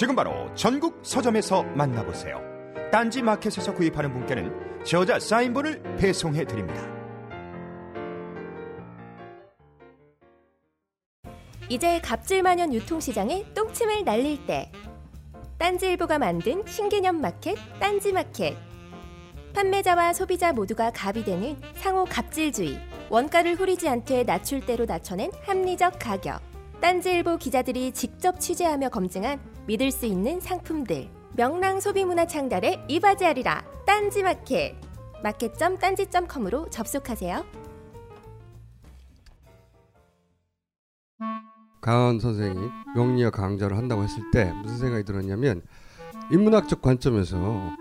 지금 바로 전국 서점에서 만나보세요. 딴지 마켓에서 구입하는 분께는 저자 사인본을 배송해 드립니다. 이제 갑질만연 유통시장에 똥침을 날릴 때 딴지일보가 만든 신개념 마켓 딴지 마켓 판매자와 소비자 모두가 갑이 되는 상호 갑질주의 원가를 후리지 않되 낮출 대로 낮춰낸 합리적 가격 딴지일보 기자들이 직접 취재하며 검증한 믿을 수 있는 상품들 명랑 소비문화 창달에 이바지하리라 딴지마켓 마켓.딴지.com으로 접속하세요. 강원 선생이 명리학 강좌를 한다고 했을 때 무슨 생각이 들었냐면 인문학적 관점에서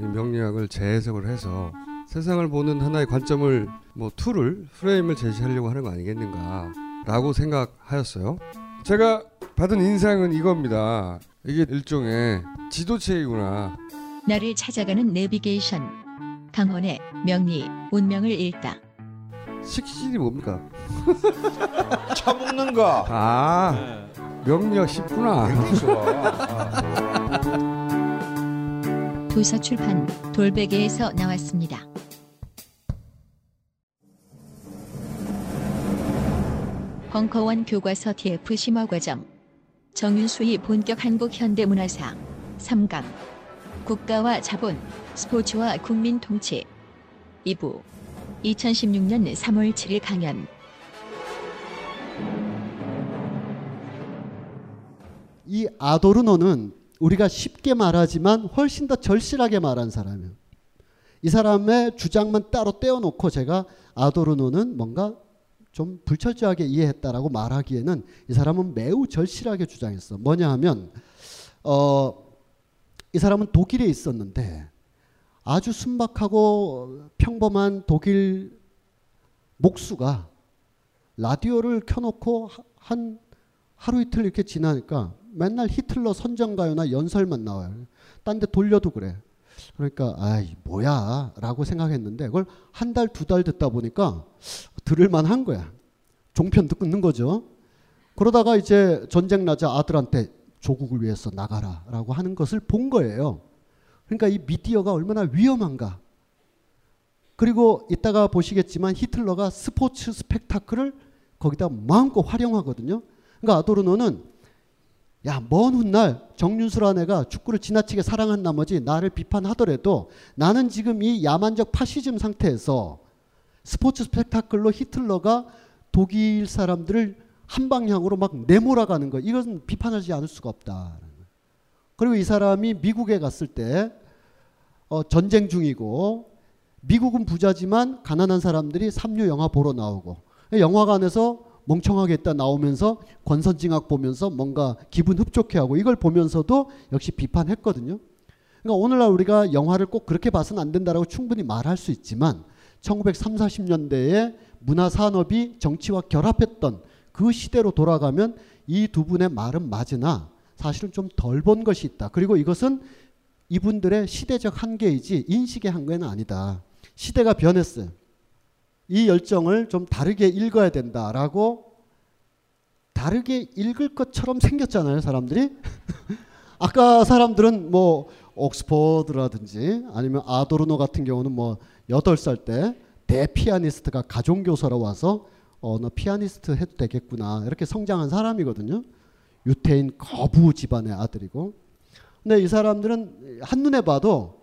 이 명리학을 재해석을 해서 세상을 보는 하나의 관점을 뭐 tool을 프레임을 제시하려고 하는 거 아니겠는가라고 생각하였어요. 제가 받은 인상은 이겁니다. 이게 일종의 지도책이구나. 나를 찾아가는 내비게이션 강헌의 명리 운명을 읽다 식신이 뭡니까? 처먹는 거. 아 명리학 쉽구나. 굉장히 좋아. 도서 출판 돌베개에서 나왔습니다. 벙커원 교과서 TF 심화 과정 정윤수의 본격 한국 현대문화사 3강. 국가와 자본 스포츠와 국민 통치. 2부. 2016년 3월 7일 강연. 이 아도르노는 우리가 쉽게 말하지만 훨씬 더 절실하게 말한 사람이에요. 이 사람의 주장만 따로 떼어놓고 제가 아도르노는 뭔가 좀 불철저하게 이해했다라고 말하기에는 이 사람은 매우 절실하게 주장했어. 뭐냐 하면 어, 이 사람은 독일에 있었는데 아주 순박하고 평범한 독일 목수가 라디오를 켜놓고 한 하루 이틀 이렇게 지나니까 맨날 히틀러 선전가요나 연설만 나와요. 딴 데 돌려도 그래. 그러니까 아이 뭐야라고 생각했는데 그걸 한 달 두 달 듣다 보니까 들을 만 한 거야. 종편 듣는 거죠. 그러다가 이제 전쟁 나자 아들한테 조국을 위해서 나가라라고 하는 것을 본 거예요. 그러니까 이 미디어가 얼마나 위험한가. 그리고 이따가 보시겠지만 히틀러가 스포츠 스펙타클을 거기다 마음껏 활용하거든요. 그러니까 아도르노는 야, 먼 훗날 정윤수라는 애가 축구를 지나치게 사랑한 나머지 나를 비판하더라도 나는 지금 이 야만적 파시즘 상태에서 스포츠 스펙타클로 히틀러가 독일 사람들을 한 방향으로 막 내몰아가는 거 이것은 비판하지 않을 수가 없다. 그리고 이 사람이 미국에 갔을 때 어, 전쟁 중이고 미국은 부자지만 가난한 사람들이 삼류 영화 보러 나오고 영화관에서 멍청하게 있다 나오면서 권선징악 보면서 뭔가 기분 흡족해하고 이걸 보면서도 역시 비판했거든요. 그러니까 오늘날 우리가 영화를 꼭 그렇게 봐서는 안 된다라고 충분히 말할 수 있지만 1930, 40년대에 문화 산업이 정치와 결합했던 그 시대로 돌아가면 이 두 분의 말은 맞으나 사실은 좀 덜 본 것이 있다. 그리고 이것은 이분들의 시대적 한계이지 인식의 한계는 아니다. 시대가 변했어요. 이 열정을 좀 다르게 읽어야 된다라고 다르게 읽을 것처럼 생겼잖아요, 사람들이. 아까 사람들은 뭐 옥스퍼드라든지 아니면 아도르노 같은 경우는 뭐 여덟 살 때 대피아니스트가 가정교사로 와서 어, 너 피아니스트 해도 되겠구나. 이렇게 성장한 사람이거든요. 유태인 거부 집안의 아들이고. 근데 이 사람들은 한눈에 봐도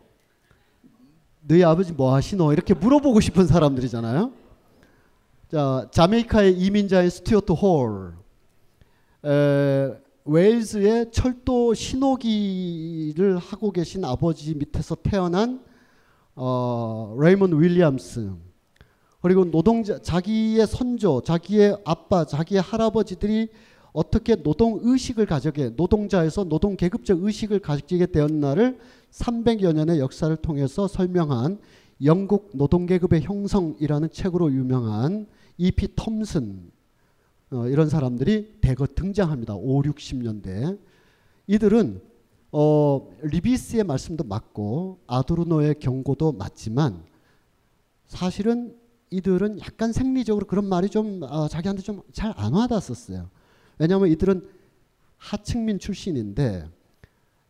너희 아버지 뭐 하시노? 이렇게 물어보고 싶은 사람들이잖아요. 자, 자메이카의 이민자인 스튜어트 홀. 에, 웨일즈의 철도 신호기를 하고 계신 아버지 밑에서 태어난 어, 레이먼드 윌리엄스. 그리고 노동자 자기의 선조, 자기의 아빠, 자기의 할아버지들이 어떻게 노동 의식을 가져게 노동자에서 노동 계급적 의식을 가지게 되었나를 300여 년의 역사를 통해서 설명한 영국 노동 계급의 형성이라는 책으로 유명한 E.P. 톰슨 어, 이런 사람들이 대거 등장합니다. 5, 60년대. 이들은 어, 리비스의 말씀도 맞고 아도르노의 경고도 맞지만 사실은 이들은 약간 생리적으로 그런 말이 좀 어, 자기한테 좀 잘 안 와닿았었어요. 왜냐하면 이들은 하층민 출신인데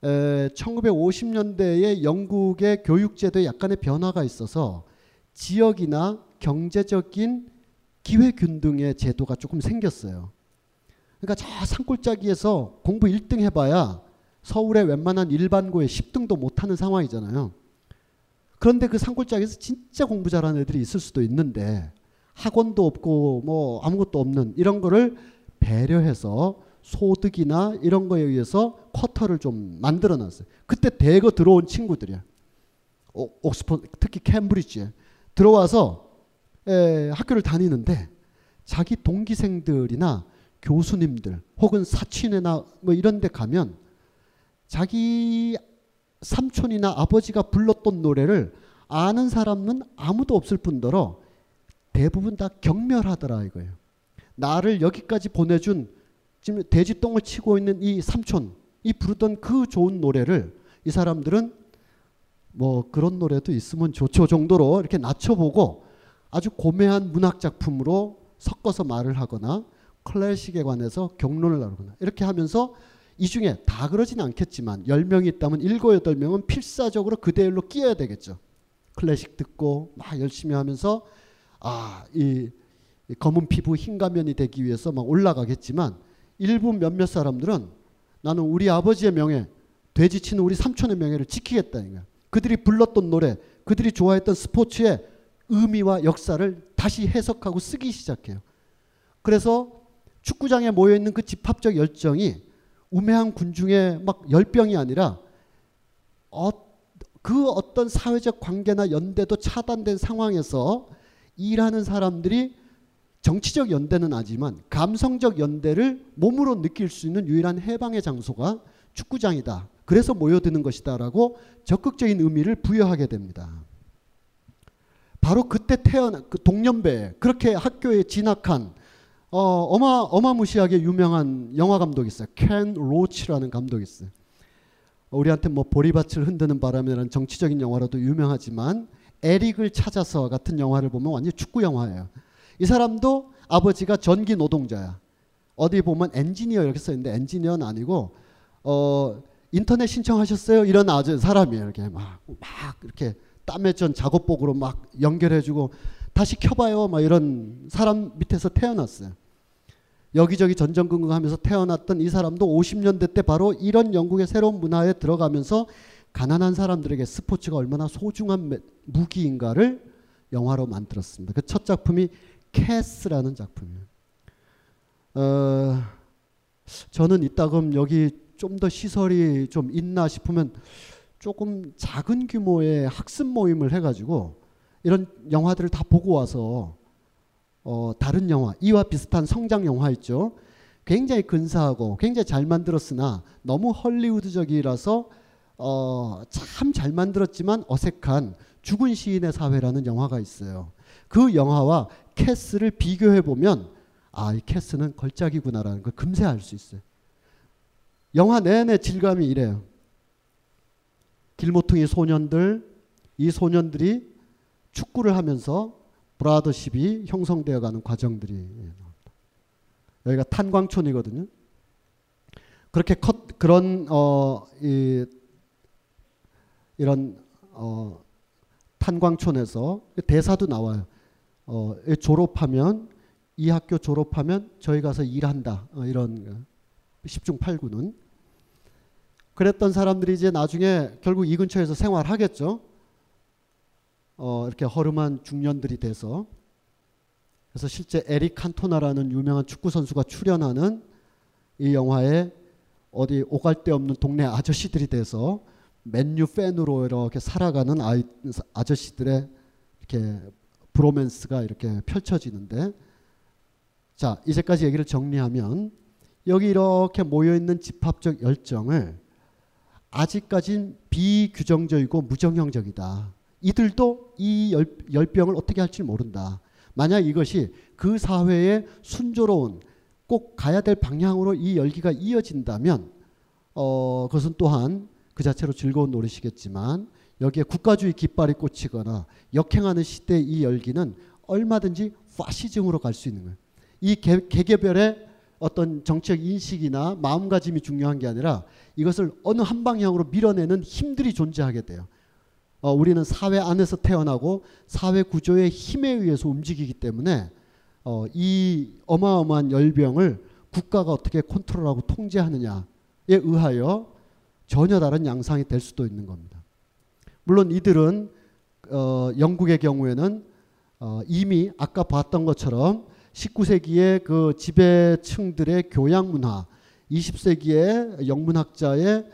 에, 1950년대에 영국의 교육제도에 약간의 변화가 있어서 지역이나 경제적인 기회균등의 제도가 조금 생겼어요. 그러니까 저 산골짜기에서 공부 1등 해봐야 서울의 웬만한 일반고에 10등도 못하는 상황이잖아요. 그런데 그 산골짜기에서 진짜 공부 잘하는 애들이 있을 수도 있는데 학원도 없고 뭐 아무것도 없는 이런 거를 배려해서 소득이나 이런 거에 의해서 쿼터를 좀 만들어 놨어요. 그때 대거 들어온 친구들이야. 오, 옥스퍼드 특히 캠브리지에 들어와서 에, 학교를 다니는데 자기 동기생들이나 교수님들 혹은 사촌이나 뭐 이런 데 가면 자기 삼촌이나 아버지가 불렀던 노래를 아는 사람은 아무도 없을 뿐더러 대부분 다 경멸하더라 이거예요. 나를 여기까지 보내준 지금 돼지똥을 치고 있는 이 삼촌, 이 부르던 그 좋은 노래를 이 사람들은 뭐 그런 노래도 있으면 좋죠 정도로 이렇게 낮춰보고 아주 고매한 문학 작품으로 섞어서 말을 하거나 클래식에 관해서 경론을 나누거나 이렇게 하면서 이 중에 다 그러진 않겠지만 10명이 있다면 7, 8명은 필사적으로 그대로 끼어야 되겠죠. 클래식 듣고 막 열심히 하면서 아, 이 검은 피부 흰 가면이 되기 위해서 막 올라가겠지만 일부 몇몇 사람들은 나는 우리 아버지의 명예, 돼지 치는 우리 삼촌의 명예를 지키겠다 이거야. 그들이 불렀던 노래, 그들이 좋아했던 스포츠의 의미와 역사를 다시 해석하고 쓰기 시작해요. 그래서 축구장에 모여 있는 그 집합적 열정이 우매한 군중의 막 열병이 아니라 어, 그 어떤 사회적 관계나 연대도 차단된 상황에서 일하는 사람들이 정치적 연대는 아니지만 감성적 연대를 몸으로 느낄 수 있는 유일한 해방의 장소가 축구장이다. 그래서 모여드는 것이다라고 적극적인 의미를 부여하게 됩니다. 바로 그때 태어난 그 동년배 그렇게 학교에 진학한 어, 어마 어마무시하게 유명한 영화 감독이 있어요. 켄 로치라는 감독이 있어요. 우리한테 뭐 보리밭을 흔드는 바람이라는 정치적인 영화로도 유명하지만 에릭을 찾아서 같은 영화를 보면 완전 축구 영화예요. 이 사람도 아버지가 전기 노동자야. 어디 보면 엔지니어 이렇게 써 있는데 엔지니어는 아니고 어 인터넷 신청하셨어요? 이런 아주 사람이에요. 이렇게 막, 막 이렇게 땀에 전 작업복으로 막 연결해주고 다시 켜봐요. 막 이런 사람 밑에서 태어났어요. 여기저기 전전긍긍하면서 태어났던 이 사람도 50년대 때 바로 이런 영국의 새로운 문화에 들어가면서 가난한 사람들에게 스포츠가 얼마나 소중한 무기인가를 영화로 만들었습니다. 그 첫 작품이 캐스라는 작품이에요. 어, 저는 이따금 여기 좀 더 시설이 좀 있나 싶으면 조금 작은 규모의 학습 모임을 해가지고 이런 영화들을 다 보고 와서 어, 다른 영화 이와 비슷한 성장 영화 있죠. 굉장히 근사하고 굉장히 잘 만들었으나 너무 헐리우드적이라서 어, 참 잘 만들었지만 어색한 죽은 시인의 사회라는 영화가 있어요. 그 영화와 캐스를 비교해 보면 아, 이 캐스는 걸작이구나라는 걸 금세 알 수 있어요. 영화 내내 질감이 이래요. 길모퉁이 소년들, 이 소년들이 축구를 하면서 브라더십이 형성되어 가는 과정들이 나옵니다. 여기가 탄광촌이거든요. 그렇게 컷, 그런 어, 이, 이런 어, 탄광촌에서 대사도 나와요. 어, 졸업하면 이 학교 졸업하면 저희 가서 일한다. 어, 이런 10중 8구는 그랬던 사람들이 이제 나중에 결국 이 근처에서 생활하겠죠. 어, 이렇게 허름한 중년들이 돼서 그래서 실제 에릭 칸토나라는 유명한 축구 선수가 출연하는 이 영화에 어디 오갈 데 없는 동네 아저씨들이 돼서 맨유 팬으로 이렇게 살아가는 아이, 아저씨들의 이렇게 브로맨스가 이렇게 펼쳐지는데 자 이제까지 얘기를 정리하면 여기 이렇게 모여 있는 집합적 열정을 아직까진 비규정적이고 무정형적이다. 이들도 이 열, 열병을 어떻게 할지 모른다. 만약 이것이 그 사회의 순조로운 꼭 가야 될 방향으로 이 열기가 이어진다면 어, 그것은 또한 그 자체로 즐거운 노릇이겠지만 여기에 국가주의 깃발이 꽂히거나 역행하는 시대의 이 열기는 얼마든지 파시즘으로 갈 수 있는 거예요. 이 개, 개개별의 어떤 정책 인식이나 마음가짐이 중요한 게 아니라 이것을 어느 한 방향으로 밀어내는 힘들이 존재하게 돼요. 어, 우리는 사회 안에서 태어나고 사회 구조의 힘에 의해서 움직이기 때문에 어, 이 어마어마한 열병을 국가가 어떻게 컨트롤하고 통제하느냐에 의하여 전혀 다른 양상이 될 수도 있는 겁니다. 물론 이들은 어, 영국의 경우에는 어, 이미 아까 봤던 것처럼 19세기의 그 지배층들의 교양 문화, 20세기의 영문학자의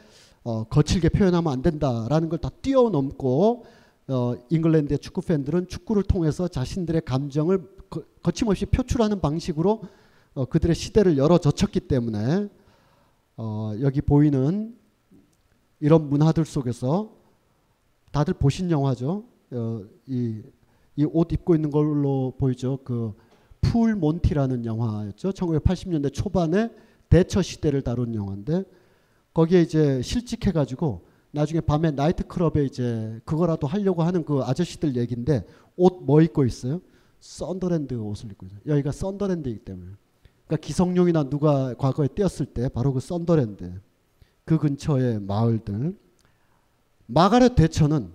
어, 거칠게 표현하면 안 된다라는 걸 다 뛰어넘고 어, 잉글랜드의 축구 팬들은 축구를 통해서 자신들의 감정을 거, 거침없이 표출하는 방식으로 어, 그들의 시대를 열어 젖혔기 때문에 어, 여기 보이는 이런 문화들 속에서 다들 보신 영화죠. 어, 이 옷 입고 있는 걸로 보이죠. 그 Full Monty라는 영화였죠. 1980년대 초반에 대처 시대를 다룬 영화인데 거기에 이제 실직해 가지고 나중에 밤에 나이트 클럽에 이제 그거라도 하려고 하는 그 아저씨들 얘긴데 옷 뭐 입고 있어요? 썬더랜드 옷을 입고 있어요. 여기가 썬더랜드이기 때문에. 그러니까 기성용이나 누가 과거에 뛰었을 때 바로 그 썬더랜드 그 근처의 마을들 마가렛 대처는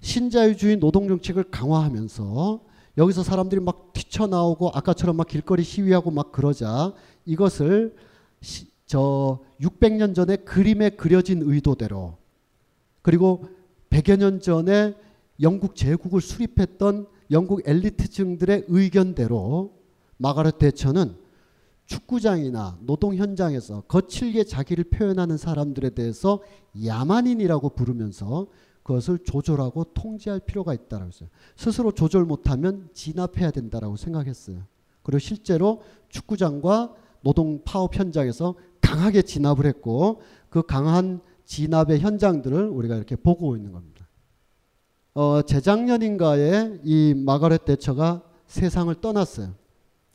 신자유주의 노동 정책을 강화하면서 여기서 사람들이 막 튀쳐나오고 아까처럼 막 길거리 시위하고 막 그러자 이것을 시, 저 600년 전에 그림에 그려진 의도대로 그리고 100여 년 전에 영국 제국을 수립했던 영국 엘리트층들의 의견대로 마가렛 대처는 축구장이나 노동 현장에서 거칠게 자기를 표현하는 사람들에 대해서 야만인이라고 부르면서 그것을 조절하고 통제할 필요가 있다라고 했어요. 스스로 조절 못하면 진압해야 된다라고 생각했어요. 그리고 실제로 축구장과 노동 파업 현장에서 강하게 진압을 했고 그 강한 진압의 현장들을 우리가 이렇게 보고 있는 겁니다. 어, 재작년인가에 이 마가렛 대처가 세상을 떠났어요.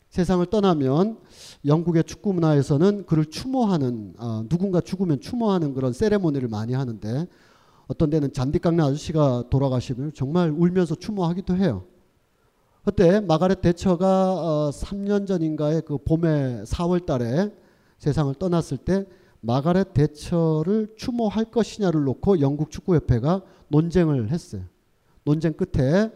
세상을 떠나면 영국의 축구 문화에서는 그를 추모하는 어, 누군가 죽으면 추모하는 그런 세레모니를 많이 하는데 어떤 데는 잔디 깎는 아저씨가 돌아가시면 정말 울면서 추모하기도 해요. 그때 마가렛 대처가 어, 3년 전인가에 그 봄에 4월 달에 세상을 떠났을 때 마가렛 대처를 추모할 것이냐를 놓고 영국 축구협회가 논쟁을 했어요. 논쟁 끝에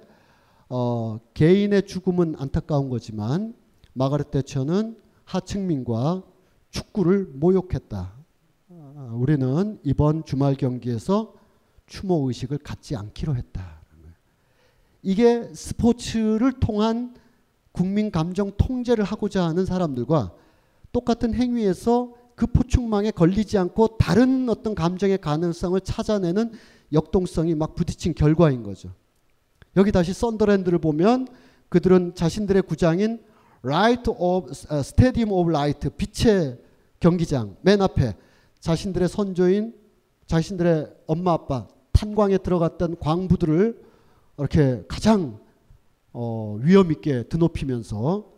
어, 개인의 죽음은 안타까운 거지만 마가렛 대처는 하층민과 축구를 모욕했다. 아, 우리는 이번 주말 경기에서 추모 의식을 갖지 않기로 했다. 이게 스포츠를 통한 국민 감정 통제를 하고자 하는 사람들과 똑같은 행위에서 그 포충망에 걸리지 않고 다른 어떤 감정의 가능성을 찾아내는 역동성이 막 부딪힌 결과인 거죠. 여기 다시 썬더랜드를 보면 그들은 자신들의 구장인 Light of uh, Stadium 빛의 경기장 맨 앞에 자신들의 선조인 자신들의 엄마 아빠 탄광에 들어갔던 광부들을 이렇게 가장 어, 위험 있게 드높이면서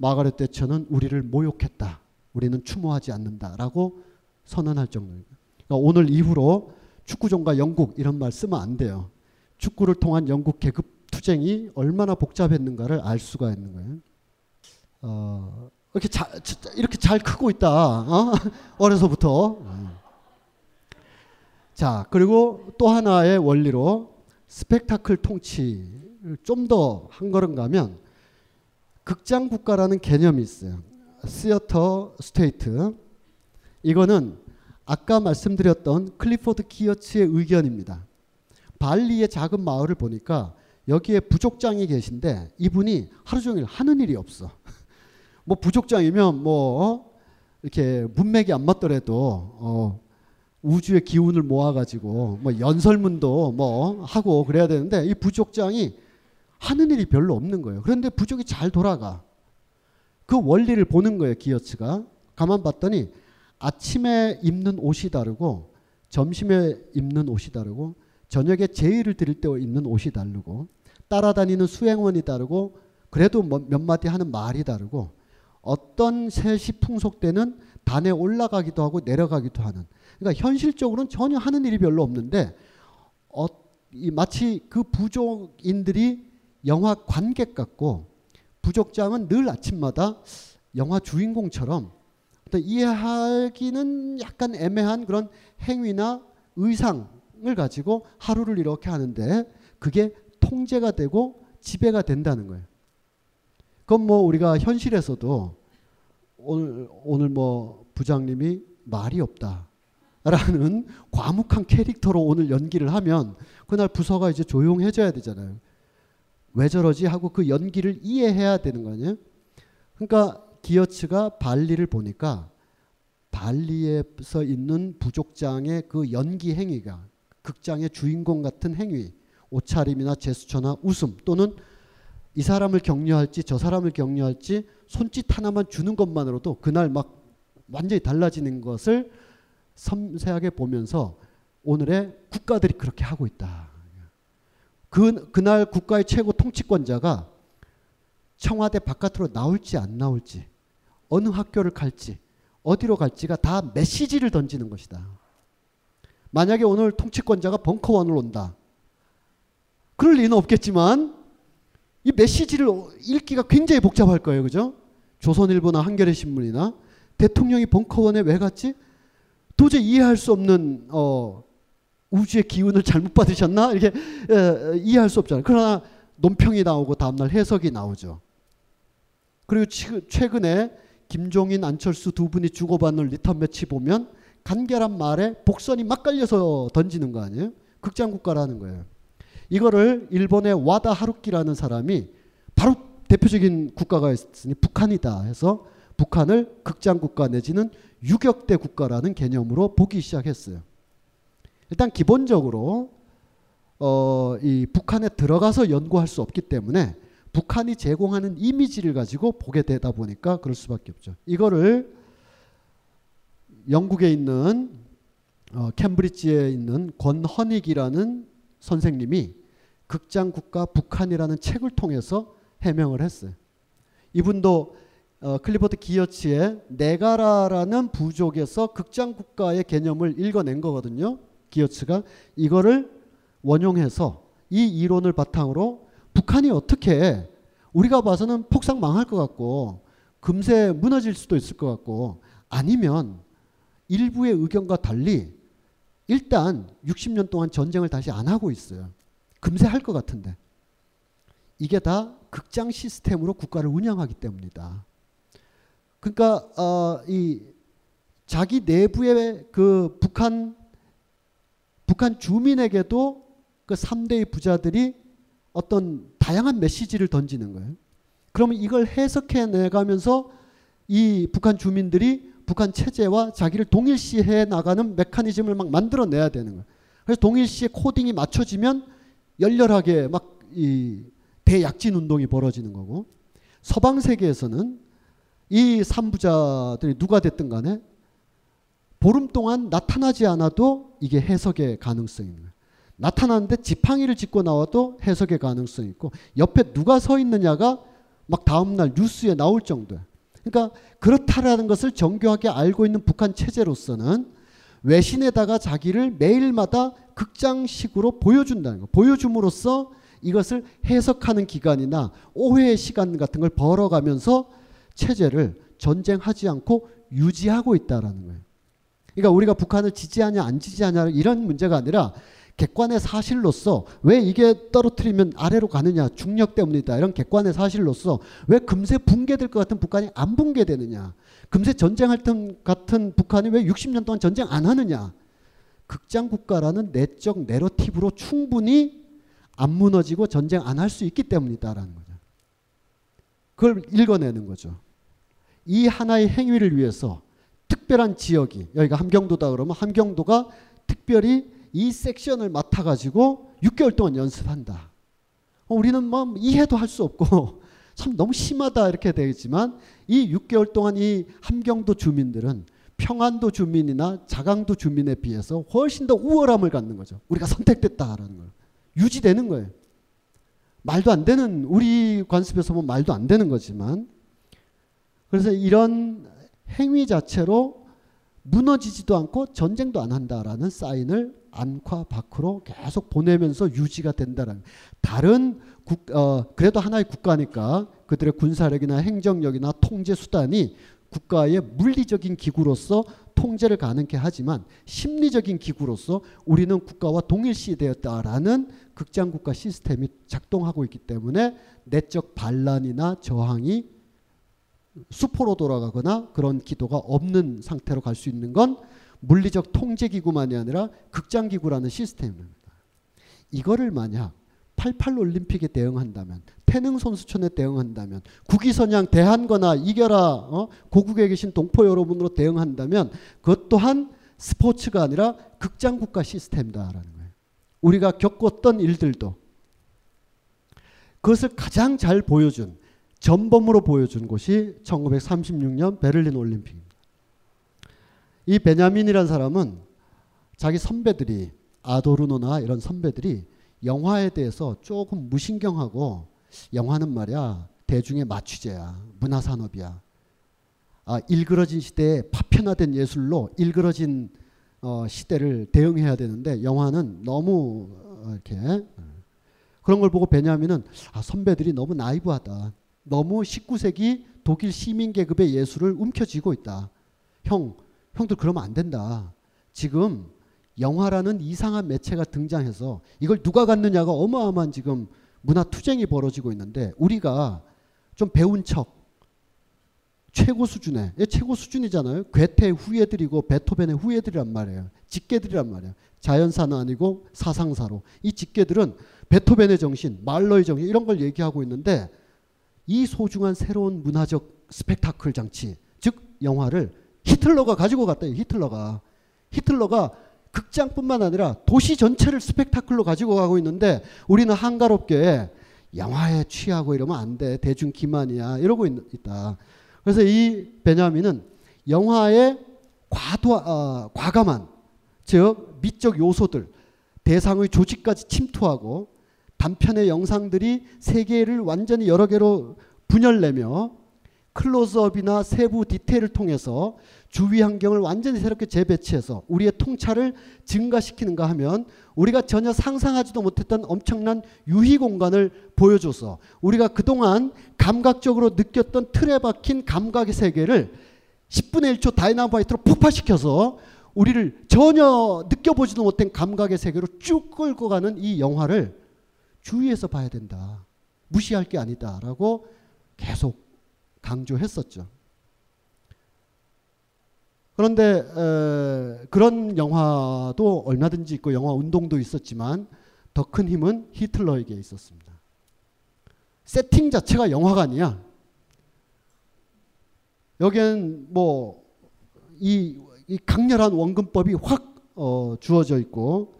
마가렛 대처는 우리를 모욕했다. 우리는 추모하지 않는다라고 선언할 정도입니다. 그러니까 오늘 이후로 축구종과 영국 이런 말 쓰면 안 돼요. 축구를 통한 영국 계급 투쟁이 얼마나 복잡했는가를 알 수가 있는 거예요. 어, 이렇게 잘 이렇게 잘 크고 있다. 어? 어려서부터. 자 그리고 또 하나의 원리로 스펙타클 통치를 좀 더 한 걸음 가면 극장 국가라는 개념이 있어요. theater state. 이거는 아까 말씀드렸던 클리포드 기어츠의 의견입니다. 발리의 작은 마을을 보니까 여기에 부족장이 계신데 이분이 하루 종일 하는 일이 없어. 뭐 부족장이면 뭐 어? 이렇게 문맥이 안 맞더라도 어 우주의 기운을 모아가지고 뭐 연설문도 뭐 하고 그래야 되는데 이 부족장이 하는 일이 별로 없는 거예요. 그런데 부족이 잘 돌아가. 그 원리를 보는 거예요, 기어츠가. 가만 봤더니 아침에 입는 옷이 다르고 점심에 입는 옷이 다르고 저녁에 제의를 드릴 때 입는 옷이 다르고 따라다니는 수행원이 다르고 그래도 뭐몇 마디 하는 말이 다르고 어떤 셋이 풍속되는 단에 올라가기도 하고 내려가기도 하는 그러니까 현실적으로는 전혀 하는 일이 별로 없는데 어, 이 마치 그 부족인들이 영화 관객 같고 부족장은 늘 아침마다 영화 주인공처럼 이해하기는 약간 애매한 그런 행위나 의상을 가지고 하루를 이렇게 하는데 그게 통제가 되고 지배가 된다는 거예요. 그건 뭐 우리가 현실에서도 오늘 오늘 뭐 부장님이 말이 없다 라는 과묵한 캐릭터로 오늘 연기를 하면 그날 부서가 이제 조용해져야 되잖아요. 왜 저러지 하고 그 연기를 이해해야 되는 거 아니에요? 그러니까 기어츠가 발리를 보니까 발리에서 있는 부족장의 그 연기 행위가 극장의 주인공 같은 행위, 옷차림이나 제스처나 웃음 또는 이 사람을 격려할지 저 사람을 격려할지 손짓 하나만 주는 것만으로도 그날 막 완전히 달라지는 것을 섬세하게 보면서 오늘의 국가들이 그렇게 하고 있다. 그, 그날 국가의 최고 통치권자가 청와대 바깥으로 나올지 안 나올지 어느 학교를 갈지 어디로 갈지가 다 메시지를 던지는 것이다. 만약에 오늘 통치권자가 벙커원을 온다. 그럴 리는 없겠지만 이 메시지를 읽기가 굉장히 복잡할 거예요. 그죠? 조선일보나 한겨레 신문이나 대통령이 벙커원에 왜 갔지? 도저히 이해할 수 없는 어, 우주의 기운을 잘못 받으셨나? 이렇게 에, 이해할 수 없잖아요. 그러나 논평이 나오고 다음날 해석이 나오죠. 그리고 최근에 김종인, 안철수 두 분이 주고받는 리턴 매치 보면 간결한 말에 복선이 막 깔려서 던지는 거 아니에요? 극장 국가라는 거예요. 이거를 일본의 와다 하루키라는 사람이 바로 대표적인 국가가 있으니 북한이다 해서 북한을 극장 국가 내지는 유격대 국가라는 개념으로 보기 시작했어요. 일단 기본적으로 어, 이 북한에 들어가서 연구할 수 없기 때문에 북한이 제공하는 이미지를 가지고 보게 되다 보니까 그럴 수밖에 없죠. 이거를 영국에 있는 어, 캠브리지에 있는 권헌익이라는 선생님이 극장 국가 북한이라는 책을 통해서 해명을 했어요. 이분도 어, 클리포드 기어츠의 네가라라는 부족에서 극장 국가의 개념을 읽어낸 거거든요. 기어츠가 이거를 원용해서 이 이론을 바탕으로 북한이 어떻게 우리가 봐서는 폭삭 망할 것 같고 금세 무너질 수도 있을 것 같고 아니면 일부의 의견과 달리 일단 60년 동안 전쟁을 다시 안 하고 있어요. 금세 할 것 같은데. 이게 다 극장 시스템으로 국가를 운영하기 때문이다. 그러니까 어, 이 자기 내부의 그 북한 북한 주민에게도 그 3대의 부자들이 어떤 다양한 메시지를 던지는 거예요. 그러면 이걸 해석해 내가면서 이 북한 주민들이 북한 체제와 자기를 동일시해 나가는 메커니즘을 막 만들어 내야 되는 거예요. 그래서 동일시의 코딩이 맞춰지면 열렬하게 막 이 대약진 운동이 벌어지는 거고 서방 세계에서는 이 삼부자들이 누가 됐든 간에 보름 동안 나타나지 않아도 이게 해석의 거예요. 나타나는데 지팡이를 짚고 나와도 해석의 가능성이 있고 옆에 누가 서 있느냐가 막 다음날 뉴스에 나올 정도야. 그러니까 그렇다라는 것을 정교하게 알고 있는 북한 체제로서는 외신에다가 자기를 매일마다 극장식으로 보여준다는 거. 보여줌으로써 이것을 해석하는 기간이나 오해의 시간 같은 걸 벌어가면서 체제를 전쟁하지 않고 유지하고 있다라는 거예요. 그러니까 우리가 북한을 지지하냐 안 지지하냐 이런 문제가 아니라 객관의 사실로서 왜 이게 떨어뜨리면 아래로 가느냐 중력 때문이다 이런 객관의 사실로서 왜 금세 붕괴될 것 같은 북한이 안 붕괴되느냐 금세 전쟁할 것 같은 북한이 왜 60년 동안 전쟁 안 하느냐 극장 국가라는 내적 내러티브로 충분히 안 무너지고 전쟁 안 할 수 있기 때문이다라는 거죠. 그걸 읽어내는 거죠. 이 하나의 행위를 위해서 특별한 지역이 여기가 함경도다 그러면 함경도가 특별히 이 섹션을 맡아가지고 6개월 동안 연습한다. 어, 우리는 뭐 이해도 할 수 없고 참 너무 심하다 이렇게 되겠지만 이 6개월 동안 이 함경도 주민들은 평안도 주민이나 자강도 주민에 비해서 훨씬 더 우월함을 갖는 거죠. 우리가 선택됐다라는 걸 유지되는 거예요. 말도 안 되는 우리 관습에서 보면 말도 안 되는 거지만 그래서 이런 행위 자체로 무너지지도 않고 전쟁도 안 한다라는 사인을 안과 밖으로 계속 보내면서 유지가 된다라는 다른 국, 어, 그래도 하나의 국가니까 그들의 군사력이나 행정력이나 통제 수단이 국가의 물리적인 기구로서 통제를 가능케 하지만 심리적인 기구로서 우리는 국가와 동일시 되었다라는 극장 국가 시스템이 작동하고 있기 때문에 내적 반란이나 저항이 수포로 돌아가거나 그런 기도가 없는 상태로 갈 수 있는 건 물리적 통제 기구만이 아니라 극장 기구라는 시스템입니다. 이거를 만약 88 올림픽에 대응한다면 태능 선수촌에 대응한다면 국위선양 대한거나 이겨라 어? 고국에 계신 동포 여러분으로 대응한다면 그것 또한 스포츠가 아니라 극장 국가 시스템이다라는 거예요. 우리가 겪었던 일들도 그것을 가장 잘 보여준 전범으로 보여준 곳이 1936년 베를린 올림픽입니다. 이 베냐민이라는 사람은 자기 선배들이 아도르노나 이런 선배들이 영화에 대해서 조금 무신경하고 영화는 말이야 대중의 마취제야 문화산업이야. 아, 일그러진 시대에 파편화된 예술로 일그러진 어, 시대를 대응해야 되는데 영화는 너무 어, 이렇게. 그런 걸 보고 베냐민은 아, 선배들이 너무 나이브하다 너무 19세기 독일 시민 계급의 예술을 움켜쥐고 있다 형 형들 그러면 안 된다 지금 영화라는 이상한 매체가 등장해서 이걸 누가 갖느냐가 어마어마한 지금 문화 투쟁이 벌어지고 있는데 우리가 좀 배운 척 최고 수준의 예, 최고 수준이잖아요. 괴테의 후예들이고 베토벤의 후예들이란 말이에요. 직계들이란 말이에요. 자연사는 아니고 사상사로 이 직계들은 베토벤의 정신, 말러의 정신 이런 걸 얘기하고 있는데 이 소중한 새로운 문화적 스펙타클 장치 즉 영화를 히틀러가 가지고 갔다. 히틀러가 히틀러가 극장뿐만 아니라 도시 전체를 스펙타클로 가지고 가고 있는데 우리는 한가롭게 영화에 취하고 이러면 안 돼. 대중 기만이야. 이러고 있, 다 그래서 이 베냐민은 영화의 과도, 어, 과감한 즉 미적 요소들 대상의 조직까지 침투하고 단편의 영상들이 세계를 완전히 여러 개로 분열내며 클로즈업이나 세부 디테일을 통해서 주위 환경을 완전히 새롭게 재배치해서 우리의 통찰을 증가시키는가 하면 우리가 전혀 상상하지도 못했던 엄청난 유희 공간을 보여줘서 우리가 그동안 감각적으로 느꼈던 틀에 박힌 감각의 세계를 10분의 1초 다이나마이트로 폭파시켜서 우리를 전혀 느껴보지도 못한 감각의 세계로 쭉 끌고 가는 이 영화를 주위에서 봐야 된다. 무시할 게 아니다라고 계속 강조했었죠. 그런데 에, 그런 영화도 얼마든지 있고 영화 운동도 있었지만 더 큰 힘은 히틀러에게 있었습니다. 세팅 자체가 영화가 아니야. 여기엔 뭐이 이 강렬한 원근법이 확 어, 주어져 있고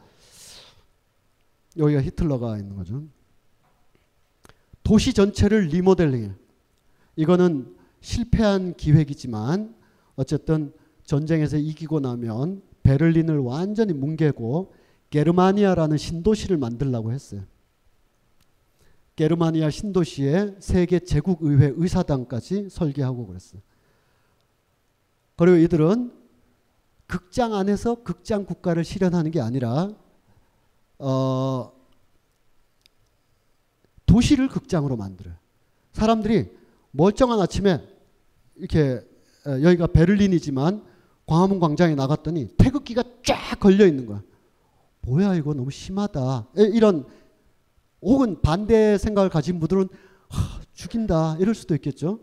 여기가 히틀러가 있는 거죠. 도시 전체를 리모델링해. 이거는 실패한 기획이지만 어쨌든 전쟁에서 이기고 나면 베를린을 완전히 뭉개고 게르마니아라는 신도시를 만들라고 했어요. 게르마니아 신도시에 세계 제국의회 의사당까지 설계하고 그랬어요. 그리고 이들은 극장 안에서 극장 국가를 실현하는 게 아니라 어, 도시를 극장으로 만들어요. 사람들이 멀쩡한 아침에 이렇게 여기가 베를린이지만 광화문 광장에 나갔더니 태극기가 쫙 걸려 있는 거야. 뭐야 이거 너무 심하다. 이런 혹은 반대 생각을 가진 분들은 하, 죽인다 이럴 수도 있겠죠.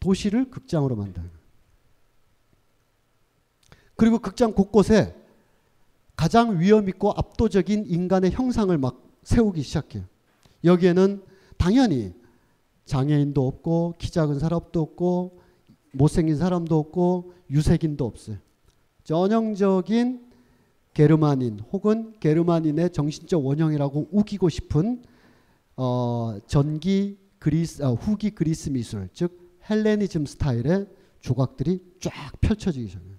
도시를 극장으로 만드는 그리고 극장 곳곳에 가장 위험 있고 압도적인 인간의 형상을 막 세우기 시작해요. 여기에는 당연히 장애인도 없고 키 작은 사람도 없고 못생긴 사람도 없고 유색인도 없어요. 전형적인 게르만인 혹은 게르만인의 정신적 원형이라고 우기고 싶은 어, 전기 그리스 어, 후기 그리스 미술 즉 헬레니즘 스타일의 조각들이 쫙 펼쳐지기 시작해요.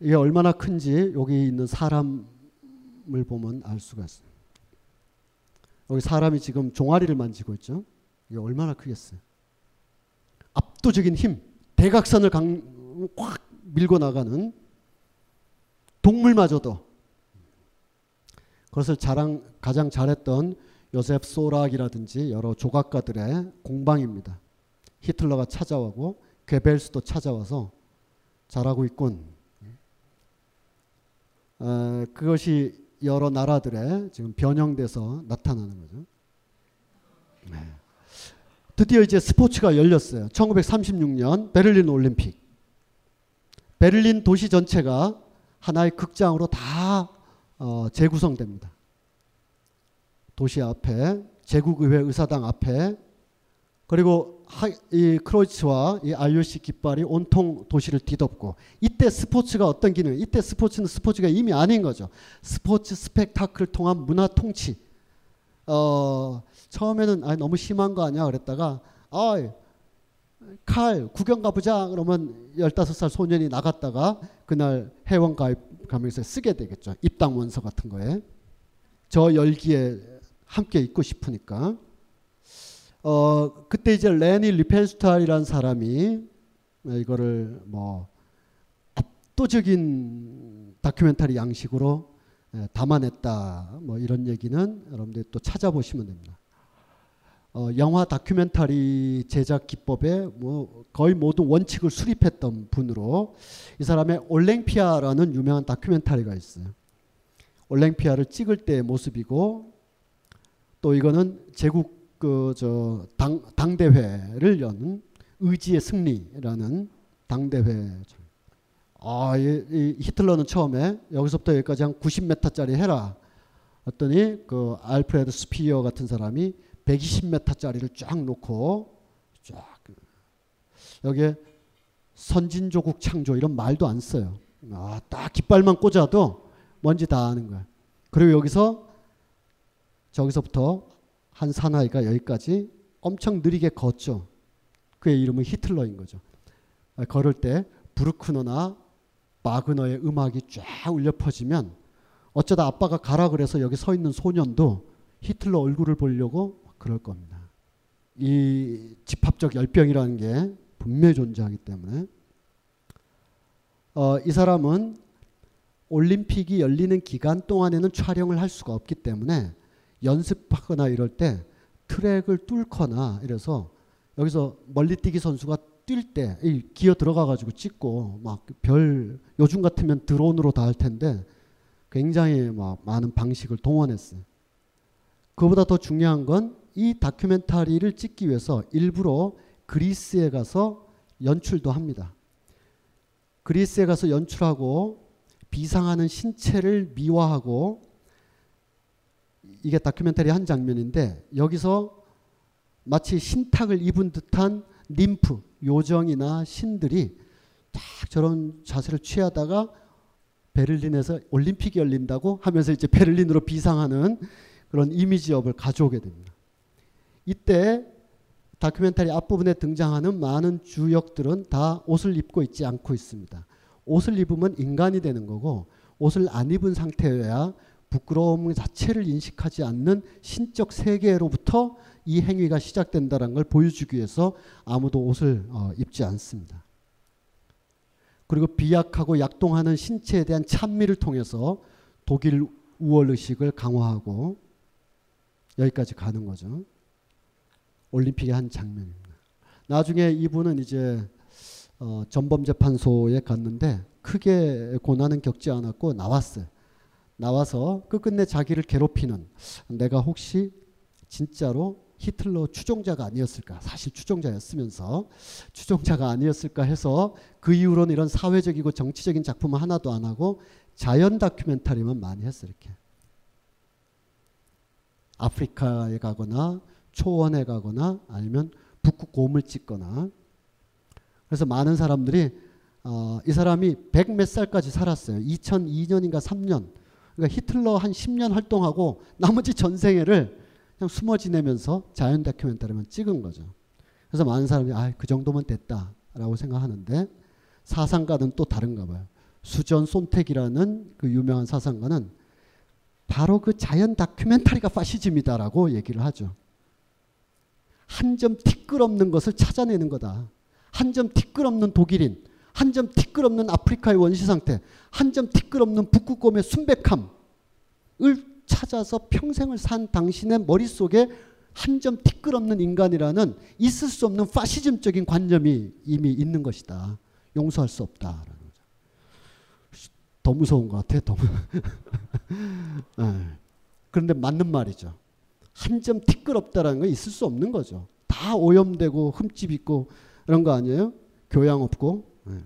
이게 얼마나 큰지 여기 있는 사람을 보면 알 수가 있어요. 여기 사람이 지금 종아리를 만지고 있죠. 이게 얼마나 크겠어요. 압도적인 힘, 대각선을 강, 확 밀고 나가는 동물마저도 그것을 자랑, 가장 잘했던 요셉 소락이라든지 여러 조각가들의 공방입니다. 히틀러가 찾아오고 괴벨스도 찾아와서 잘하고 있군. 어, 그것이 여러 나라들의 지금 변형돼서 나타나는 거죠. 네. 드디어 이제 스포츠가 열렸어요. 1936년 베를린 올림픽. 베를린 도시 전체가 하나의 극장으로 다 어, 재구성됩니다. 도시 앞에 제국의회 의사당 앞에 그리고 하, 이 크로이츠와 이 RUC 깃발이 온통 도시를 뒤덮고 이때 스포츠가 어떤 기능? 이때 스포츠는 스포츠가 이미 아닌 거죠. 스포츠 스펙타클을 통한 문화 통치. 어, 처음에는 아 너무 심한 거 아니야 그랬다가 아, 칼 구경 가보자 그러면 15살 소년이 나갔다가 그날 회원 가입 가면서 쓰게 되겠죠. 입당 원서 같은 거에. 저 열기에 함께 있고 싶으니까. 어, 그때 이제 레니 리펜스탈이라는 사람이 이거를 뭐 압도적인 다큐멘터리 양식으로 담아냈다. 뭐 이런 얘기는 여러분들 또 찾아보시면 됩니다. 어, 영화 다큐멘터리 제작 기법에 뭐 거의 모든 원칙을 수립했던 분으로 이 사람의 올랭피아라는 유명한 다큐멘터리가 있어요. 올랭피아를 찍을 때의 모습이고 또 이거는 제국 그 저 당 당대회를 연 의지의 승리라는 당대회. 아, 이, 이 히틀러는 처음에 여기서부터 여기까지 한 90m짜리 해라. 했더니 그 알프레드 스피어 같은 사람이 120m짜리를 쫙 놓고 쫙 여기에 선진조국 창조 이런 말도 안 써요. 아, 딱 깃발만 꽂아도 뭔지 다 아는 거야. 그리고 여기서 저기서부터 한 사나이가 여기까지 엄청 느리게 걷죠. 그의 이름은 히틀러인 거죠. 걸을 때 브루크너나 마그너의 음악이 쫙 울려 퍼지면 어쩌다 아빠가 가라 그래서 여기 서 있는 소년도 히틀러 얼굴을 보려고 그럴 겁니다. 이 집합적 열병이라는 게 분명히 존재하기 때문에 어, 이 사람은 올림픽이 열리는 기간 동안에는 촬영을 할 수가 없기 때문에 연습하거나 이럴 때 트랙을 뚫거나 이래서 여기서 멀리뛰기 선수가 뛸 때 기어 들어가 가지고 찍고 막 별 요즘 같으면 드론으로 다 할 텐데 굉장히 막 많은 방식을 동원했어요. 그보다 더 중요한 건 이 다큐멘터리를 찍기 위해서 일부러 그리스에 가서 연출도 합니다. 그리스에 가서 연출하고 비상하는 신체를 미화하고 이게 다큐멘터리 한 장면인데 여기서 마치 신탁을 입은 듯한 님프 요정이나 신들이 딱 저런 자세를 취하다가 베를린에서 올림픽이 열린다고 하면서 이제 베를린으로 비상하는 그런 이미지업을 가져오게 됩니다. 이때 다큐멘터리 앞부분에 등장하는 많은 주역들은 다 옷을 입고 있지 않고 있습니다. 옷을 입으면 인간이 되는 거고 옷을 안 입은 상태여야 부끄러움 자체를 인식하지 않는 신적 세계로부터 이 행위가 시작된다는 걸 보여주기 위해서 아무도 옷을 어, 입지 않습니다. 그리고 비약하고 약동하는 신체에 대한 찬미를 통해서 독일 우월 의식을 강화하고 여기까지 가는 거죠. 올림픽의 한 장면입니다. 나중에 이분은 이제 어, 전범재판소에 갔는데 크게 고난은 겪지 않았고 나왔어요. 나와서 끝끝내 자기를 괴롭히는 내가 혹시 진짜로 히틀러 추종자가 아니었을까? 사실 추종자였으면서 추종자가 아니었을까 해서 그 이후로는 이런 사회적이고 정치적인 작품을 하나도 안 하고 자연 다큐멘터리만 많이 했어 이렇게. 아프리카에 가거나 초원에 가거나 아니면 북극 곰을 찍거나 그래서 많은 사람들이 어, 이 사람이 백 몇 살까지 살았어요. 2002년인가 3년. 그러니까 히틀러 한 10년 활동하고 나머지 전생애를 그냥 숨어 지내면서 자연 다큐멘터리만 찍은 거죠. 그래서 많은 사람이 아, 그 정도면 됐다라고 생각하는데 사상가는 또 다른가 봐요. 수전 손택이라는 그 유명한 사상가는 바로 그 자연 다큐멘터리가 파시즘이다라고 얘기를 하죠. 한 점 티끌 없는 것을 찾아내는 거다. 한 점 티끌 없는 독일인, 한 점 티끌 없는 아프리카의 원시 상태, 한 점 티끌 없는 북극곰의 순백함을 찾아서 평생을 산 당신의 머릿속에 한 점 티끌 없는 인간이라는 있을 수 없는 파시즘적인 관념이 이미 있는 것이다. 용서할 수 없다. 더 무서운 것 같아. 더. 네. 그런데 맞는 말이죠. 한 점 티끌없다라는 건 있을 수 없는 거죠. 다 오염되고 흠집 있고 그런 거 아니에요? 교양 없고. 네.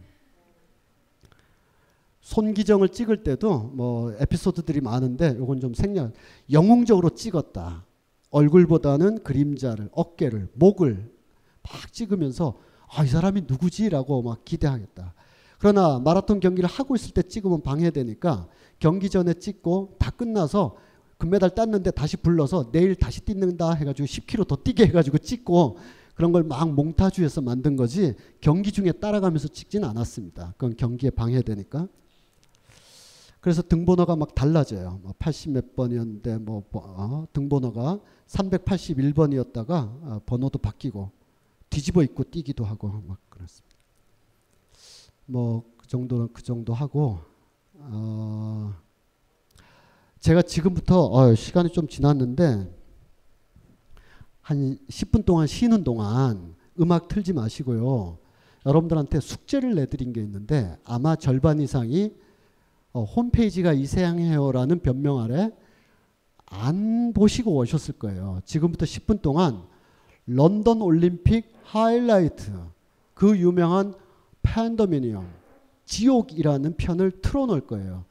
손기정을 찍을 때도 뭐 에피소드들이 많은데 요건 좀 생략. 영웅적으로 찍었다. 얼굴보다는 그림자를, 어깨를, 목을 막 찍으면서 아, 이 사람이 누구지라고 막 기대하겠다. 그러나 마라톤 경기를 하고 있을 때 찍으면 방해되니까 경기 전에 찍고 다 끝나서 금메달 땄는데 다시 불러서 내일 다시 뛰는다 해가지고 10km 더 뛰게 해가지고 찍고 그런 걸 막 몽타주해서 만든 거지 경기 중에 따라가면서 찍지는 않았습니다. 그건 경기에 방해되니까. 그래서 등번호가 막 달라져요. 뭐80 몇 번이었는데 뭐 어, 등번호가 381번이었다가 어, 번호도 바뀌고 뒤집어 입고 뛰기도 하고 막 그렇습니다. 뭐 그 정도는 그 정도 하고 어 제가 지금부터 어 시간이 좀 지났는데 한 10분 동안 쉬는 동안 음악 틀지 마시고요. 여러분들한테 숙제를 내드린 게 있는데 아마 절반 이상이 어, 홈페이지가 이세양해요라는 변명 아래 안 보시고 오셨을 거예요. 지금부터 10분 동안 런던 올림픽 하이라이트 그 유명한 팬더미니엄 지옥이라는 편을 틀어놓을 거예요.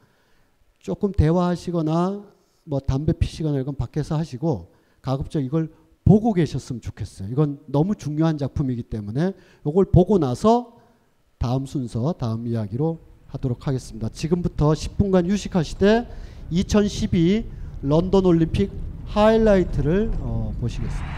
조금 대화하시거나 뭐 담배 피시거나 이건 밖에서 하시고 가급적 이걸 보고 계셨으면 좋겠어요. 이건 너무 중요한 작품이기 때문에 이걸 보고 나서 다음 순서, 다음 이야기로 하도록 하겠습니다. 지금부터 10분간 휴식하시되 2012 런던 올림픽 하이라이트를 어, 보시겠습니다.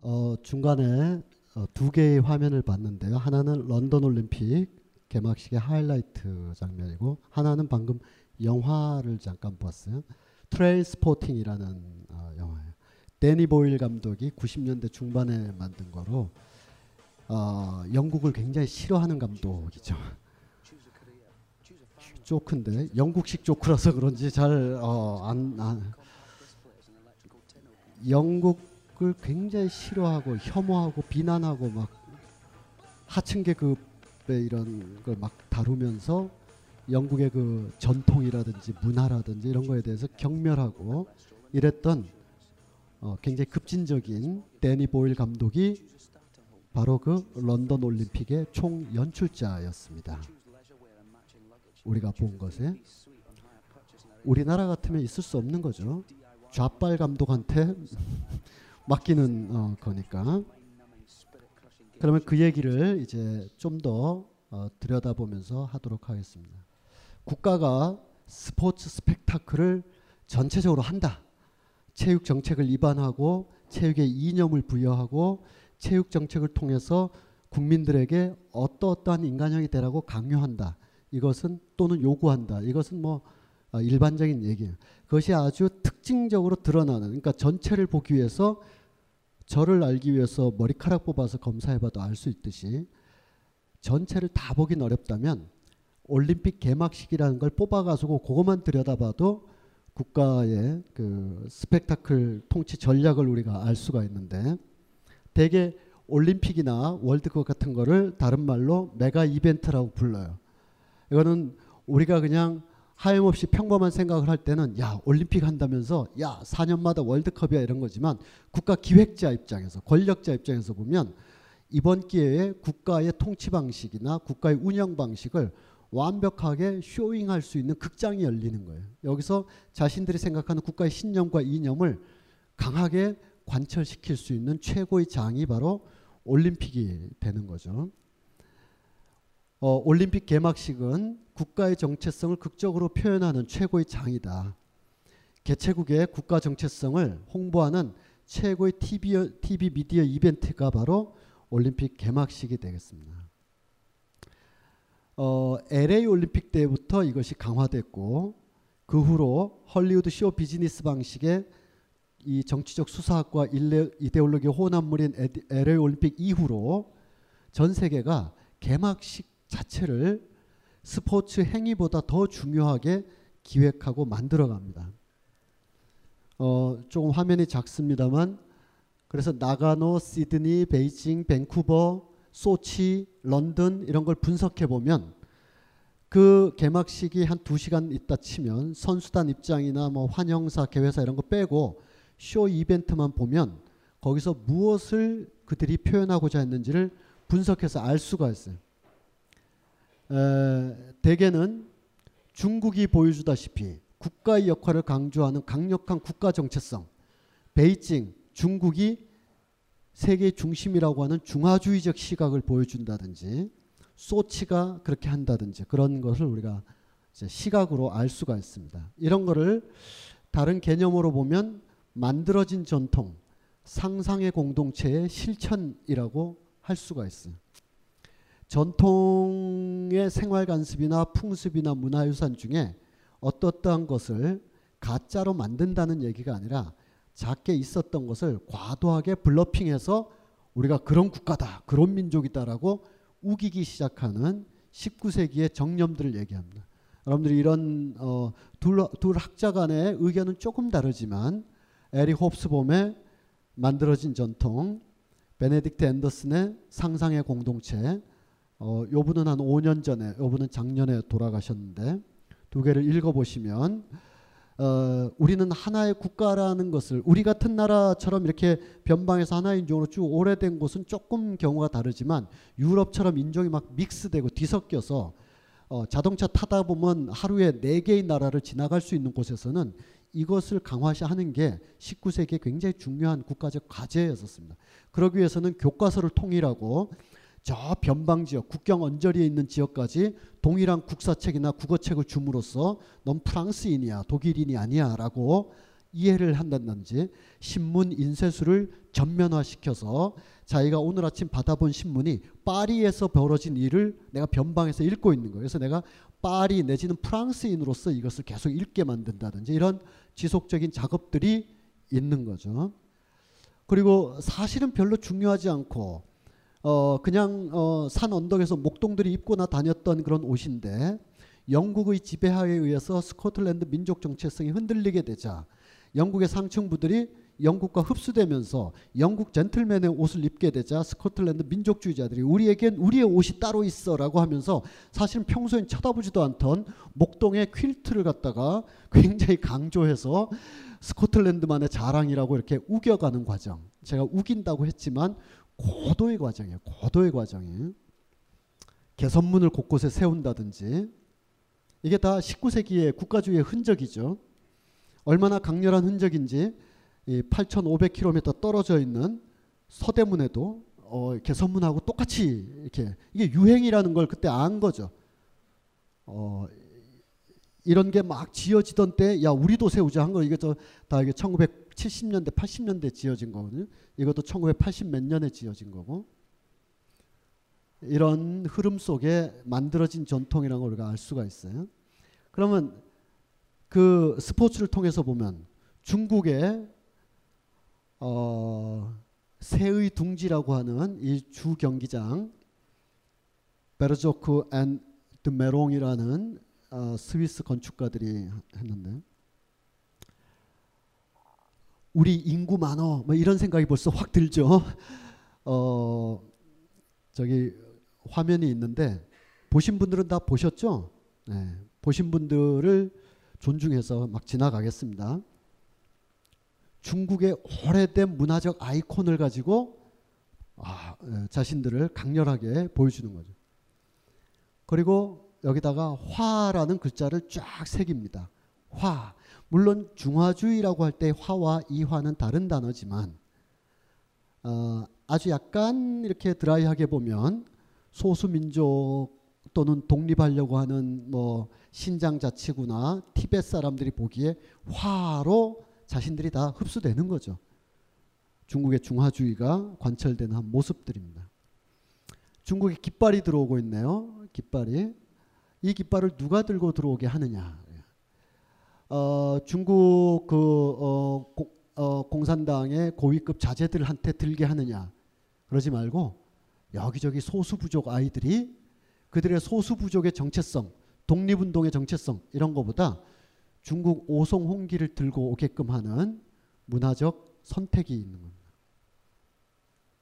어, 중간에 어, 두 개의 화면을 봤는데요. 하나는 런던 올림픽 개막식의 하이라이트 장면이고 하나는 방금 영화를 잠깐 봤어요. Trainspotting이라는. 대니 보일 감독이 90년대 중반에 만든 거로 어, 영국을 굉장히 싫어하는 감독이죠. 조크인데 영국식 조크라서 그런지 잘 안 어, 안, 영국을 굉장히 싫어하고 혐오하고 비난하고 막 하층 계급의 이런 걸 막 다루면서 영국의 그 전통이라든지 문화라든지 이런 거에 대해서 경멸하고 이랬던 어, 굉장히 급진적인 데니 보일 감독이 바로 그 런던 올림픽의 총 연출자였습니다. 우리가 본 것에 우리나라 같으면 있을 수 없는 거죠. 좌빨 감독한테 맡기는 어, 거니까. 그러면 그 얘기를 이제 좀더 어, 들여다보면서 하도록 하겠습니다. 국가가 스포츠 스펙타클을 전체적으로 한다. 체육 정책을 입안하고 체육에 이념을 부여하고 체육 정책을 통해서 국민들에게 어떠어떠한 인간형이 되라고 강요한다. 이것은 또는 요구한다. 이것은 뭐 아, 일반적인 얘기예요. 그것이 아주 특징적으로 드러나는 그러니까 전체를 보기 위해서 저를 알기 위해서 머리카락 뽑아서 검사해봐도 알 수 있듯이 전체를 다 보긴 어렵다면 올림픽 개막식이라는 걸 뽑아가지고 그것만 들여다봐도 국가의 그 스펙타클 통치 전략을 우리가 알 수가 있는데 대개 올림픽이나 월드컵 같은 거를 다른 말로 메가 이벤트라고 불러요. 이거는 우리가 그냥 하염없이 평범한 생각을 할 때는 야 올림픽 한다면서 야 4년마다 월드컵이야 이런 거지만 국가 기획자 입장에서 권력자 입장에서 보면 이번 기회에 국가의 통치 방식이나 국가의 운영 방식을 완벽하게 쇼잉할 수 있는 극장이 열리는 거예요. 여기서 자신들이 생각하는 국가의 신념과 이념을 강하게 관철시킬 수 있는 최고의 장이 바로 올림픽이 되는 거죠. 어, 올림픽 개막식은 국가의 정체성을 극적으로 표현하는 최고의 장이다. 개최국의 국가 정체성을 홍보하는 최고의 TV, TV 미디어 이벤트가 바로 올림픽 개막식이 되겠습니다. 어, LA 올림픽 때부터 이것이 강화됐고 그 후로 헐리우드 쇼 비즈니스 방식의 이 정치적 수사학과 일레, 이데올로기 혼합물인 LA 올림픽 이후로 전 세계가 개막식 자체를 스포츠 행위보다 더 중요하게 기획하고 만들어갑니다. 어, 조금 화면이 작습니다만 그래서 나가노, 시드니, 베이징, 밴쿠버, 소치, 런던 이런 걸 분석해 보면 그 개막식이 한두 시간 있다 치면 선수단 입장이나 뭐 환영사, 개회사 이런 거 빼고 쇼 이벤트만 보면 거기서 무엇을 그들이 표현하고자 했는지를 분석해서 알 수가 있어요. 에, 대개는 중국이 보여주다시피 국가의 역할을 강조하는 강력한 국가 정체성, 베이징, 중국이 세계 중심이라고 하는 중화주의적 시각을 보여준다든지 소치가 그렇게 한다든지 그런 것을 우리가 시각으로 알 수가 있습니다. 이런 거를 다른 개념으로 보면 만들어진 전통, 상상의 공동체의 실천이라고 할 수가 있어요. 전통의 생활 관습이나 풍습이나 문화유산 중에 어떠한 것을 가짜로 만든다는 얘기가 아니라 작게 있었던 것을 과도하게 블러핑해서 우리가 그런 국가다, 그런 민족이다라고 우기기 시작하는 19세기의 정념들을 얘기합니다. 여러분들이 이런 어, 둘, 둘 학자 간의 의견은 조금 다르지만 에릭 홉스봄의 만들어진 전통, 베네딕트 앤더슨의 상상의 공동체, 어, 요 분은 한 5년 전에, 요 분은 작년에 돌아가셨는데 두 개를 읽어보시면 어, 우리는 하나의 국가라는 것을 우리 같은 나라처럼 이렇게 변방에서 하나의 인종으로 쭉 오래된 곳은 조금 경우가 다르지만 유럽처럼 인종이 막 믹스되고 뒤섞여서 어, 자동차 타다 보면 하루에 네 개의 나라를 지나갈 수 있는 곳에서는 이것을 강화시하는 게 19세기에 굉장히 중요한 국가적 과제였었습니다. 그러기 위해서는 교과서를 통일하고 저 변방 지역, 국경 언저리에 있는 지역까지 동일한 국사책이나 국어책을 줌으로써 넌 프랑스인이야, 독일인이 아니야라고 이해를 한다든지 신문 인쇄수를 전면화시켜서 자기가 오늘 아침 받아본 신문이 파리에서 벌어진 일을 내가 변방에서 읽고 있는 거예요. 그래서 내가 파리 내지는 프랑스인으로서 이것을 계속 읽게 만든다든지 이런 지속적인 작업들이 있는 거죠. 그리고 사실은 별로 중요하지 않고 어 그냥 어, 산 언덕에서 목동들이 입고나 다녔던 그런 옷인데 영국의 지배하에 의해서 스코틀랜드 민족 정체성이 흔들리게 되자 영국의 상층부들이 영국과 흡수되면서 영국 젠틀맨의 옷을 입게 되자 스코틀랜드 민족주의자들이 우리에겐 우리의 옷이 따로 있어라고 하면서 사실은 평소엔 쳐다보지도 않던 목동의 퀼트를 갖다가 굉장히 강조해서 스코틀랜드만의 자랑이라고 이렇게 우겨가는 과정. 제가 우긴다고 했지만 고도의 과정이에요. 고도의 과정이. 개선문을 곳곳에 세운다든지 이게 다 19세기의 국가주의의 흔적이죠. 얼마나 강렬한 흔적인지 이 8,500km 떨어져 있는 서대문에도 어, 개선문하고 똑같이 이렇게 이게 유행이라는 걸 그때 안 거죠. 어, 이런 게 막 지어지던 때 야 우리도 세우자 한 거 이게 다 이게 1970년대 80년대 지어진 거거든요. 이것도 1980 몇 년에 지어진 거고 이런 흐름 속에 만들어진 전통이라는 걸 우리가 알 수가 있어요. 그러면 그 스포츠를 통해서 보면 중국의 어, 새의 둥지라고 하는 이 주 경기장 베르조크 앤 드메롱이라는 어, 스위스 건축가들이 했는데 우리 인구 많어 뭐 이런 생각이 벌써 확 들죠. 어 저기 화면이 있는데 보신 분들은 다 보셨죠? 네, 보신 분들을 존중해서 막 지나가겠습니다. 중국의 오래된 문화적 아이콘을 가지고 아, 자신들을 강렬하게 보여주는 거죠. 그리고 여기다가 화라는 글자를 쫙 새깁니다. 화. 물론 중화주의라고 할 때 화와 이화는 다른 단어지만 어, 아주 약간 이렇게 드라이하게 보면 소수민족 또는 독립하려고 하는 뭐 신장 자치구나 티베트 사람들이 보기에 화로 자신들이 다 흡수되는 거죠. 중국의 중화주의가 관철되는 한 모습들입니다. 중국에 깃발이 들어오고 있네요. 깃발이 이 깃발을 누가 들고 들어오게 하느냐? 어, 중국 그 어, 고, 어, 공산당의 고위급 자제들한테 들게 하느냐? 그러지 말고 여기저기 소수 부족 아이들이 그들의 소수 부족의 정체성, 독립운동의 정체성 이런 것보다 중국 오송홍기를 들고 오게끔 하는 문화적 선택이 있는 겁니다.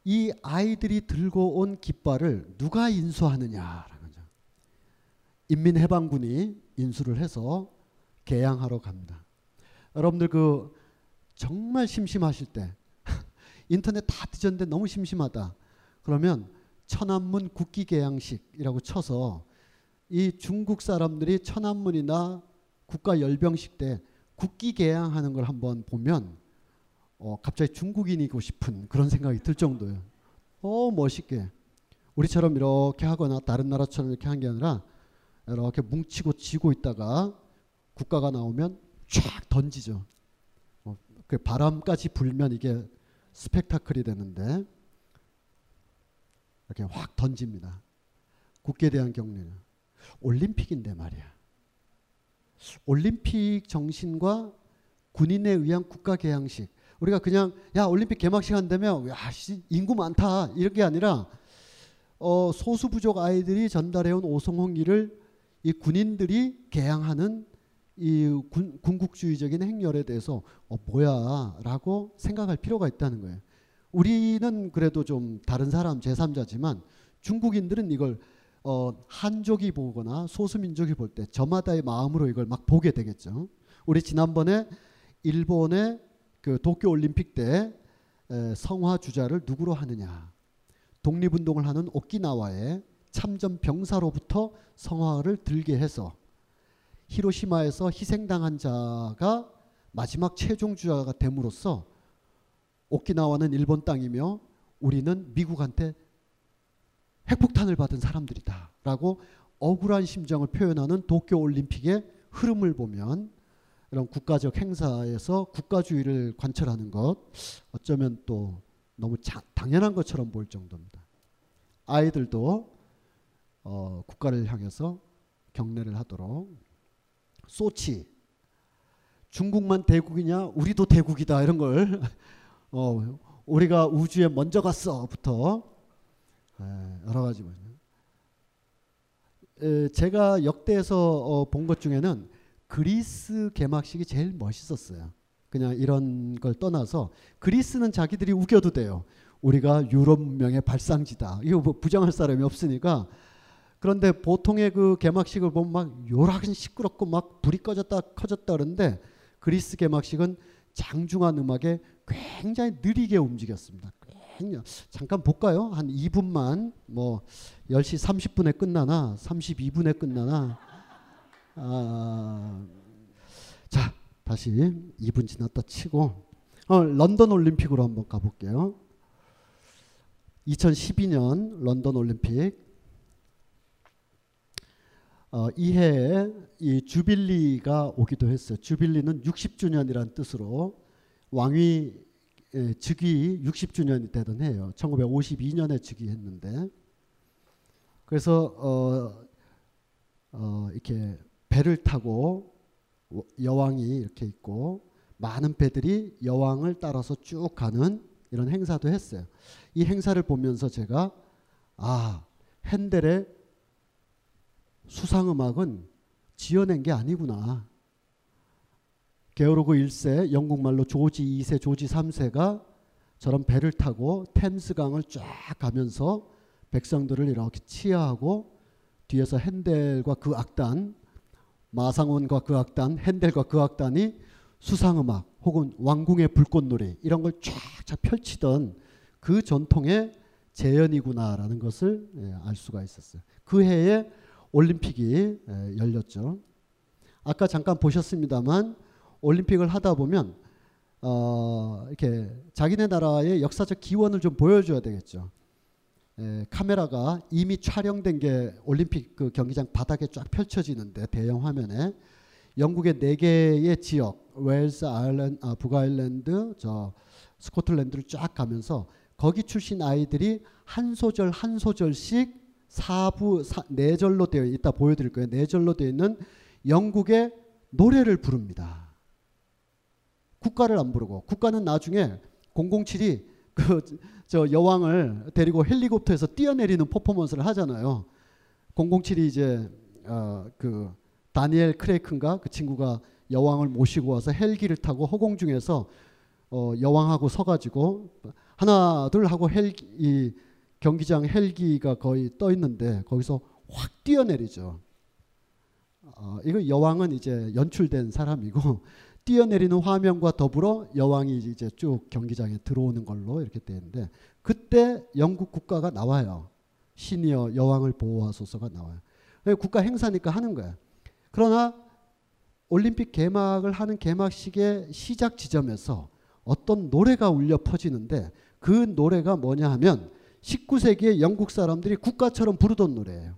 이 아이들이 들고 온 깃발을 누가 인수하느냐라는 거죠. 인민해방군이 인수를 해서 개양하러 갑니다. 여러분들 그 정말 심심하실 때 인터넷 다 뒤졌는데 너무 심심하다. 그러면 천안문 국기 개양식이라고 쳐서 이 중국 사람들이 천안문이나 국가 열병식 때 국기 개양하는 걸 한번 보면 어, 갑자기 중국인이고 싶은 그런 생각이 들 정도예요. 어 멋있게 우리처럼 이렇게 하거나 다른 나라처럼 이렇게 한 게 아니라 이렇게 뭉치고 쥐고 있다가 국가가 나오면 쫙 던지죠. 어, 그 바람까지 불면 이게 스펙타클이 되는데 이렇게 확 던집니다. 국기에 대한 경례는 올림픽인데 말이야. 올림픽 정신과 군인에 의한 국가 개양식. 우리가 그냥 야 올림픽 개막식 한다면 야 씨, 인구 많다 이렇게 아니라 어, 소수 부족 아이들이 전달해온 오송홍기를 이 군인들이 개양하는 이 군, 군국주의적인 행렬에 대해서 어, 뭐야라고 생각할 필요가 있다는 거예요. 우리는 그래도 좀 다른 사람 제3자지만 중국인들은 이걸 어, 한족이 보거나 소수민족이 볼 때 저마다의 마음으로 이걸 막 보게 되겠죠. 우리 지난번에 일본의 그 도쿄 올림픽 때 에, 성화 주자를 누구로 하느냐. 독립운동을 하는 오키나와의 참전 병사로부터 성화를 들게 해서 히로시마에서 희생당한 자가 마지막 최종 주자가 됨으로써 오키나와는 일본 땅이며 우리는 미국한테 핵폭탄을 받은 사람들이다 라고 억울한 심정을 표현하는 도쿄 올림픽의 흐름을 보면 이런 국가적 행사에서 국가주의를 관철하는 것 어쩌면 또 너무 자, 당연한 것처럼 보일 정도입니다. 아이들도 어, 국가를 향해서 경례를 하도록 소치 중국만 대국이냐 우리도 대국이다 이런 걸 어, 우리가 우주에 먼저 갔어부터 여러 가지 에, 제가 역대에서 어, 본것 중에는 그리스 개막식이 제일 멋있었어요. 그냥 이런 걸 떠나서 그리스는 자기들이 우겨도 돼요. 우리가 유럽 문명의 발상지다. 이거 뭐 부정할 사람이 없으니까. 그런데 보통의 그 개막식을 보면 막 요락은 시끄럽고 막 불이 꺼졌다 커졌다 그러는데 그리스 개막식은 장중한 음악에 굉장히 느리게 움직였습니다. 잠깐 볼까요? 한 2분만 뭐 10시 30분에 끝나나 32분에 끝나나 아, 자 다시 2분 지났다 치고 어, 런던 올림픽으로 한번 가볼게요. 2012년 런던 올림픽 어, 이해에 이 주빌리가 오기도 했어요. 주빌리는 60주년이란 뜻으로 왕위 예, 즉위 60주년이 되던 해요. 1952년에 즉위했는데 그래서 어, 어, 이렇게 배를 타고 여왕이 이렇게 있고 많은 배들이 여왕을 따라서 쭉 가는 이런 행사도 했어요. 이 행사를 보면서 제가 아 핸델의 수상음악은 지어낸 게 아니구나. 게오르그 1세 영국말로 조지 2세 조지 3세가 저런 배를 타고 템스강을 쫙 가면서 백성들을 이렇게 치하하고 뒤에서 핸델과 그 악단 마상원과 그 악단 핸델과 그 악단이 수상음악 혹은 왕궁의 불꽃놀이 이런 걸 쫙쫙 펼치던 그 전통의 재현이구나라는 것을 예, 알 수가 있었어요. 그 해에 올림픽이 에, 열렸죠. 아까 잠깐 보셨습니다만 올림픽을 하다 보면 어, 이렇게 자기네 나라의 역사적 기원을 좀 보여줘야 되겠죠. 에, 카메라가 이미 촬영된 게 올림픽 그 경기장 바닥에 쫙 펼쳐지는데 대형 화면에 영국의 네 개의 지역 웨일스, 아일랜드, 아, 북아일랜드, 저 스코틀랜드를 쫙 가면서 거기 출신 아이들이 한 소절 한 소절씩 사부 사, 네 절로 되어 이따 보여드릴 거예요. 네 절로 되어 있는 영국의 노래를 부릅니다. 국가를 안 부르고 국가는 나중에 007이 그 저 여왕을 데리고 헬리콥터에서 뛰어내리는 퍼포먼스를 하잖아요. 007이 이제 어, 그 다니엘 크레이크인가 그 친구가 여왕을 모시고 와서 헬기를 타고 허공 중에서 어, 여왕하고 서가지고 하나 둘 하고 헬기 이 경기장 헬기가 거의 떠 있는데 거기서 확 뛰어내리죠. 어, 이거 여왕은 이제 연출된 사람이고 뛰어내리는 화면과 더불어 여왕이 이제 쭉 경기장에 들어오는 걸로 이렇게 되는데 그때 영국 국가가 나와요. 시니어 여왕을 보호하소서가 나와요. 국가 행사니까 하는 거야. 그러나 올림픽 개막을 하는 개막식의 시작 지점에서 어떤 노래가 울려 퍼지는데 그 노래가 뭐냐 하면 19세기에 영국 사람들이 국가처럼 부르던 노래예요.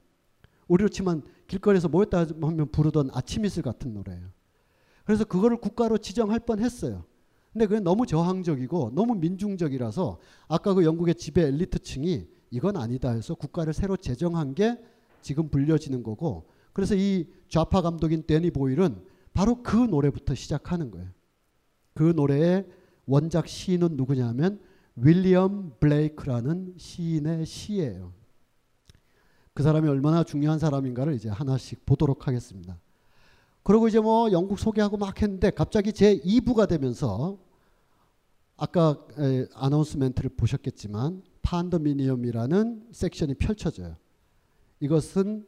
우리로 치면 길거리에서 모였다 하면 부르던 아침 이슬 같은 노래예요. 그래서 그거를 국가로 지정할 뻔 했어요. 근데 그게 너무 저항적이고 너무 민중적이라서 아까 그 영국의 지배 엘리트층이 이건 아니다 해서 국가를 새로 제정한 게 지금 불려지는 거고 그래서 이 좌파 감독인 데니 보일은 바로 그 노래부터 시작하는 거예요. 그 노래의 원작 시인은 누구냐면 윌리엄 블레이크라는 시인의 시예요. 그 사람이 얼마나 중요한 사람인가를 이제 하나씩 보도록 하겠습니다. 그리고 이제 뭐 영국 소개하고 막 했는데 갑자기 제 2부가 되면서 아까 에, 아나운스멘트를 보셨겠지만 판더미니엄이라는 섹션이 펼쳐져요. 이것은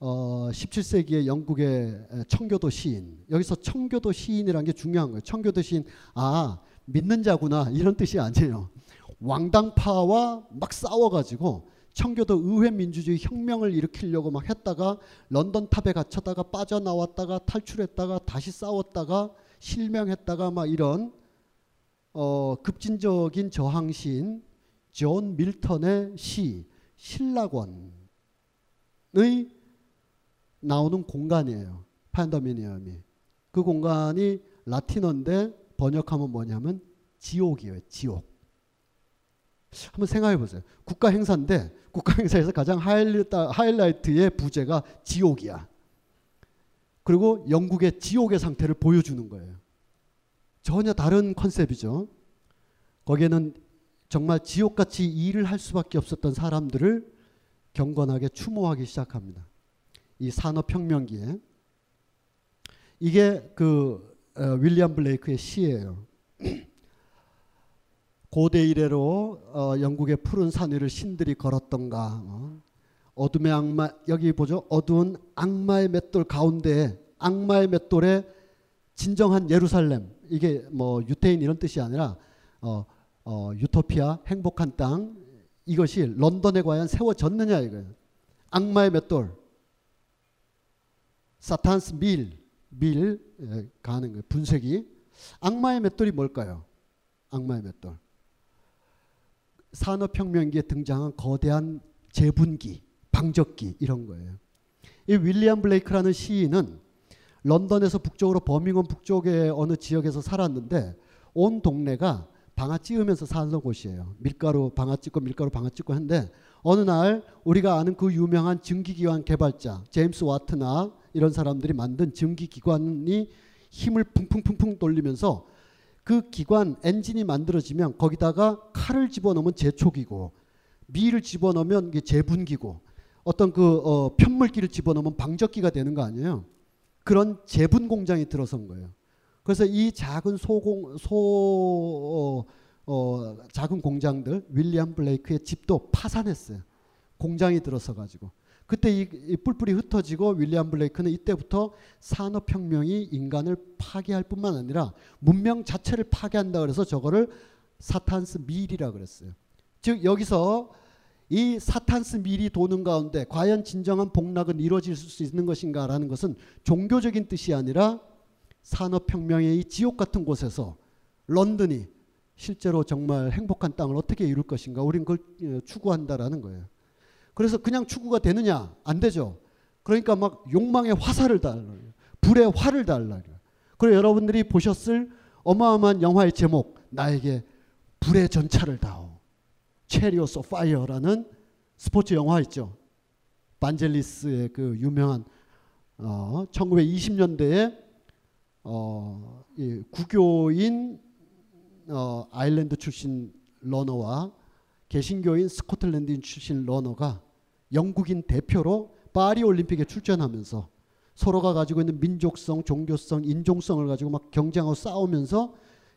어, 17세기의 영국의 청교도 시인. 여기서 청교도 시인이라는 게 중요한 거예요. 청교도 시인, 아, 믿는 자구나. 이런 뜻이 아니에요. 왕당파와 막 싸워가지고 청교도 의회 민주주의 혁명을 일으키려고 막 했다가 런던 탑에 갇혔다가 빠져나왔다가 탈출했다가 다시 싸웠다가 실명했다가 막 이런 어, 급진적인 저항 시인 존 밀턴의 시 실낙원에 나오는 공간이에요. 판더미니엄이. 그 공간이 라틴어인데 번역하면 뭐냐면 지옥이에요. 지옥. 한번 생각해 보세요. 국가 행사인데 국가 행사에서 가장 하이라이트의 부제가 지옥이야. 그리고 영국의 지옥의 상태를 보여주는 거예요. 전혀 다른 컨셉이죠. 거기에는 정말 지옥같이 일을 할 수밖에 없었던 사람들을 경건하게 추모하기 시작합니다. 이 산업혁명기에 이게 그 어, 윌리엄 블레이크의 시예요. 고대 이래로 어, 영국의 푸른 산 위를 신들이 걸었던가 어? 어둠의 악마 여기 보죠? 어두운 악마의 맷돌 가운데 악마의 맷돌에 진정한 예루살렘. 이게 뭐 유태인 이런 뜻이 아니라 어, 어, 유토피아 행복한 땅. 이것이 런던에 과연 세워졌느냐 이거예요. 악마의 맷돌. 사탄스 밀, 밀 예, 가는 거예요. 분쇄기. 악마의 맷돌이 뭘까요? 악마의 맷돌. 산업혁명기에 등장한 거대한 재분기, 방적기 이런 거예요. 이 윌리엄 블레이크라는 시인은 런던에서 북쪽으로 버밍엄 북쪽의 어느 지역에서 살았는데 온 동네가 방아 찌으면서 사는 곳이에요. 밀가루 방아 찍고 밀가루 방아 찍고 했는데 어느 날 우리가 아는 그 유명한 증기기관 개발자 제임스 와트나 이런 사람들이 만든 증기 기관이 힘을 풍풍풍풍 돌리면서 그 기관 엔진이 만들어지면 거기다가 칼을 집어넣으면 제촉이고 미를 집어넣으면 이게 재분기고 어떤 그 어, 편물기를 집어넣으면 방적기가 되는 거 아니에요. 그런 재분 공장이 들어선 거예요. 그래서 이 작은 소공 소 어, 어, 작은 공장들 윌리엄 블레이크의 집도 파산했어요. 공장이 들어서 가지고 그때 이, 이 뿔뿔이 흩어지고 윌리엄 블레이크는 이때부터 산업혁명이 인간을 파괴할 뿐만 아니라 문명 자체를 파괴한다 그래서 저거를 사탄스 밀이라 그랬어요. 즉 여기서 이 사탄스 미리 도는 가운데 과연 진정한 복락은 이루어질 수 있는 것인가라는 것은 종교적인 뜻이 아니라 산업혁명의 이 지옥 같은 곳에서 런던이 실제로 정말 행복한 땅을 어떻게 이룰 것인가 우린 그걸 어, 추구한다라는 거예요. 그래서 그냥 추구가 되느냐 안 되죠. 그러니까 막 욕망의 화살을 달라요. 불의 활을 달라요. 그리고 여러분들이 보셨을 어마어마한 영화의 제목 나에게 불의 전차를 다오. Chariots of Fire라는 스포츠 영화 있죠. 반젤리스의 그 유명한 어, 1920년대에 어, 이 국교인 어, 아일랜드 출신 러너와 개신교인 스코틀랜드인 출신 러너가 영국인 대표로 파리 올림픽에 출전하면서 서로가 가지고 있는 민족성, 종교성, 인종성을 가지고 막 경쟁하고 싸우면서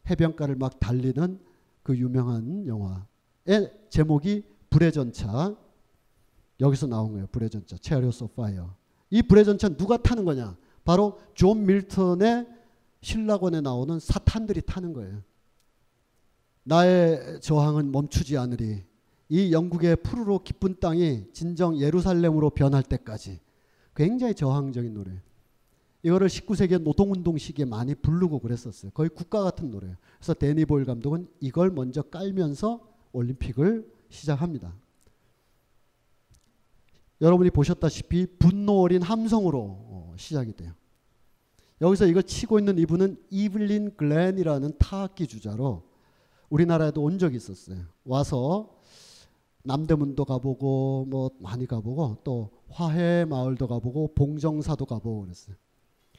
해변가를 막 달리는 그 유명한 영화의 제목이 불의 전차. 여기서 나온 거예요. 불의 전차. of Fire. 이 불의 전차 누가 타는 거냐? 바로 존 밀턴의 실낙원에 나오는 사탄들이 타는 거예요. 나의 저항은 멈추지 않으리. 이 영국의 푸르고 기쁜 땅이 진정 예루살렘으로 변할 때까지 굉장히 저항적인 노래. 이거를 19세기 노동운동 시기에 많이 부르고 그랬었어요. 거의 국가 같은 노래예요. 그래서 대니 보일 감독은 이걸 먼저 깔면서 올림픽을 시작합니다. 여러분이 보셨다시피 분노 어린 함성으로 어, 시작이 돼요. 여기서 이걸 치고 있는 이분은 이블린 글렌이라는 타악기 주자로 우리나라에도 온 적이 있었어요. 와서 남대문도 가보고 뭐 많이 가보고 또 화해 마을도 가보고 봉정사도 가보고 그랬어요.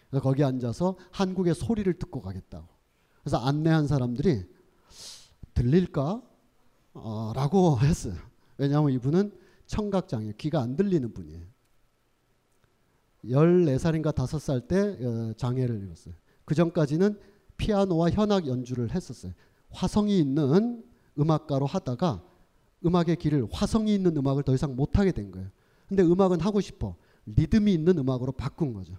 그래서 거기 앉아서 한국의 소리를 듣고 가겠다고. 그래서 안내한 사람들이 들릴까? 어, 라고 했어요. 왜냐하면 이분은 청각장애, 귀가 안 들리는 분이에요. 14살인가 5살 때 어, 장애를 입었어요. 그 전까지는 피아노와 현악 연주를 했었어요. 화성이 있는 음악가로 하다가 음악의 길을 화성이 있는 음악을 더 이상 못 하게 된 거예요. 근데 음악은 하고 싶어. 리듬이 있는 음악으로 바꾼 거죠.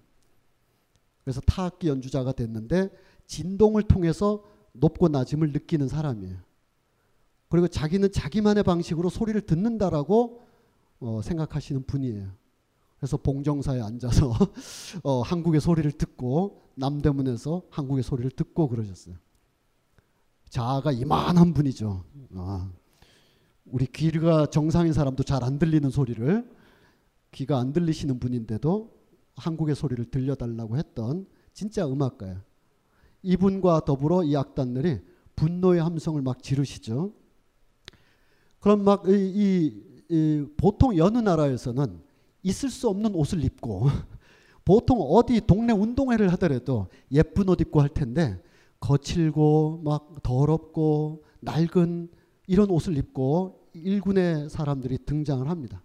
그래서 타악기 연주자가 됐는데 진동을 통해서 높고 낮음을 느끼는 사람이에요. 그리고 자기는 자기만의 방식으로 소리를 듣는다라고 어, 생각하시는 분이에요. 그래서 봉정사에 앉아서 어, 한국의 소리를 듣고 남대문에서 한국의 소리를 듣고 그러셨어요. 자아가 이만한 분이죠. 아, 우리 귀가 정상인 사람도 잘 안 들리는 소리를 귀가 안 들리시는 분인데도 한국의 소리를 들려달라고 했던 진짜 음악가예요. 이분과 더불어 이 악단들이 분노의 함성을 막 지르시죠. 그럼 막 이, 이, 이 보통 여느 나라에서는 있을 수 없는 옷을 입고 보통 어디 동네 운동회를 하더라도 예쁜 옷 입고 할 텐데 거칠고 막 더럽고 낡은 이런 옷을 입고 일군의 사람들이 등장을 합니다.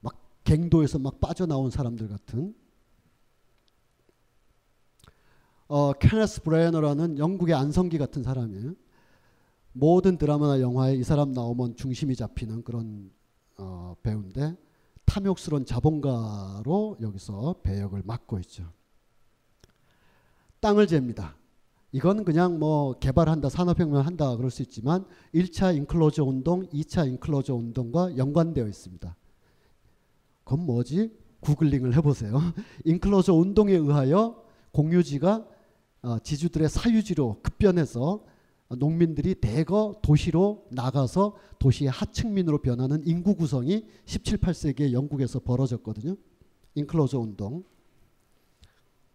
막 갱도에서 막 빠져나온 사람들 같은 어, 케네스 브레너라는 영국의 안성기 같은 사람이에요. 모든 드라마나 영화에 이 사람 나오면 중심이 잡히는 그런 어, 배우인데 탐욕스러운 자본가로 여기서 배역을 맡고 있죠. 땅을 잽니다. 이건 그냥 뭐 개발한다, 산업혁명 한다 그럴 수 있지만 1차 인클로저 운동, 2차 인클로저 운동과 연관되어 있습니다. 그건 뭐지? 구글링을 해보세요. 인클로저 운동에 의하여 공유지가 어, 지주들의 사유지로 급변해서 농민들이 대거 도시로 나가서 도시의 하층민으로 변하는 인구 구성이 17, 8세기에 영국에서 벌어졌거든요. 인클로저 운동.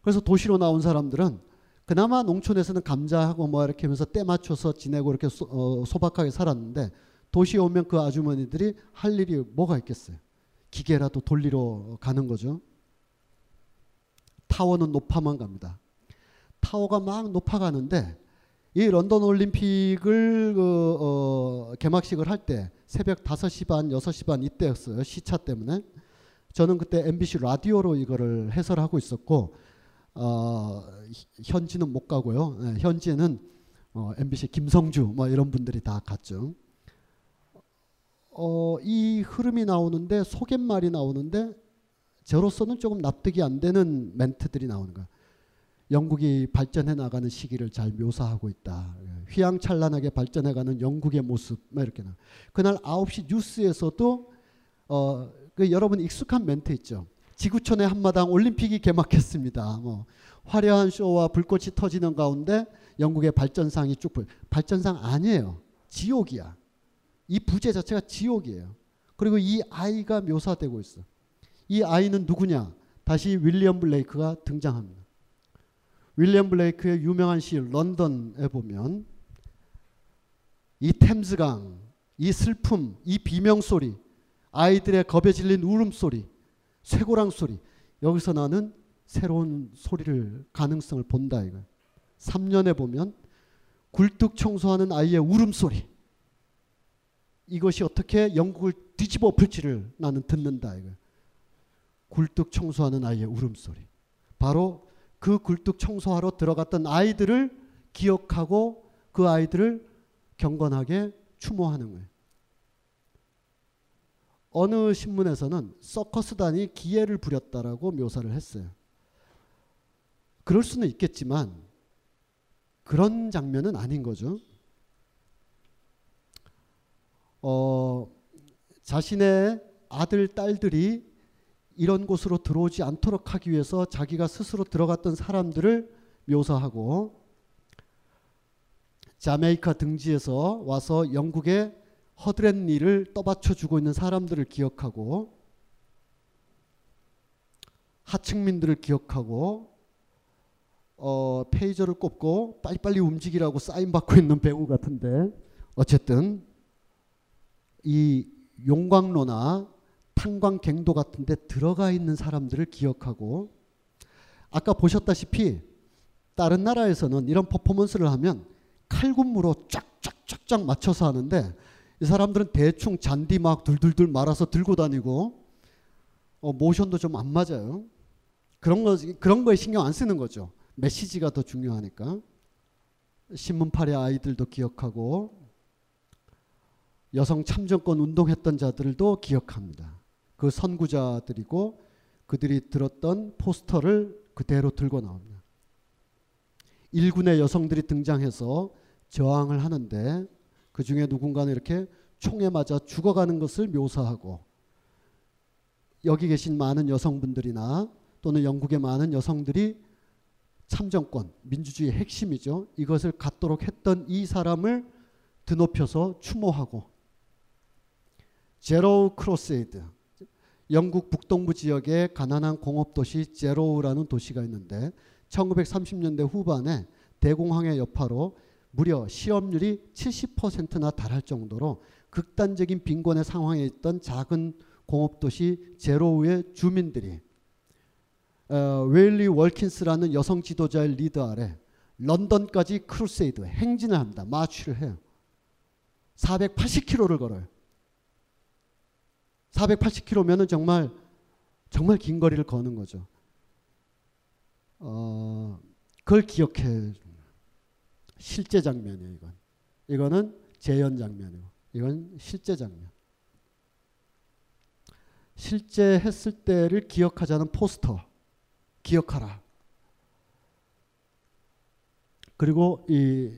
그래서 도시로 나온 사람들은 그나마 농촌에서는 감자하고 뭐 이렇게 하면서 때 맞춰서 지내고 이렇게 소, 어, 소박하게 살았는데 도시에 오면 그 아주머니들이 할 일이 뭐가 있겠어요. 기계라도 돌리러 가는 거죠. 타워는 높아만 갑니다. 타워가 막 높아가는데 이 런던 올림픽을 그, 어, 개막식을 할 때 새벽 5시 반, 6시 반 이때였어요. 시차 때문에. 저는 그때 MBC 라디오로 이거를 해설하고 있었고 어, 현지는 못 가고요. 네, 현지는 어, MBC 김성주 뭐 이런 분들이 다 갔죠. 어, 이 흐름이 나오는데 속갯말이 나오는데 저로서는 조금 납득이 안 되는 멘트들이 나오는 거예요. 영국이 발전해 나가는 시기를 잘 묘사하고 있다. 휘황찬란하게 발전해가는 영국의 모습 막 이렇게 나. 그날 9시 뉴스에서도 어, 그 여러분 익숙한 멘트 있죠. 지구촌의 한마당 올림픽이 개막했습니다. 뭐 화려한 쇼와 불꽃이 터지는 가운데 영국의 발전상이 쭉 보여. 발전상 아니에요. 지옥이야. 이 부재 자체가 지옥이에요. 그리고 이 아이가 묘사되고 있어. 이 아이는 누구냐? 다시 윌리엄 블레이크가 등장합니다. 윌리엄 블레이크의 유명한 시 런던에 보면 이 템즈강, 이 슬픔, 이 비명 소리, 아이들의 겁에 질린 울음 소리, 쇠고랑 소리. 여기서 나는 새로운 소리를 가능성을 본다 이거. 3년에 보면 굴뚝 청소하는 아이의 울음소리. 이것이 어떻게 영국을 뒤집어 엎을지를 나는 듣는다 이거. 굴뚝 청소하는 아이의 울음소리. 바로 그 굴뚝 청소하러 들어갔던 아이들을 기억하고 그 아이들을 경건하게 추모하는 거예요. 어느 신문에서는 서커스단이 기회를 부렸다라고 묘사를 했어요. 그럴 수는 있겠지만 그런 장면은 아닌 거죠. 어, 자신의 아들, 딸들이 이런 곳으로 들어오지 않도록 하기 위해서 자기가 스스로 들어갔던 사람들을 묘사하고 자메이카 등지에서 와서 영국의 허드렛 일을 떠받쳐 주고 있는 사람들을 기억하고 하층민들을 기억하고 어, 페이저를 꼽고 빨리빨리 움직이라고 사인 받고 있는 배우 같은데 어쨌든 이 용광로나 탄광갱도 같은데 들어가 있는 사람들을 기억하고 아까 보셨다시피 다른 나라에서는 이런 퍼포먼스를 하면 칼군무로 쫙쫙쫙쫙 맞춰서 하는데 이 사람들은 대충 잔디 막 둘둘둘 말아서 들고 다니고 어, 모션도 좀 안 맞아요. 그런 거 그런 거에 신경 안 쓰는 거죠. 메시지가 더 중요하니까. 신문팔의 아이들도 기억하고 여성 참정권 운동했던 자들도 기억합니다. 그 선구자들이고 그들이 들었던 포스터를 그대로 들고 나옵니다. 일군의 여성들이 등장해서 저항을 하는데 그 중에 누군가는 이렇게 총에 맞아 죽어가는 것을 묘사하고 여기 계신 많은 여성분들이나 또는 영국의 많은 여성들이 참정권, 민주주의의 핵심이죠. 이것을 갖도록 했던 이 사람을 드높여서 추모하고 Jarrow Crusade 영국 북동부 지역의 가난한 공업 도시 제로우라는 도시가 있는데 1930년대 후반에 대공황의 여파로 무려 실업률이 70%나 달할 정도로 극단적인 빈곤의 상황에 있던 작은 공업도시 제로우의 주민들이 어, 엘렌 윌킨슨이라는 여성 지도자의 리더 아래 런던까지 Crusade 행진을 합니다. 마취를 해요. 480km를 걸어요. 480km면은 정말 정말 긴 거리를 거는 거죠. 어, 그걸 기억해. 실제 장면이에요, 이건. 이거는 재현 장면이고, 이건 실제 장면. 실제 했을 때를 기억하자는 포스터. 기억하라. 그리고 이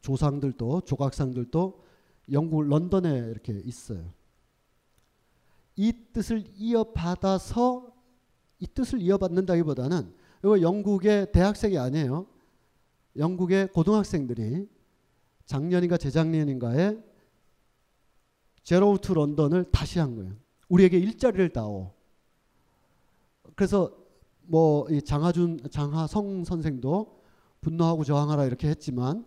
조상들도 조각상들도 영국 런던에 이렇게 있어요. 이 뜻을 이어받아서 이 뜻을 이어받는다기보다는 이거 영국의 대학생이 아니에요. 영국의 고등학생들이 작년인가 재작년인가에 Jarrow to London을 다시 한 거예요. 우리에게 일자리를 다오. 그래서 뭐 장하준 장하성 선생도 분노하고 저항하라 이렇게 했지만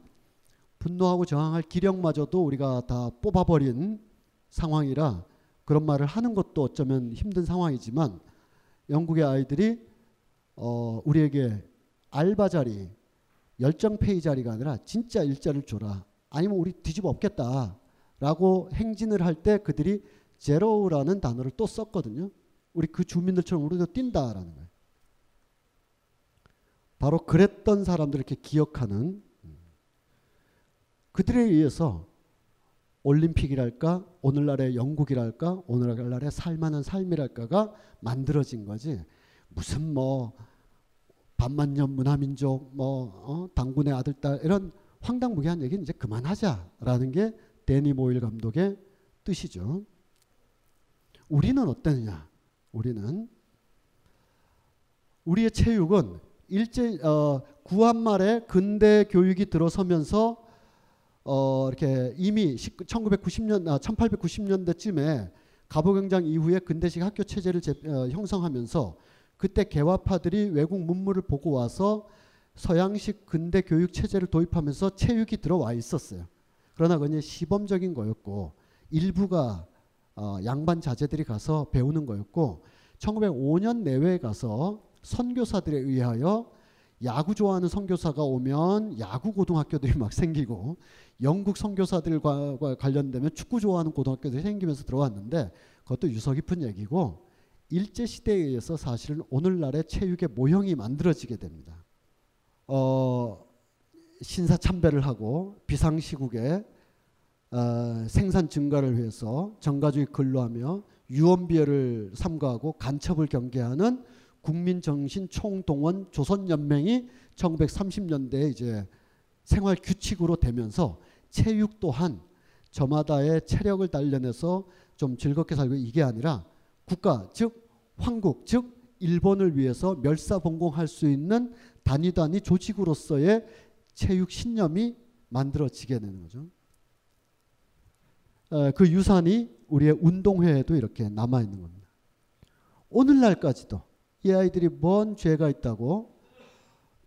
분노하고 저항할 기력마저도 우리가 다 뽑아버린 상황이라 그런 말을 하는 것도 어쩌면 힘든 상황이지만 영국의 아이들이 어 우리에게 알바 자리 열정 페이 자리가 아니라 진짜 일자리를 줘라. 아니면 우리 뒤집어 엎겠다 라고 행진을 할 때 그들이 제로우라는 단어를 또 썼거든요. 우리 그 주민들처럼 우리도 뛴다라는 거예요. 바로 그랬던 사람들을 이렇게 기억하는 그들에 의해서 올림픽이랄까 오늘날의 영국이랄까 오늘날의 살만한 삶이랄까가 만들어진 거지 무슨 뭐 반만년 문화민족 뭐 어, 당군의 아들딸 이런 황당무계한 얘기는 이제 그만하자라는 게 데니 모일 감독의 뜻이죠. 우리는 어떠느냐? 우리는 우리의 체육은 일제 어, 구한 말에 근대 교육이 들어서면서 어, 이렇게 이미 1990년 아, 1890년대쯤에 갑오경장 이후에 근대식 학교 체제를 제, 어, 형성하면서 그때 개화파들이 외국 문물을 보고 와서 서양식 근대 교육 체제를 도입하면서 체육이 들어와 있었어요. 그러나 그냥 시범적인 거였고 일부가 어, 양반 자제들이 가서 배우는 거였고 1905년 내외에 가서 선교사들에 의하여 야구 좋아하는 선교사가 오면 야구 고등학교들이 막 생기고 영국 선교사들과 관련되면 축구 좋아하는 고등학교들이 생기면서 들어왔는데 그것도 유서 깊은 얘기고 일제 시대에 의해서 사실은 오늘날의 체육의 모형이 만들어지게 됩니다. 어, 신사 참배를 하고 비상시국에 어, 생산 증가를 위해서 정가주의 근로하며 유언비어를 삼가하고 간첩을 경계하는 국민정신 총동원 조선연맹이 1930년대에 이제 생활 규칙으로 되면서 체육 또한 저마다의 체력을 단련해서 좀 즐겁게 살고 이게 아니라 국가 즉 황국 즉 일본을 위해서 멸사봉공할 수 있는 단위 단위 조직으로서의 체육 신념이 만들어지게 되는 거죠. 어, 그 유산이 우리의 운동회에도 이렇게 남아 있는 겁니다. 오늘날까지도 이 아이들이 뭔 죄가 있다고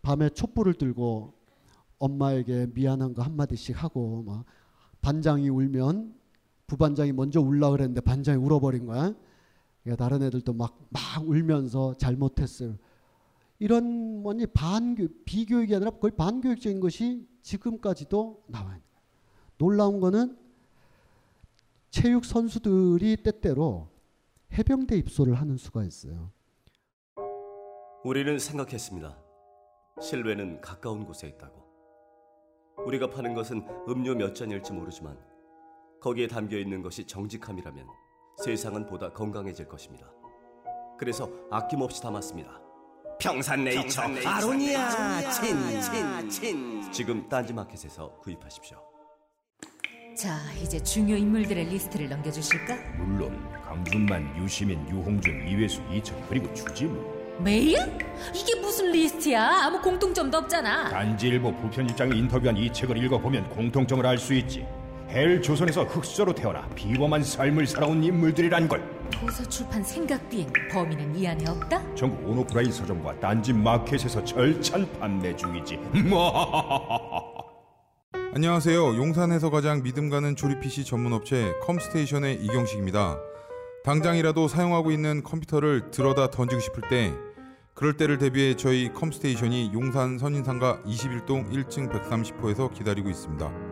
밤에 촛불을 들고 엄마에게 미안한 거 한마디씩 하고 막 반장이 울면 부반장이 먼저 울라 그랬는데 반장이 울어버린 거야. 그러니까 다른 애들도 막, 막 울면서 잘못했어요. 이런 뭐니 반교 비교육이 아니라 거의 반교육적인 것이 지금까지도 나와요. 놀라운 거는 체육 선수들이 때때로 해병대 입소를 하는 수가 있어요. 우리는 생각했습니다. 실외는 가까운 곳에 있다고. 우리가 파는 것은 음료 몇 잔일지 모르지만 거기에 담겨 있는 것이 정직함이라면 세상은 보다 건강해질 것입니다. 그래서 아낌없이 담았습니다. 평산네이처, 아로니아 친친친 지금 딴지마켓에서 구입하십시오. 자, 이제 중요 인물들의 리스트를 넘겨주실까? 물론 강준만, 유시민, 유홍준, 이외수, 이철 그리고 주지무 메일? 이게 무슨 리스트야? 아무 공통점도 없잖아. 딴지일보 부편집장이 인터뷰한 이 책을 읽어보면 공통점을 알 수 있지 헬 조선에서 흙수저로 태어나 비범한 삶을 살아온 인물들이란 걸 도서 출판 생각 비행 범인은 이 안에 없다? 전국 온오프라인 서점과 딴지 마켓에서 절찬 판매 중이지 안녕하세요. 용산에서 가장 믿음 가는 조립 PC 전문 업체 컴스테이션의 이경식입니다. 당장이라도 사용하고 있는 컴퓨터를 들어다 던지고 싶을 때 그럴 때를 대비해 저희 컴스테이션이 용산 선인상가 21동 1층 130호에서 기다리고 있습니다.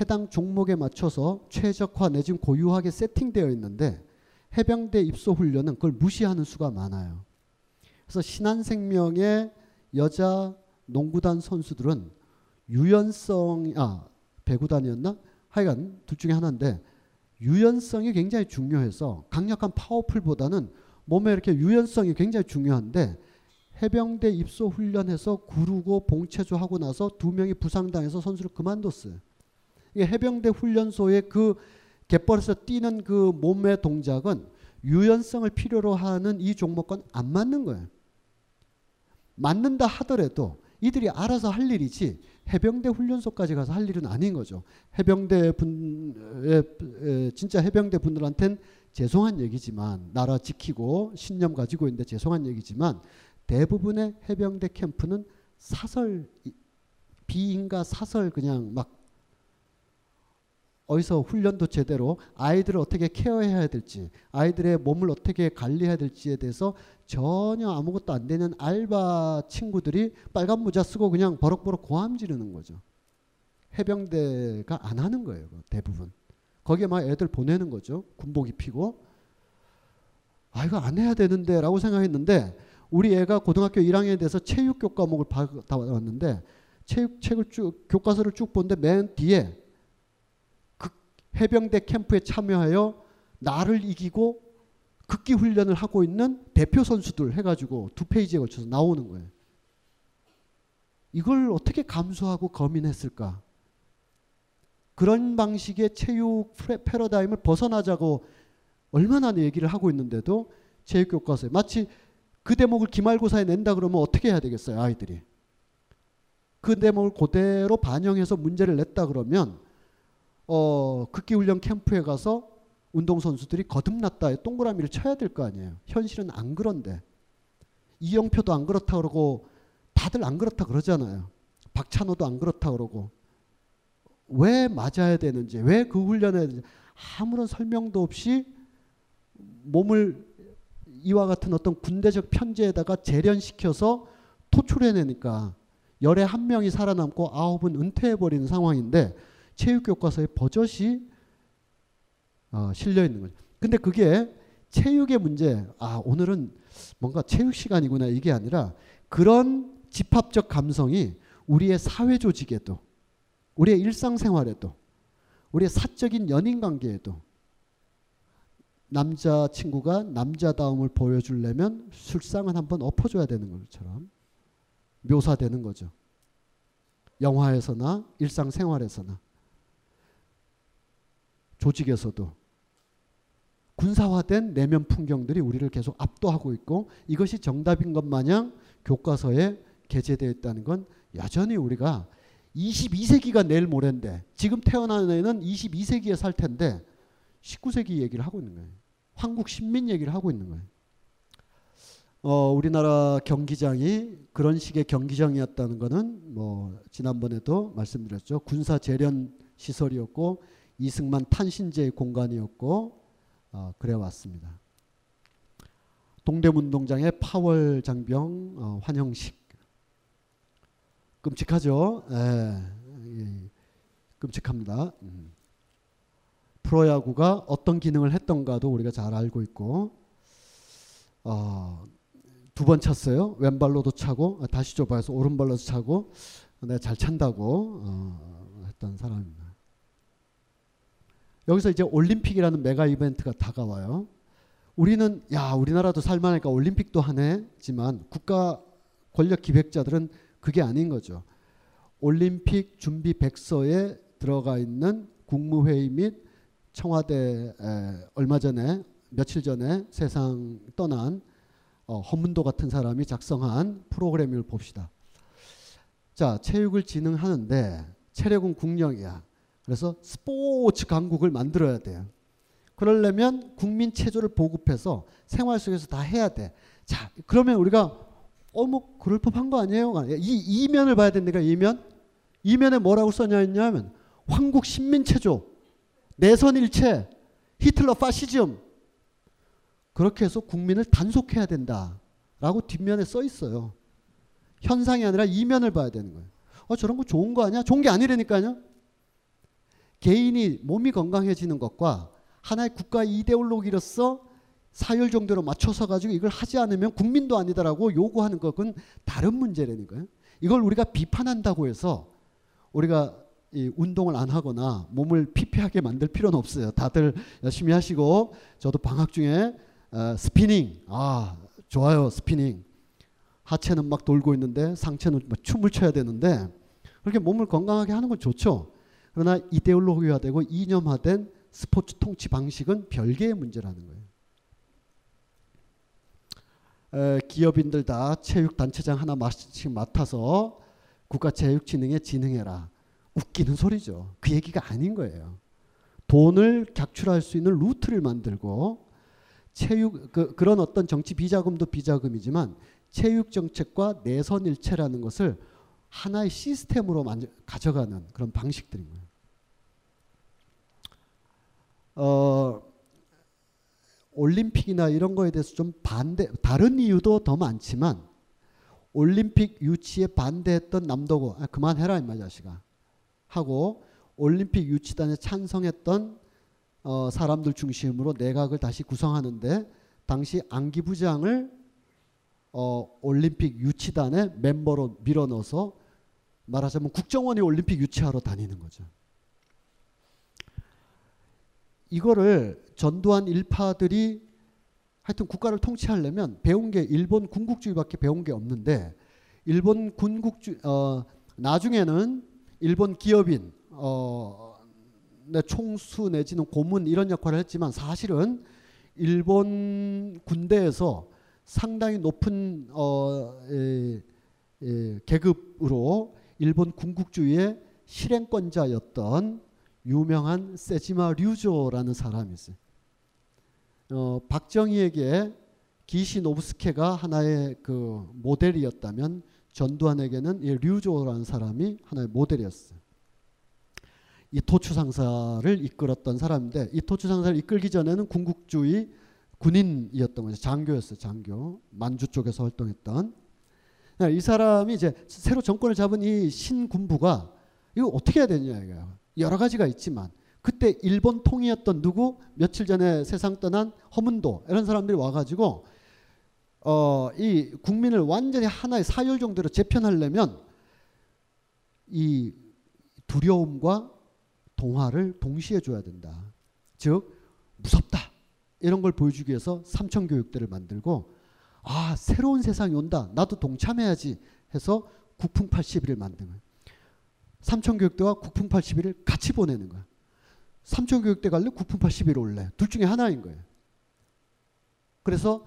해당 종목에 맞춰서 최적화 내지는 고유하게 세팅되어 있는데 해병대 입소 훈련은 그걸 무시하는 수가 많아요. 그래서 신한생명의 여자 농구단 선수들은 유연성 아 배구단이었나? 하여간 둘 중에 하나인데 유연성이 굉장히 중요해서 강력한 파워풀보다는 몸에 이렇게 유연성이 굉장히 중요한데 해병대 입소 훈련해서 구르고 봉체조 하고 나서 두 명이 부상당해서 선수를 그만뒀어요. 해병대 훈련소의 그 갯벌에서 뛰는 그 몸의 동작은 유연성을 필요로 하는 이 종목과는 안 맞는 거예요. 맞는다 하더라도 이들이 알아서 할 일이지 해병대 훈련소까지 가서 할 일은 아닌 거죠. 해병대 분, 진짜 해병대 분들한텐 죄송한 얘기지만 나라 지키고 신념 가지고 있는데 죄송한 얘기지만 대부분의 해병대 캠프는 사설 비인가 사설 그냥 막 어디서 훈련도 제대로 아이들을 어떻게 케어해야 될지 아이들의 몸을 어떻게 관리해야 될지에 대해서 전혀 아무것도 안 되는 알바 친구들이 빨간 모자 쓰고 그냥 버럭버럭 고함 지르는 거죠. 해병대가 안 하는 거예요. 대부분. 거기에 막 애들 보내는 거죠. 군복 입히고. 아 이거 안 해야 되는데 라고 생각했는데 우리 애가 고등학교 1학년에 돼서 체육 교과목을 받아왔는데 체육 책을 쭉 교과서를 쭉 보는데 맨 뒤에 그 해병대 캠프에 참여하여 나를 이기고 극기 훈련을 하고 있는 대표 선수들 해가지고 두 페이지에 걸쳐서 나오는 거예요. 이걸 어떻게 감수하고 거민했을까? 그런 방식의 체육 패러다임을 벗어나자고 얼마나 얘기를 하고 있는데도 체육 교과서에 마치 그 대목을 기말고사에 낸다 그러면 어떻게 해야 되겠어요, 아이들이? 그 대목을 그대로 반영해서 문제를 냈다 그러면 어, 극기 훈련 캠프에 가서 운동 선수들이 거듭났다 동그라미를 쳐야 될 거 아니에요. 현실은 안 그런데 이영표도 안 그렇다 그러고 다들 안 그렇다 그러잖아요. 박찬호도 안 그렇다 그러고 왜 맞아야 되는지 왜 그 훈련에 아무런 설명도 없이 몸을 이와 같은 어떤 군대적 편제에다가 재련시켜서 토출해내니까 열에 한 명이 살아남고 아홉은 은퇴해버리는 상황인데 체육 교과서에 버젓이 어, 실려 있는 거죠. 근데 그게 체육의 문제, 아, 오늘은 뭔가 체육 시간이구나 이게 아니라 그런 집합적 감성이 우리의 사회 조직에도, 우리의 일상생활에도, 우리의 사적인 연인 관계에도 남자 친구가 남자다움을 보여주려면 술상은 한번 엎어줘야 되는 것처럼 묘사되는 거죠. 영화에서나 일상생활에서나 조직에서도 군사화된 내면 풍경들이 우리를 계속 압도하고 있고 이것이 정답인 것 마냥 교과서에 게재되어 있다는 건 여전히 우리가 22세기가 내일 모레인데 지금 태어난 애는 22세기에 살 텐데 19세기 얘기를 하고 있는 거예요. 한국 신민 얘기를 하고 있는 거예요. 어, 우리나라 경기장이 그런 식의 경기장이었다는 것은 뭐 지난번에도 말씀드렸죠. 군사 재련 시설이었고 이승만 탄신제의 공간이었고 어, 그래 왔습니다. 동대문동장의 파월 장병 어, 환영식 끔찍하죠. 예, 예, 끔찍합니다. 음. 프로야구가 어떤 기능을 했던가도 우리가 잘 알고 있고 어, 두번 찼어요. 왼발로도 차고 아, 다시 좁아서 오른발로도 차고 내가 잘 찬다고 어, 했던 사람입니다. 여기서 이제 올림픽이라는 메가 이벤트가 다가와요. 우리는 야 우리나라도 살만하니까 올림픽도 하네지만 국가 권력 기획자들은 그게 아닌 거죠. 올림픽 준비 백서에 들어가 있는 국무회의 및 청와대 얼마 전에 며칠 전에 세상 떠난 어, 허문도 같은 사람이 작성한 프로그램을 봅시다. 자, 체육을 진흥하는데 체력은 국력이야. 그래서 스포츠 강국을 만들어야 돼요. 그러려면 국민 체조를 보급해서 생활 속에서 다 해야 돼. 자, 그러면 우리가 어뭐 그럴 법한 거 아니에요? 이 이면을 봐야 됩니까? 이면 이면에 뭐라고 써냐 했냐면 황국 신민 체조, 내선 일체, 히틀러 파시즘 그렇게 해서 국민을 단속해야 된다라고 뒷면에 써 있어요. 현상이 아니라 이면을 봐야 되는 거예요. 어 저런 거 좋은 거 아니야? 좋은 게 아니라니까요. 개인이 몸이 건강해지는 것과 하나의 국가 이데올로기로서 사열 정도로 맞춰서 가지고 이걸 하지 않으면 국민도 아니다라고 요구하는 것은 다른 문제라니까요. 이걸 우리가 비판한다고 해서 우리가 이 운동을 안 하거나 몸을 피폐하게 만들 필요는 없어요. 다들 열심히 하시고 저도 방학 중에 어, 스피닝 아 좋아요 스피닝 하체는 막 돌고 있는데 상체는 막 춤을 춰야 되는데 그렇게 몸을 건강하게 하는 건 좋죠. 그러나 이데올로기화되고 이념화된 스포츠 통치 방식은 별개의 문제라는 거예요. 에, 기업인들 다 체육단체장 하나씩 맡아서 국가체육진흥에 진흥해라. 웃기는 소리죠. 그 얘기가 아닌 거예요. 돈을 객출할 수 있는 루트를 만들고 체육 그, 그런 어떤 정치 비자금도 비자금이지만 체육 정책과 내선 일체라는 것을 하나의 시스템으로 가져가는 그런 방식들인 거예요. 올림픽이나 이런 거에 대해서 좀 반대 다른 이유도 더 많지만 올림픽 유치에 반대했던 남도고 아, 그만해라 임마 자식아 하고 올림픽 유치단에 찬성했던 어, 사람들 중심으로 내각을 다시 구성하는데 당시 안기 부장을 어, 올림픽 유치단의 멤버로 밀어넣어서 말하자면 국정원이 올림픽 유치하러 다니는 거죠. 이거를 전두환 일파들이 하여튼 국가를 통치하려면 배운 게 일본 군국주의밖에 배운 게 없는데 일본 군국주 어 나중에는 일본 기업인 어 총수 내지는 고문 이런 역할을 했지만 사실은 일본 군대에서 상당히 높은 어 에, 에, 계급으로 일본 군국주의의 실행권자였던 유명한 세지마 류조라는 사람이 있어요. 어, 박정희에게 기시 노부스케가 하나의 그 모델이었다면 전두환에게는 이 류조라는 사람이 하나의 모델이었어요. 이 토추상사를 이끌었던 사람인데 이 토추상사를 이끌기 전에는 군국주의 군인이었던 거죠. 장교였어요. 장교. 만주 쪽에서 활동했던. 이 사람이 이제 새로 정권을 잡은 이 신군부가 이거 어떻게 해야 되냐 이거예요. 여러 가지가 있지만 그때 일본 통이었던 누구 며칠 전에 세상 떠난 허문도 이런 사람들이 와가지고 어, 이 국민을 완전히 하나의 사열 정도로 재편하려면 이 두려움과 동화를 동시에 줘야 된다. 즉 무섭다 이런 걸 보여주기 위해서 삼천 교육대를 만들고 아 새로운 세상이 온다 나도 동참해야지 해서 국풍 80일을 만든 거예요. 삼천교육대와 국풍 80일을 같이 보내는 거야. 삼천교육대 갈래? 국풍 80일 올래? 둘 중에 하나인 거예요. 그래서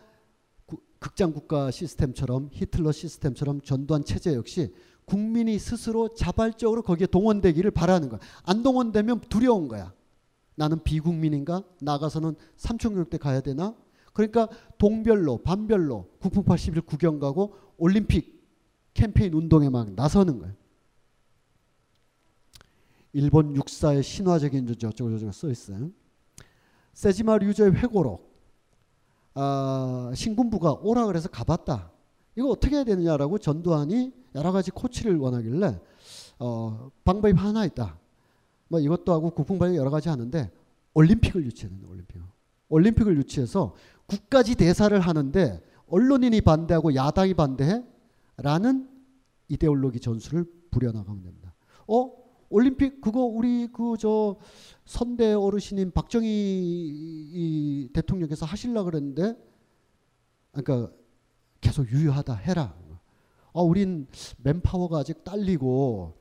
구, 극장 국가 시스템처럼 히틀러 시스템처럼 전두환 체제 역시 국민이 스스로 자발적으로 거기에 동원되기를 바라는 거야. 안 동원되면 두려운 거야. 나는 비국민인가? 나가서는 삼천교육대 가야 되나? 그러니까 동별로 반별로 국풍 80일 구경 가고 올림픽 캠페인 운동에 막 나서는 거예요. 일본 육사의 신화적인 저쪽저쪽 저쪽 써 있어요. 세지마 류저의 회고록. 아, 신군부가 오라 그래서 가봤다. 이거 어떻게 해야 되느냐라고 전두환이 여러 가지 코치를 원하길래 어, 방법이 하나 있다. 뭐 이것도 하고 국풍발이 여러 가지 하는데 올림픽을 된다. 올림픽. 올림픽을 유치해서 국가지 대사를 하는데 언론인이 반대하고 야당이 반대해? 라는 이데올로기 전술을 부려나가면 된다. 어? 올림픽 그거 우리 그 저 선대 어르신인 박정희 대통령께서 하실라 그랬는데 그러니까 계속 유효하다 해라. 아, 우린 맨파워가 아직 딸리고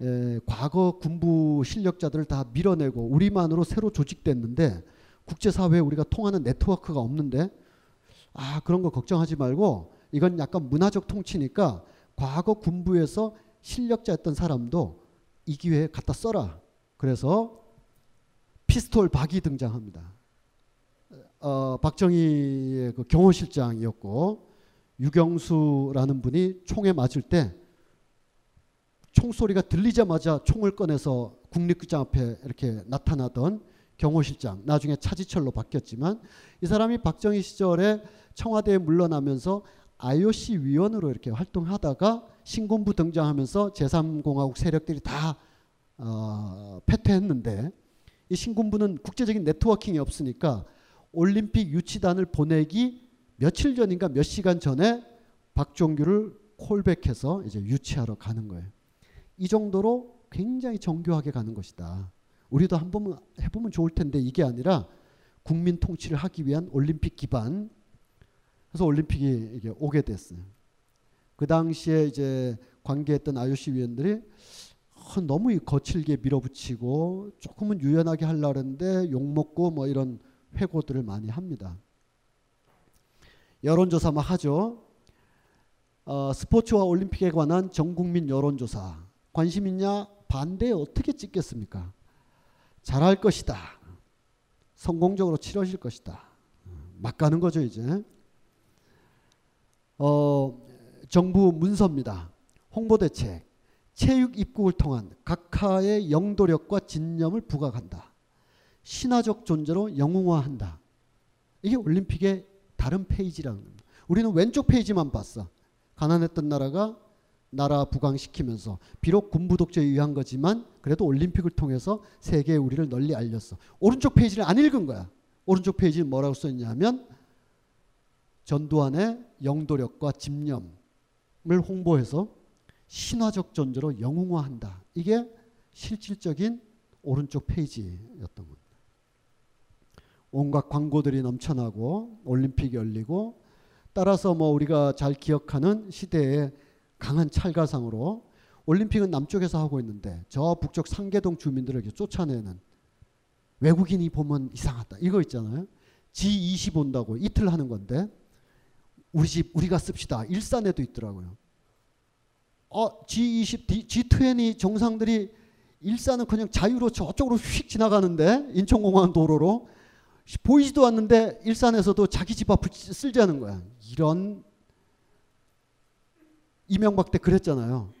에, 과거 군부 실력자들을 다 밀어내고 우리만으로 새로 조직됐는데 국제사회에 우리가 통하는 네트워크가 없는데 아 그런 거 걱정하지 말고 이건 약간 문화적 통치니까 과거 군부에서 실력자였던 사람도 이 기회에 갖다 써라. 그래서 피스톨 박이 등장합니다. 어, 박정희의 그 경호실장이었고 유경수라는 분이 총에 맞을 때 총소리가 들리자마자 총을 꺼내서 국립극장 앞에 이렇게 나타나던 경호실장 나중에 차지철로 바뀌었지만 이 사람이 박정희 시절에 청와대에 물러나면서 IOC 위원으로 이렇게 활동하다가 신군부 등장하면서 제3공화국 세력들이 다 어, 패퇴했는데 이 신군부는 국제적인 네트워킹이 없으니까 올림픽 유치단을 보내기 며칠 전인가 몇 시간 전에 박종규를 콜백해서 이제 유치하러 가는 거예요. 이 정도로 굉장히 정교하게 가는 것이다. 우리도 한번 해보면 좋을 텐데 이게 아니라 국민 통치를 하기 위한 올림픽 기반 그래서 올림픽이 이게 오게 됐어요. 그 당시에 이제 관계했던 IOC 위원들이 어, 너무 거칠게 밀어붙이고 조금은 유연하게 하려는데 욕먹고 뭐 이런 회고들을 많이 합니다. 여론조사 막 하죠. 어, 스포츠와 올림픽에 관한 전국민 여론조사 관심 있냐 반대 어떻게 찍겠습니까? 잘할 것이다. 성공적으로 치러질 것이다. 막 가는 거죠 이제. 어, 정부 문서입니다. 홍보 대책, 체육 입국을 통한 각하의 영도력과 진념을 부각한다. 신화적 존재로 영웅화한다. 이게 올림픽의 다른 페이지라는 겁니다. 우리는 왼쪽 페이지만 봤어. 가난했던 나라가 나라 부강시키면서 비록 군부 독재에 의한 거지만 그래도 올림픽을 통해서 세계에 우리를 널리 알렸어. 오른쪽 페이지를 안 읽은 거야. 오른쪽 페이지는 뭐라고 써있냐면 전두환의 영도력과 집념을 홍보해서 신화적 존재로 영웅화한다. 이게 실질적인 오른쪽 페이지였던 겁니다. 온갖 광고들이 넘쳐나고 올림픽이 열리고 따라서 뭐 우리가 잘 기억하는 시대의 강한 찰가상으로 올림픽은 남쪽에서 하고 있는데 저 북쪽 상계동 주민들을 쫓아내는 외국인이 보면 이상하다. 이거 있잖아요. G20 온다고 이틀 하는 건데 우리 집 우리가 씁시다. 일산에도 있더라고요. 어, G20, G20 정상들이 일산은 그냥 자유로 저쪽으로 휙 지나가는데 인천공항 도로로 보이지도 않는데 일산에서도 자기 집 앞을 쓸자는 거야. 이런 이명박 때 그랬잖아요.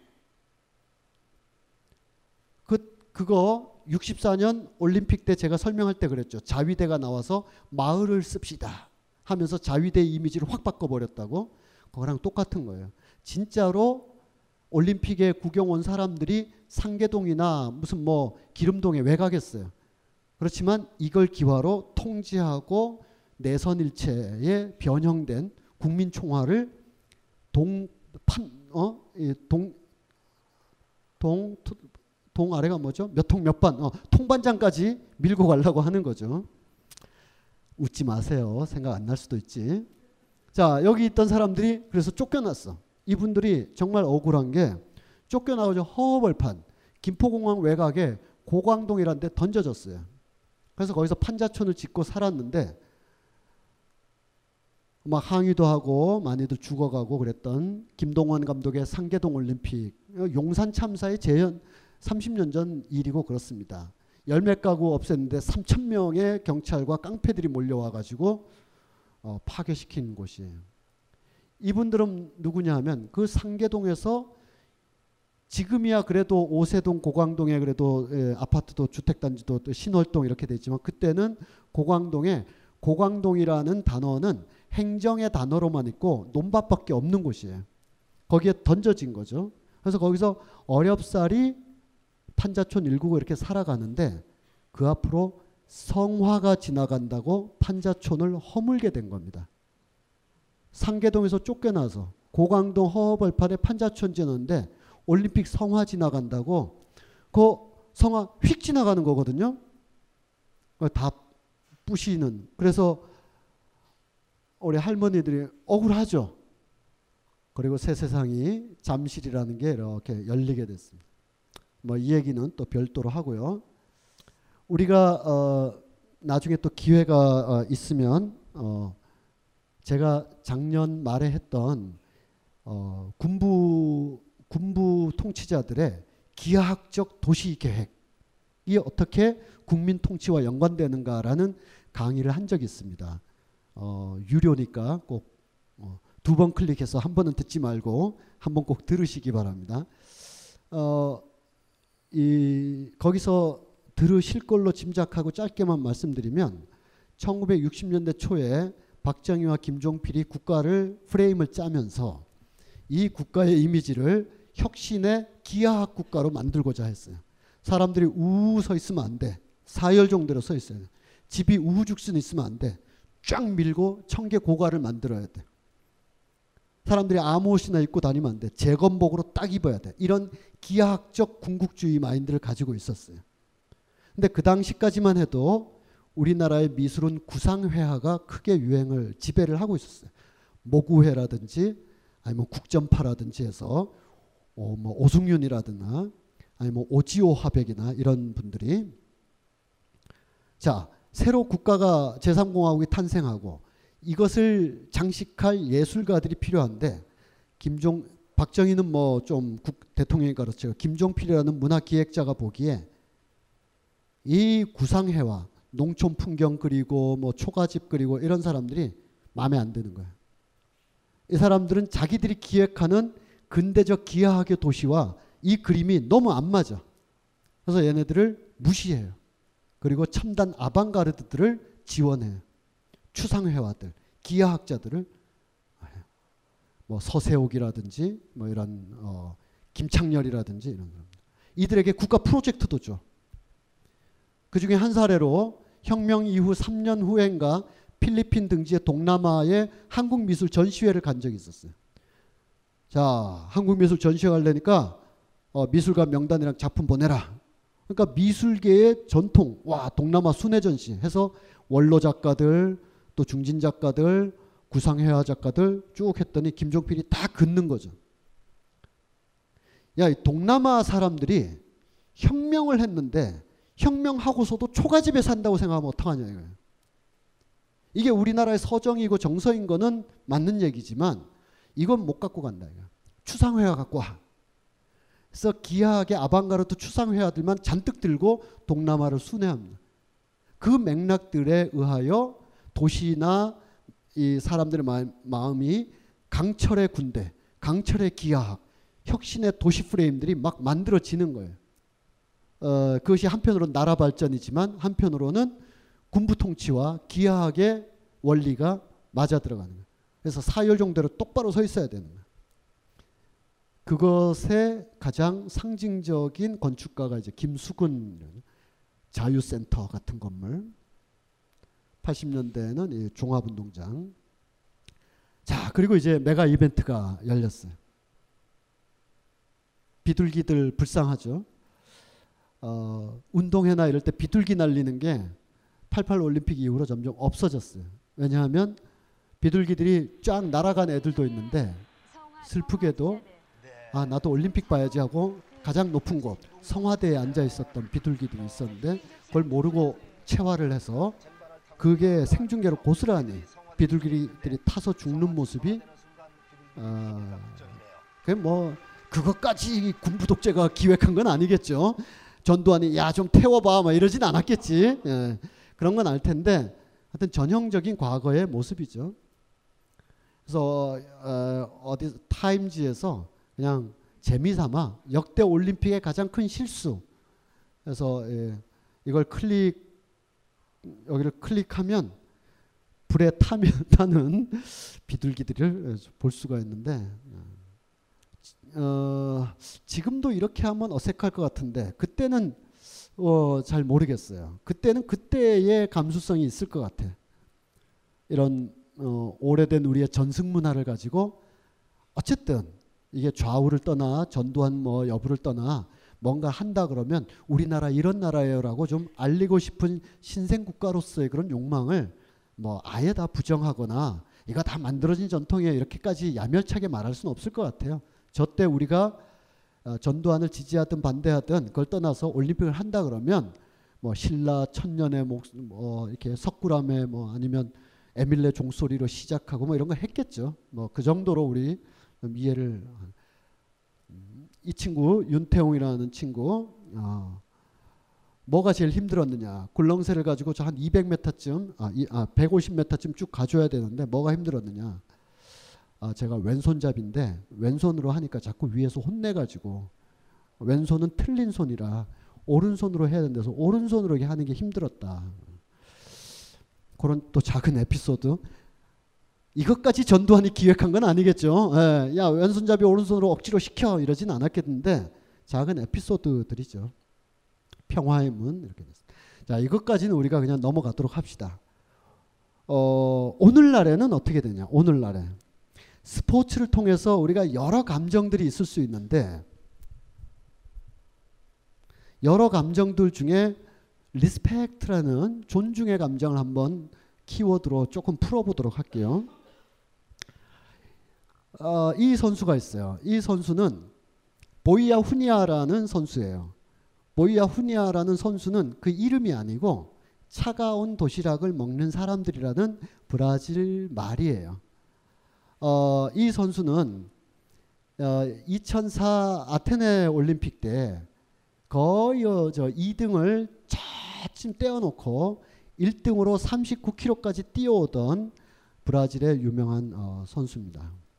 그 그거 64년 올림픽 때 제가 설명할 때 그랬죠. 자위대가 나와서 마을을 씁시다 하면서 자위대 이미지를 확 바꿔버렸다고. 그거랑 똑같은 거예요. 진짜로 올림픽에 구경 온 사람들이 상계동이나 무슨 뭐 기름동에 왜 가겠어요. 그렇지만 이걸 기화로 통제하고 내선일체에 변형된 국민총화를 동판 어? 동, 동, 동 아래가 뭐죠? 몇 통 몇 반, 어, 통반장까지 밀고 가려고 하는 거죠. 웃지 마세요. 생각 안 날 수도 있지. 자, 여기 있던 사람들이 그래서 쫓겨났어. 이분들이 정말 억울한 게 쫓겨나가지고 허허벌판 김포공항 외곽에 고광동이라는 데 던져졌어요. 그래서 거기서 판자촌을 짓고 살았는데 막 항의도 하고 많이들 죽어가고 그랬던 김동완 감독의 상계동 올림픽 용산 참사의 재현 30년 전 일이고 그렇습니다. 열몇 가구 없앴는데 3천 명의 경찰과 깡패들이 몰려와 가지고 어, 파괴시킨 곳이에요. 이분들은 누구냐 하면 그 상계동에서 지금이야 그래도 오세동 고광동에 그래도 예, 아파트도 주택단지도 신월동 이렇게 돼 있지만 그때는 고광동에 고광동이라는 단어는 행정의 단어로만 있고 논밭밖에 없는 곳이에요. 거기에 던져진 거죠. 그래서 거기서 어렵사리 판자촌 일구고 이렇게 살아가는데 그 앞으로 성화가 지나간다고 판자촌을 허물게 된 겁니다. 상계동에서 쫓겨나서 고강동 허허벌판에 판자촌 지는데 올림픽 성화 지나간다고 그 성화 휙 지나가는 거거든요. 다 부시는. 그래서 우리 할머니들이 억울하죠. 그리고 새 세상이 잠실이라는 게 이렇게 열리게 됐습니다. 뭐 이 얘기는 또 별도로 하고요. 우리가 어 나중에 또 기회가 어 있으면 어 제가 작년 말에 했던 어 군부 군부 통치자들의 기하학적 도시 계획이 어떻게 국민 통치와 연관되는가라는 강의를 한 적이 있습니다. 어, 유료니까 꼭 두번 클릭해서 한 번은 듣지 말고 한 번 꼭 들으시기 바랍니다. 어, 이 거기서 들으실 걸로 짐작하고 짧게만 말씀드리면 1960년대 초에 박정희와 김종필이 국가를 프레임을 짜면서 이 국가의 이미지를 혁신의 기하학 국가로 만들고자 했어요. 사람들이 우우 서 있으면 안 돼. 사열 정도로 서 있어요. 집이 우후죽순 있으면 안 돼. 쫙 밀고 청계 고가를 만들어야 돼. 사람들이 아무 옷이나 입고 다니면 안 돼. 재건복으로 딱 입어야 돼. 이런 기하학적 궁극주의 마인드를 가지고 있었어요. 근데 그 당시까지만 해도 우리나라의 미술은 구상회화가 크게 유행을 지배를 하고 있었어요. 모구회라든지 아니면 국전파라든지 해서 어, 뭐 오승윤이라든가 아니 뭐 오지오 화백이나 이런 분들이 자 새로 국가가 제3공화국이 탄생하고 이것을 장식할 예술가들이 필요한데 김종 박정희는 뭐 좀 대통령이 그렇죠. 김종필이라는 문화 기획자가 보기에 이 구상회화 농촌 풍경 그리고 뭐 초가집 그리고 이런 사람들이 마음에 안 드는 거예요. 이 사람들은 자기들이 기획하는 근대적 기하학의 도시와 이 그림이 너무 안 맞아. 그래서 얘네들을 무시해요. 그리고 첨단 아방가르드들을 지원해요. 추상회화들, 기하학자들을 뭐 서세옥이라든지 뭐 이런 어, 김창렬이라든지 이런 사람. 이들에게 국가 프로젝트도 줘. 그 중에 한 사례로 혁명 이후 3년 후인가 필리핀 등지의 동남아에 한국 미술 전시회를 간 적이 있었어요. 자, 한국 미술 전시회 가려니까 어, 미술가 명단이랑 작품 보내라. 그러니까 미술계의 전통, 와 동남아 순회 전시 해서 원로 작가들 또 중진 작가들 구상회화 작가들 쭉 했더니 김종필이 다 긋는 거죠. 야, 이 동남아 사람들이 혁명을 했는데 혁명하고서도 초가집에 산다고 생각하면 어떡하냐 이거예요. 이게 우리나라의 서정이고 정서인 거는 맞는 얘기지만 이건 못 갖고 간다 이거. 추상회화 갖고 와. 그래서 기하학의 아방가르트 추상회화들만 잔뜩 들고 동남아를 순회합니다. 그 맥락들에 의하여 도시나 이 사람들의 마음, 이 강철의 군대, 강철의 기하학, 혁신의 도시 프레임들이 막 만들어지는 거예요. 어, 그것이 한편으로는 나라 발전이지만 한편으로는 군부 통치와 기하학의 원리가 맞아 들어가는 거예요. 그래서 사열 정도로 똑바로 서 있어야 되는 거예요. 그것의 가장 상징적인 건축가가 이제 김수근 자유센터 같은 건물. 80년대에는 종합운동장. 자, 그리고 이제 메가 이벤트가 열렸어요. 비둘기들 불쌍하죠. 어, 운동회나 이럴 때 비둘기 날리는 게 88 올림픽 이후로 점점 없어졌어요. 왜냐하면 비둘기들이 쫙 날아간 애들도 있는데 슬프게도 아 나도 올림픽 봐야지 하고 가장 높은 곳 성화대에 앉아 있었던 비둘기들이 있었는데 그걸 모르고 체화를 해서 그게 생중계로 고스란히 비둘기들이 타서 죽는 모습이 어, 그뭐 그것까지 군부 독재가 기획한 건 아니겠죠. 전두환이 야 좀 태워봐 막 이러진 않았겠지. 예, 그런 건 알 텐데 하여튼 전형적인 과거의 모습이죠. 그래서 어, 어디 타임지에서 그냥 재미삼아 역대 올림픽의 가장 큰 실수. 그래서 예, 이걸 클릭 여기를 클릭하면 불에 타면 타는 비둘기들을 볼 수가 있는데 어, 지금도 이렇게 하면 어색할 것 같은데 그때는 어, 잘 모르겠어요. 그때는 그때의 감수성이 있을 것 같아. 이런 어, 오래된 우리의 전승 문화를 가지고 어쨌든 이게 좌우를 떠나 전두환 뭐 여부를 떠나 뭔가 한다 그러면 우리나라 이런 나라예요라고 좀 알리고 싶은 신생 국가로서의 그런 욕망을 뭐 아예 다 부정하거나 이거 다 만들어진 전통이에요 이렇게까지 야멸차게 말할 수는 없을 것 같아요. 저 때 우리가 어, 전두환을 지지하든 반대하든 그걸 떠나서 올림픽을 한다 그러면 뭐 신라 천년의 목, 뭐 이렇게 석굴암에 뭐 아니면 에밀레 종소리로 시작하고 뭐 이런 거 했겠죠. 뭐 그 정도로 우리 이해를 이 친구 윤태웅이라는 친구 어, 뭐가 제일 힘들었느냐 굴렁쇠를 가지고 저 한 200m쯤 아, 이, 아 150m쯤 쭉 가줘야 되는데 뭐가 힘들었느냐 아, 제가 왼손잡인데 왼손으로 하니까 자꾸 위에서 혼내가지고 왼손은 틀린 손이라 오른손으로 해야 된다서 오른손으로 하는 게 힘들었다. 그런 또 작은 에피소드. 이것까지 전두환이 기획한 건 아니겠죠. 예, 야 왼손잡이 오른손으로 억지로 시켜 이러진 않았겠는데 작은 에피소드들이죠. 평화의 문 이렇게 됐습니다. 자 이것까지는 우리가 그냥 넘어가도록 합시다. 어, 오늘날에는 어떻게 되냐? 오늘날에 스포츠를 통해서 우리가 여러 감정들이 있을 수 있는데 여러 감정들 중에 respect라는 존중의 감정을 한번 키워드로 조금 풀어보도록 할게요. 어, 이 선수가 있어요. 이 선수는 보이아 후니아라는 선수예요. 보이아 후니아라는 선수는 그 이름이 아니고 차가운 도시락을 먹는 사람들이라는 브라질 말이에요. 어, 이 선수는 어, 2004 아테네 올림픽 때 거의 어, 저 2등을 차츰 떼어놓고 1등으로 39km까지 뛰어오던 브라질의 유명한 어, 선수입니다.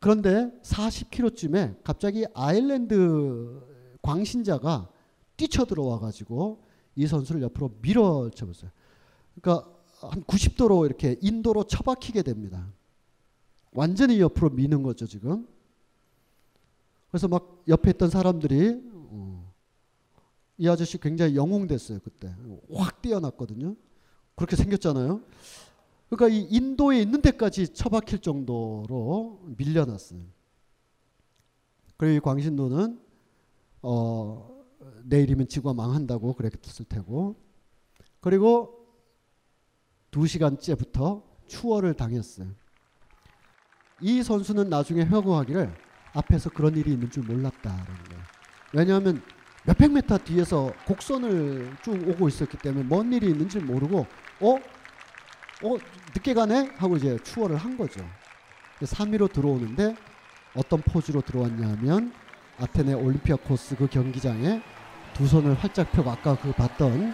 그런데 40km쯤에 갑자기 아일랜드 광신자가 뛰쳐 들어와 가지고 이 선수를 옆으로 밀어쳐봤어요. 그러니까 한 90도로 이렇게 인도로 처박히게 됩니다. 완전히 옆으로 미는 거죠 지금. 그래서 막 옆에 있던 사람들이 어, 이 아저씨 굉장히 영웅 됐어요 그때 확 뛰어났거든요. 그렇게 생겼잖아요. 그러니까 이 인도에 있는 데까지 처박힐 정도로 밀려났어요. 그리고 이 광신도는 어, 내일이면 지구가 망한다고 그랬을 테고 그리고 두 시간째부터 추월을 당했어요. 이 선수는 나중에 회고하기를 앞에서 그런 일이 있는 줄 몰랐다라는 거예요. 왜냐하면 몇백 메타 뒤에서 곡선을 쭉 오고 있었기 때문에 뭔 일이 있는지 모르고 어? 어? 늦게 가네? 하고 이제 추월을 한 거죠. 3위로 들어오는데 어떤 포즈로 들어왔냐면 아테네 올림피아 코스 그 경기장에 두 손을 활짝 펴고 아까 그 봤던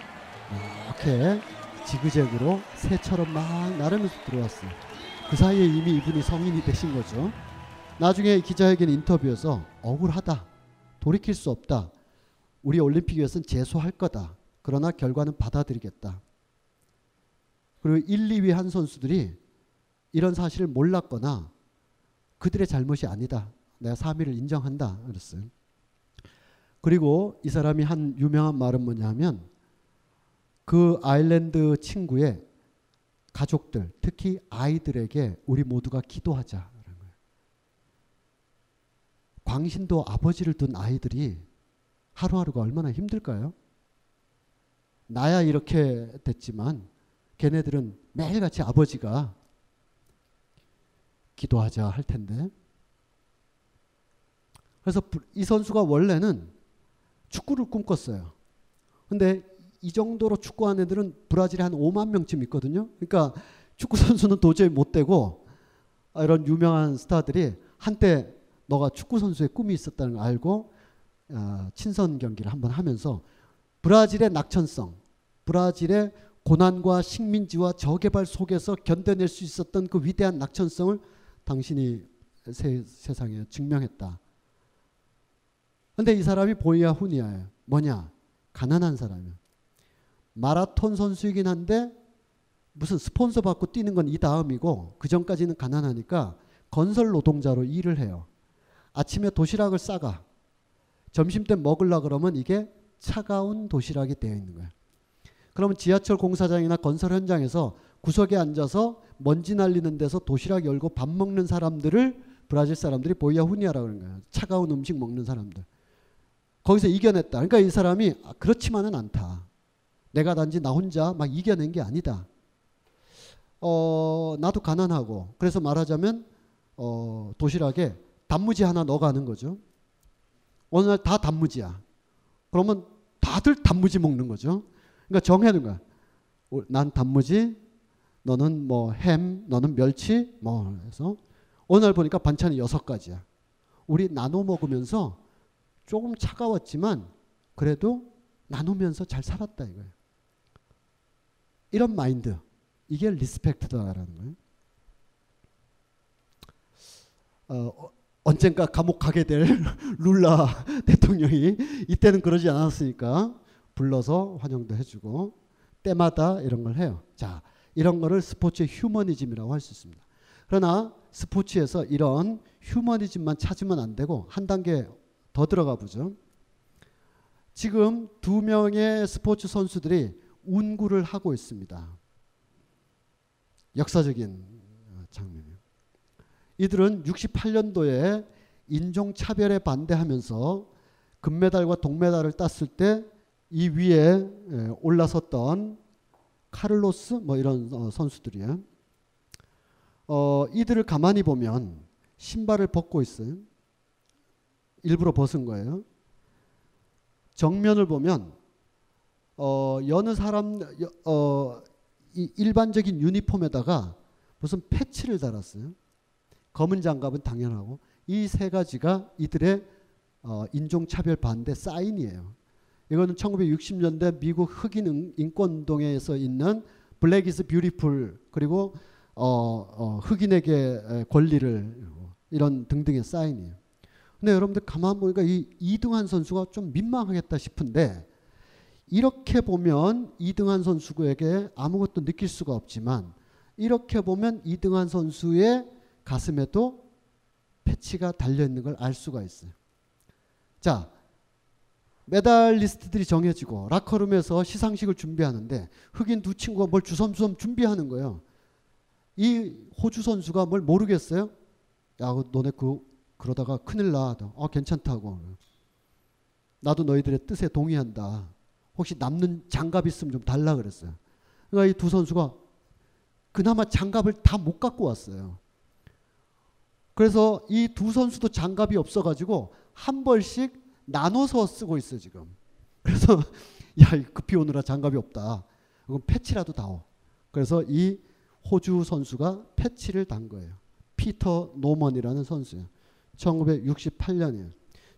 이렇게 지그재그로 새처럼 막 나르면서 들어왔어요. 그 사이에 이미 이분이 성인이 되신 거죠. 나중에 기자회견 인터뷰에서 억울하다. 돌이킬 수 없다. 우리 올림픽 위해서는 재수할 거다. 그러나 결과는 받아들이겠다. 그리고 1, 2위 한 선수들이 이런 사실을 몰랐거나 그들의 잘못이 아니다. 내가 3위를 인정한다. 그랬어요. 그리고 이 사람이 한 유명한 말은 뭐냐면 그 아일랜드 친구의 가족들, 특히 아이들에게 우리 모두가 기도하자. 광신도 아버지를 둔 아이들이 하루하루가 얼마나 힘들까요? 나야 이렇게 됐지만 걔네들은 매일같이 아버지가 기도하자 할 텐데. 그래서 이 선수가 원래는 축구를 꿈꿨어요. 근데 이 정도로 축구하는 애들은 브라질에 한 5만 명쯤 있거든요. 그러니까 축구 선수는 도저히 못 되고 이런 유명한 스타들이 한때 너가 축구 선수의 꿈이 있었다는 걸 알고 어, 친선 경기를 한번 하면서 브라질의 낙천성, 브라질의 고난과 식민지와 저개발 속에서 견뎌낼 수 있었던 그 위대한 낙천성을 당신이 세, 세상에 증명했다. 근데 이 사람이 보이야 후니아예요. 뭐냐? 가난한 사람이야. 마라톤 선수이긴 한데 무슨 스폰서 받고 뛰는 건 이 다음이고 그 전까지는 가난하니까 건설 노동자로 일을 해요. 아침에 도시락을 싸가. 점심 때 먹으려 그러면 이게 차가운 도시락이 되어 있는 거야. 그러면 지하철 공사장이나 건설 현장에서 구석에 앉아서 먼지 날리는 데서 도시락 열고 밥 먹는 사람들을 브라질 사람들이 보이야 후니아라고 하는 거야. 차가운 음식 먹는 사람들. 거기서 이겨냈다. 그러니까 이 사람이 아, 그렇지만은 않다. 내가 단지 나 혼자 막 이겨낸 게 아니다. 어, 나도 가난하고 그래서 말하자면 어, 도시락에 단무지 하나 넣어가는 거죠. 어느 날 다 단무지야. 그러면 다들 단무지 먹는 거죠. 그러니까 정해둔 거야. 난 단무지, 너는 뭐 햄, 너는 멸치, 뭐 해서 날 보니까 반찬이 여섯 가지야. 우리 나눠 먹으면서 조금 차가웠지만 그래도 나누면서 잘 살았다 이거예요. 이런 마인드 이게 리스펙트다라는 거예요. 어, 언젠가 감옥 가게 될 룰라 대통령이 이때는 그러지 않았으니까 불러서 환영도 해주고 때마다 이런 걸 해요. 자, 이런 거를 스포츠의 휴머니즘이라고 할 수 있습니다. 그러나 스포츠에서 이런 휴머니즘만 찾으면 안 되고 한 단계 더 들어가 보죠. 지금 두 명의 스포츠 선수들이 운구를 하고 있습니다. 역사적인 장면이에요. 이들은 68년도에 인종차별에 반대하면서 금메달과 동메달을 땄을 때 이 위에 올라섰던 카를로스 뭐 이런 어, 선수들이에요. 어, 이들을 가만히 보면 신발을 벗고 있어요. 일부러 벗은 거예요. 정면을 보면 어, 여느 사람 어, 이 일반적인 유니폼에다가 무슨 패치를 달았어요. 검은 장갑은 당연하고 이 세 가지가 이들의 어, 인종차별 반대 사인이에요. 이거는 1960년대 미국 흑인 인권운동에서 있는 Black is beautiful 그리고 어, 어, 흑인에게 권리를 이런 등등의 사인이에요. 근데 여러분들 가만 보니까 이 이등한 선수가 좀 민망하겠다 싶은데 이렇게 보면 이등한 선수에게 아무것도 느낄 수가 없지만 이렇게 보면 이등한 선수의 가슴에도 패치가 달려 있는 걸 알 수가 있어요. 자, 메달리스트들이 정해지고 라커룸에서 시상식을 준비하는데 흑인 두 친구가 뭘 주섬주섬 준비하는 거예요. 이 호주 선수가 뭘 모르겠어요? 야, 너네 그 그러다가 큰일 나. 어, 괜찮다고. 나도 너희들의 뜻에 동의한다. 혹시 남는 장갑 있으면 좀 달라 그랬어요. 그러니까 이 두 선수가 그나마 장갑을 다 못 갖고 왔어요. 그래서 이 두 선수도 장갑이 없어가지고 한 벌씩 나눠서 쓰고 있어 지금. 그래서 야 급히 오느라 장갑이 없다. 그럼 패치라도 다오. 그래서 이 호주 선수가 패치를 단 거예요. 피터 노먼이라는 선수예요. 1968년이에요.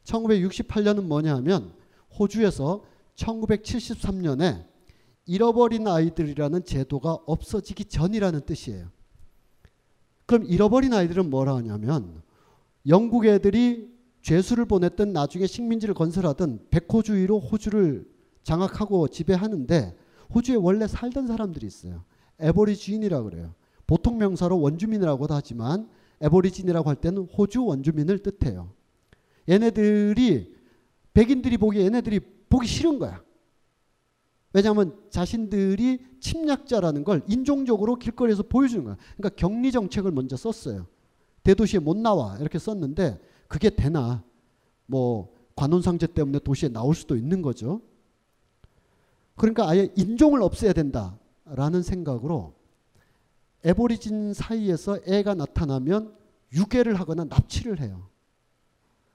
1968년은 뭐냐 하면 호주에서 1973년에 잃어버린 아이들이라는 제도가 없어지기 전이라는 뜻이에요. 그럼 잃어버린 아이들은 뭐라 하냐면 영국 애들이 죄수를 보냈던 나중에 식민지를 건설하던 백호주의로 호주를 장악하고 지배하는데 호주에 원래 살던 사람들이 있어요. 에버리지인이라고 그래요. 보통 명사로 원주민이라고도 하지만 에버리진이라고 할 때는 호주 원주민을 뜻해요. 얘네들이 백인들이 보기 얘네들이 보기 싫은 거야. 왜냐하면 자신들이 침략자라는 걸 인종적으로 길거리에서 보여주는 거야. 그러니까 격리 정책을 먼저 썼어요. 대도시에 못 나와 이렇게 썼는데 그게 되나? 뭐 관혼상제 때문에 도시에 나올 수도 있는 거죠. 그러니까 아예 인종을 없애야 된다라는 생각으로 에보리진 사이에서 애가 나타나면 유괴를 하거나 납치를 해요.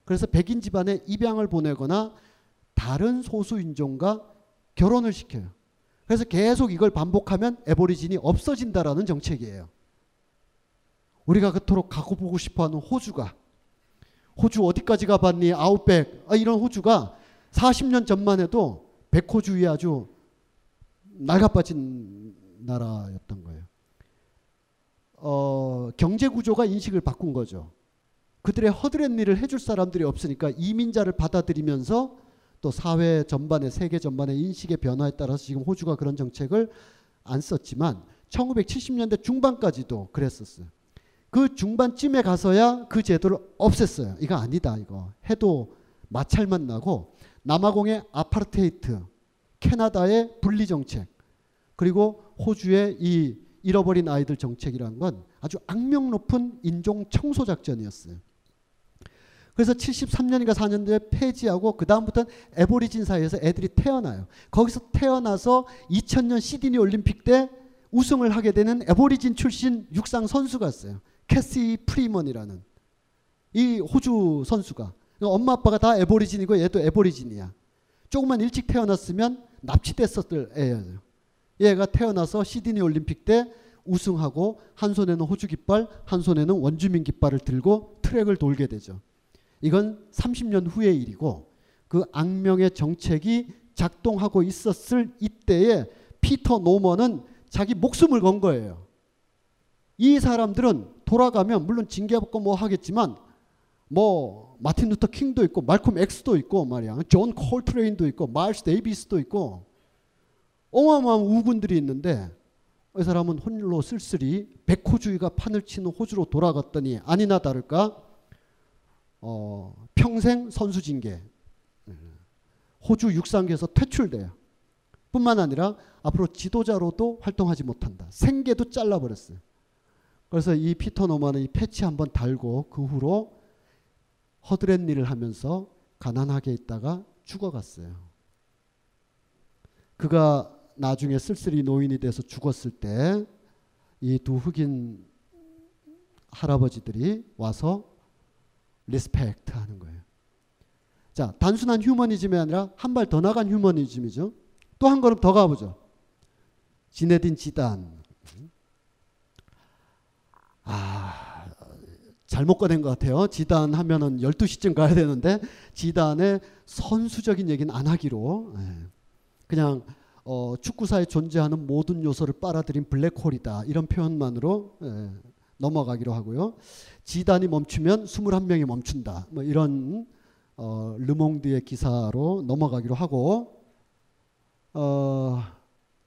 그래서 백인 집안에 입양을 보내거나 다른 소수 인종과 결혼을 시켜요. 그래서 계속 이걸 반복하면 에보리진이 없어진다라는 정책이에요. 우리가 그토록 가고 보고 싶어하는 호주가 호주 어디까지 가봤니? 아웃백 아, 이런 호주가 40년 전만 해도 백호주의 아주 낡아빠진 나라였던 거예요. 어, 경제 구조가 인식을 바꾼 거죠. 그들의 허드렛 일을 해줄 사람들이 없으니까 이민자를 받아들이면서 또 사회 전반의 세계 전반의 인식의 변화에 따라서 지금 호주가 그런 정책을 안 썼지만 1970년대 중반까지도 그랬었어요. 그 중반쯤에 가서야 그 제도를 없앴어요. 이거 아니다 이거 해도 마찰만 나고 남아공의 아파르테이트, 캐나다의 분리 정책, 그리고 호주의 이 잃어버린 아이들 정책이란 건 아주 악명 높은 인종 청소 작전이었어요. 그래서 73년인가 4년도에 폐지하고 그 다음부터는 에보리진 사이에서 애들이 태어나요. 거기서 태어나서 2000년 시드니 올림픽 때 우승을 하게 되는 에보리진 출신 육상 선수가 있어요. 캐시 프리먼이라는 이 호주 선수가 엄마 아빠가 다 Aborigine이고 얘도 Aborigine이야. 조금만 일찍 태어났으면 납치됐었을 애예요. 얘가 태어나서 시드니 올림픽 때 우승하고 한 손에는 호주 깃발, 한 손에는 원주민 깃발을 들고 트랙을 돌게 되죠. 이건 30년 후의 일이고 그 악명의 정책이 작동하고 있었을 이때에 피터 노먼은 자기 목숨을 건 거예요. 이 사람들은 돌아가면 물론 징계받고 뭐 하겠지만 뭐 마틴 루터 킹도 있고 말콤 엑스도 있고 말이야. 존 콜트레인도 있고 마일스 데이비스도 있고 어마어마한 우군들이 있는데 이 사람은 홀로 쓸쓸히 백호주의가 판을 치는 호주로 돌아갔더니 아니나 다를까 어, 평생 선수 징계 호주 육상계에서 퇴출돼요. 뿐만 아니라 앞으로 지도자로도 활동하지 못한다. 생계도 잘라버렸어요. 그래서 이 피터 노만은 이 패치 한번 달고 그 후로 허드렛 일을 하면서 가난하게 있다가 죽어갔어요. 그가 나중에 쓸쓸히 노인이 돼서 죽었을 때 이 두 흑인 할아버지들이 와서 respect 하는 거예요. 자, 단순한 휴머니즘이 아니라 한 발 더 나간 휴머니즘이죠. 또 한 걸음 더 가보죠. 지네딘 지단. 아, 잘못 꺼낸 것 같아요. 지단 하면은 12시쯤 가야 되는데, 지단의 선수적인 얘기는 안 하기로. 예. 그냥 어, 축구사에 존재하는 모든 요소를 빨아들인 블랙홀이다. 이런 표현만으로 예, 넘어가기로 하고요. 지단이 멈추면 21명이 멈춘다. 뭐 이런 어, 르몽드의 기사로 넘어가기로 하고 어,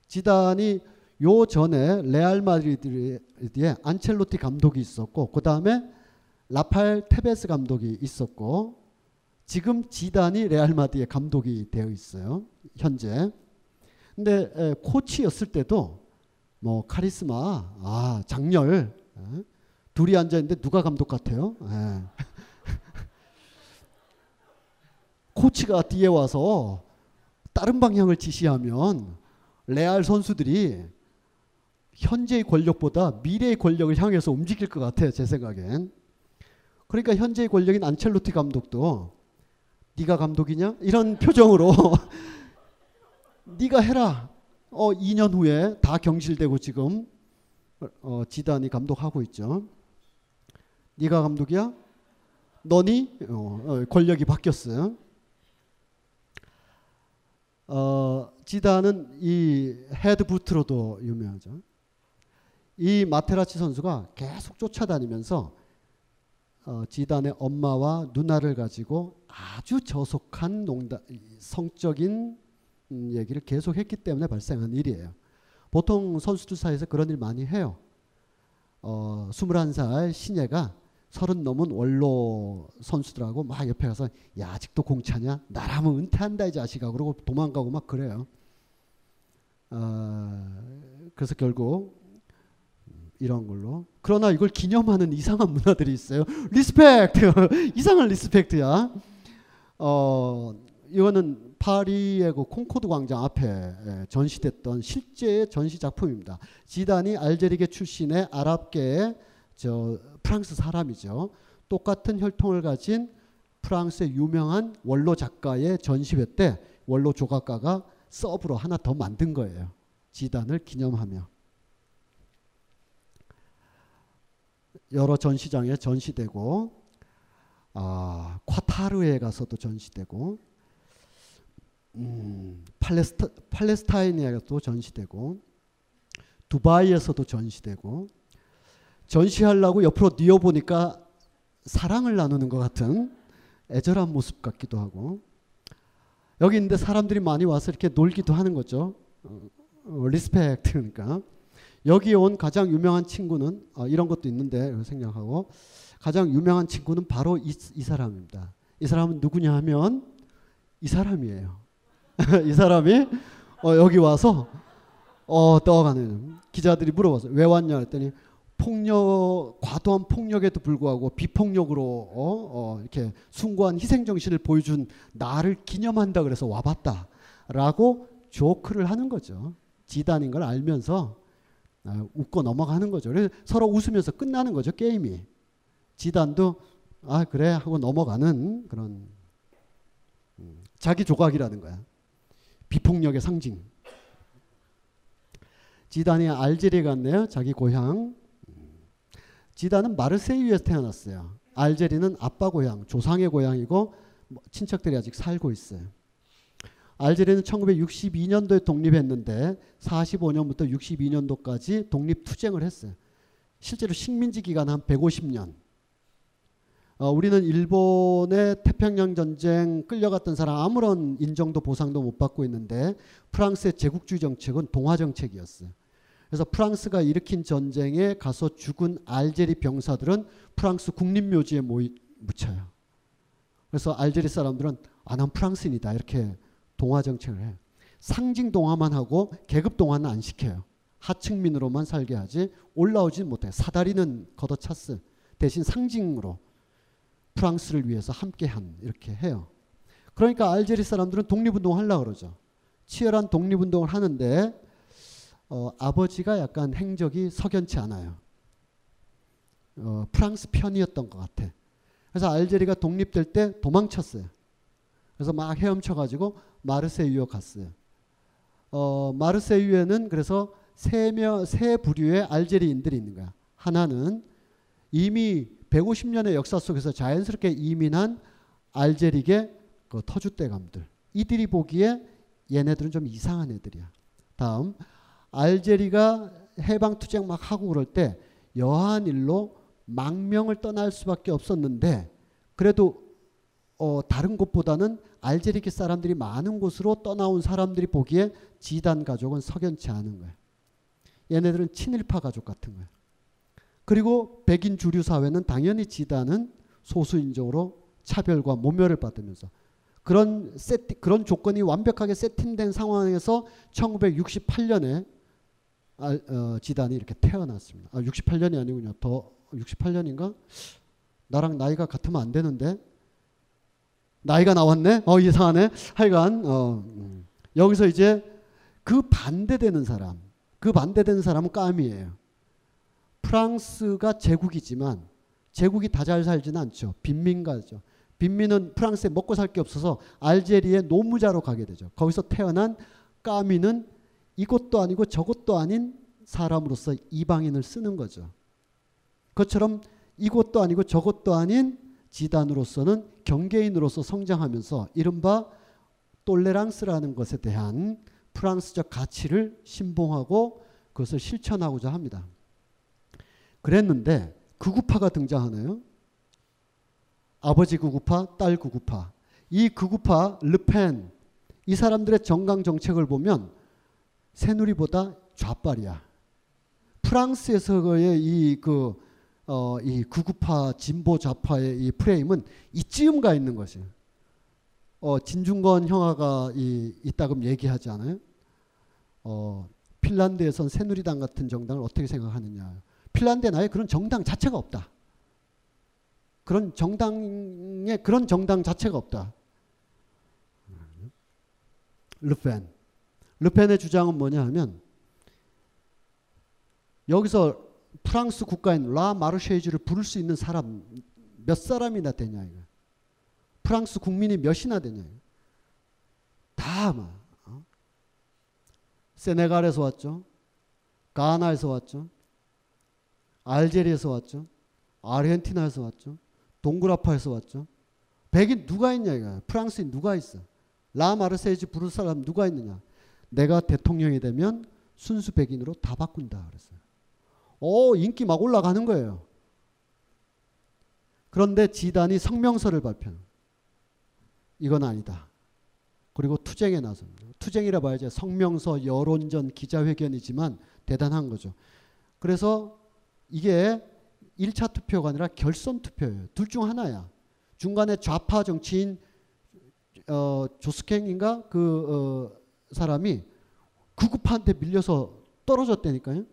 지단이 요 전에 레알 마드리드에 안첼로티 감독이 있었고 그 다음에 라파 베니테스 감독이 있었고 지금 지단이 레알 마드리드의 감독이 되어 있어요 현재. 근데 에, 코치였을 때도 뭐 카리스마, 아 장렬 에? 둘이 앉아 있는데 누가 감독 같아요? 에. 코치가 뒤에 와서 다른 방향을 지시하면 레알 선수들이 현재의 권력보다 미래의 권력을 향해서 움직일 것 같아요. 제 생각엔. 그러니까 현재의 권력인 안첼로티 감독도 네가 감독이냐? 이런 표정으로 네가 해라. 어 2년 후에 다 경실되고 지금 어, 지단이 감독하고 있죠. 네가 감독이야? 너니? 어, 어, 권력이 바뀌었어요. 어, 지단은 이 헤드부트로도 유명하죠. 이 마테라치 선수가 계속 쫓아다니면서 어, 지단의 엄마와 누나를 가지고 아주 저속한 농담, 성적인 음, 얘기를 계속 했기 때문에 발생한 일이에요. 보통 선수들 사이에서 그런 일 많이 해요. 어, 21살 신예가 서른 넘은 원로 선수들하고 막 옆에 가서 야 아직도 공차냐 나라면 은퇴한다 이 자식아 그러고 도망가고 막 그래요. 어, 그래서 결국 이런 걸로 그러나 이걸 기념하는 이상한 문화들이 있어요. respect 이상한 respect야. 어 이거는 파리의 그 콩코드 광장 앞에 예, 전시됐던 실제 전시 작품입니다. 지단이 알제리계 출신의 아랍계의 저 프랑스 사람이죠. 똑같은 혈통을 가진 프랑스의 유명한 원로 작가의 전시회 때 원로 조각가가 서브로 하나 더 만든 거예요. 지단을 기념하며. 여러 전시장에 전시되고 아, 카타르에 가서도 전시되고 음, 팔레스타, 팔레스타인에도 전시되고 두바이에서도 전시되고 전시하려고 옆으로 뉘어 보니까 사랑을 나누는 것 같은 애절한 모습 같기도 하고 여기 있는데 사람들이 많이 와서 이렇게 놀기도 하는 거죠. 어, 어, respect 그러니까 여기 온 가장 유명한 친구는 어, 이런 것도 있는데 생각하고 가장 유명한 친구는 바로 이, 이 사람입니다. 이 사람은 누구냐 하면 이 사람이에요. 이 사람이 어, 여기 와서 어, 떠가는 기자들이 물어봤어요. 왜 왔냐 했더니 폭력 과도한 폭력에도 불구하고 비폭력으로 어, 어, 이렇게 숭고한 희생 정신을 보여준 나를 기념한다 그래서 와봤다라고 조크를 하는 거죠. 지단인 걸 알면서 아, 웃고 넘어가는 거죠. 그래서 서로 웃으면서 끝나는 거죠 게임이. 지단도 아 그래 하고 넘어가는 그런 음, 자기 조각이라는 거야. 비폭력의 상징. 지단이 알제리에 갔네요. 자기 고향. 지단은 마르세유에서 태어났어요. 알제리는 아빠 고향, 조상의 고향이고 뭐 친척들이 아직 살고 있어요. 알제리는 1962년도에 독립했는데 45년부터 62년도까지 독립 투쟁을 했어요. 실제로 식민지 기간 한 150년. 어, 우리는 일본의 태평양 전쟁 끌려갔던 사람 아무런 인정도 보상도 못 받고 있는데 프랑스의 제국주의 정책은 동화 정책이었어요. 그래서 프랑스가 일으킨 전쟁에 가서 죽은 알제리 병사들은 프랑스 국립묘지에 모이, 묻혀요. 그래서 알제리 사람들은 아, 난 프랑스인이다. 이렇게 동화 정책을 해요. 상징 동화만 하고 계급 동화는 안 시켜요. 하층민으로만 살게 하지 올라오지 못해요. 사다리는 걷어찼어. 대신 상징으로 프랑스를 위해서 함께한 이렇게 해요. 그러니까 알제리 사람들은 독립운동 하려고 그러죠. 치열한 독립운동을 하는데 어, 아버지가 약간 행적이 석연치 않아요. 어, 프랑스 편이었던 것 같아. 그래서 알제리가 독립될 때 도망쳤어요. 그래서 막 헤엄쳐가지고 마르세유에 갔어요. 어, 마르세유에는 그래서 세 명 세 부류의 알제리인들이 있는 거야. 하나는 이미 150년의 역사 속에서 자연스럽게 이민한 알제리계 그 터줏대감들. 이들이 보기에 얘네들은 좀 이상한 애들이야. 다음 알제리가 해방 투쟁 막 하고 그럴 때 여한 일로 망명을 떠날 수밖에 없었는데 그래도 어, 다른 곳보다는 알제리계 사람들이 많은 곳으로 떠나온 사람들이 보기에 지단 가족은 석연치 않은 거예요. 얘네들은 친일파 가족 같은 거예요. 그리고 백인 주류 사회는 당연히 지단은 소수인종으로 차별과 모멸을 받으면서 그런 세팅, 그런 조건이 완벽하게 세팅된 상황에서 1968년에 아, 어, 지단이 이렇게 태어났습니다. 아, 68년이 아니군요. 더 68년인가? 나랑 나이가 같으면 안 되는데 나이가 나왔네. 어 이상하네. 하여간 어, 음. 여기서 이제 그 반대되는 사람, 그 반대되는 사람은 까미예요. 프랑스가 제국이지만 제국이 다 잘 살지는 않죠. 빈민가죠. 빈민은 프랑스에 먹고 살 게 없어서 알제리에 노무자로 가게 되죠. 거기서 태어난 까미는 이것도 아니고 저것도 아닌 사람으로서 이방인을 쓰는 거죠. 그것처럼 이것도 아니고 저것도 아닌 지단으로서는 경계인으로서 성장하면서 이른바 똘레랑스라는 것에 대한 프랑스적 가치를 신봉하고 그것을 실천하고자 합니다. 그랬는데 극우파가 등장하네요. 아버지 극우파, 딸 극우파. 이 극우파 르펜 이 사람들의 정강 정책을 보면 새누리보다 좌빨이야. 프랑스에서의 이 그 어, 이 극우파 진보 좌파의 이 프레임은 이쯤 가 있는 것이에요. 어, 진중권 형아가 이, 이따금 얘기하지 않아요? 어, 핀란드에선 새누리당 같은 정당을 어떻게 생각하느냐. 핀란드에 아예 그런 정당 자체가 없다. 그런 정당에 그런 정당 자체가 없다. 르펜. 르펜의 주장은 뭐냐 하면 여기서 프랑스 국가인 라 마르쉐이즈를 부를 수 있는 사람 몇 사람이나 되냐 이거. 프랑스 국민이 몇이나 되냐. 다 아마. 어? 세네갈에서 왔죠. 가나에서 왔죠. 알제리에서 왔죠. 아르헨티나에서 왔죠. 동그라파에서 왔죠. 백인 누가 있냐 이거. 프랑스인 누가 있어. 라 마르세이즈 부를 사람 누가 있느냐. 내가 대통령이 되면 순수 백인으로 다 바꾼다 그랬어요. 오, 인기 막 올라가는 거예요. 그런데 지단이 성명서를 발표. 이건 아니다. 그리고 투쟁에 나섭니다. 투쟁이라 봐야지 성명서, 여론전, 기자회견이지만 대단한 거죠. 그래서 이게 1차 투표가 아니라 결선 투표예요. 둘 중 하나야. 중간에 좌파 정치인 어, 조스캥인가 그 어, 사람이 극우파한테 밀려서 떨어졌다니까요.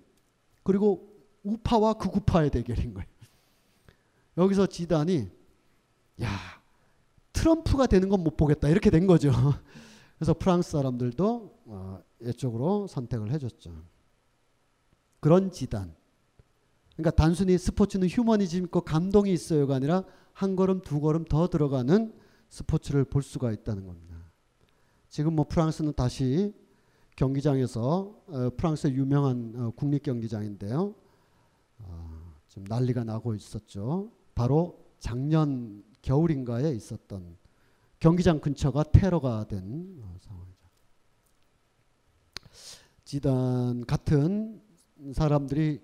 그리고 우파와 극우파의 대결인 거예요. 여기서 지단이 야 트럼프가 되는 건 못 보겠다 이렇게 된 거죠. 그래서 프랑스 사람들도 어, 이쪽으로 선택을 해줬죠. 그런 지단. 그러니까 단순히 스포츠는 휴머니즘 있고 감동이 있어요가 아니라 한 걸음 두 걸음 더 들어가는 스포츠를 볼 수가 있다는 겁니다. 지금 뭐 프랑스는 다시 경기장에서 어, 프랑스의 유명한 어, 국립 경기장인데요. 어, 좀 난리가 나고 있었죠. 바로 작년 겨울인가에 있었던 경기장 근처가 테러가 된 어, 상황이죠. 지단 같은 사람들이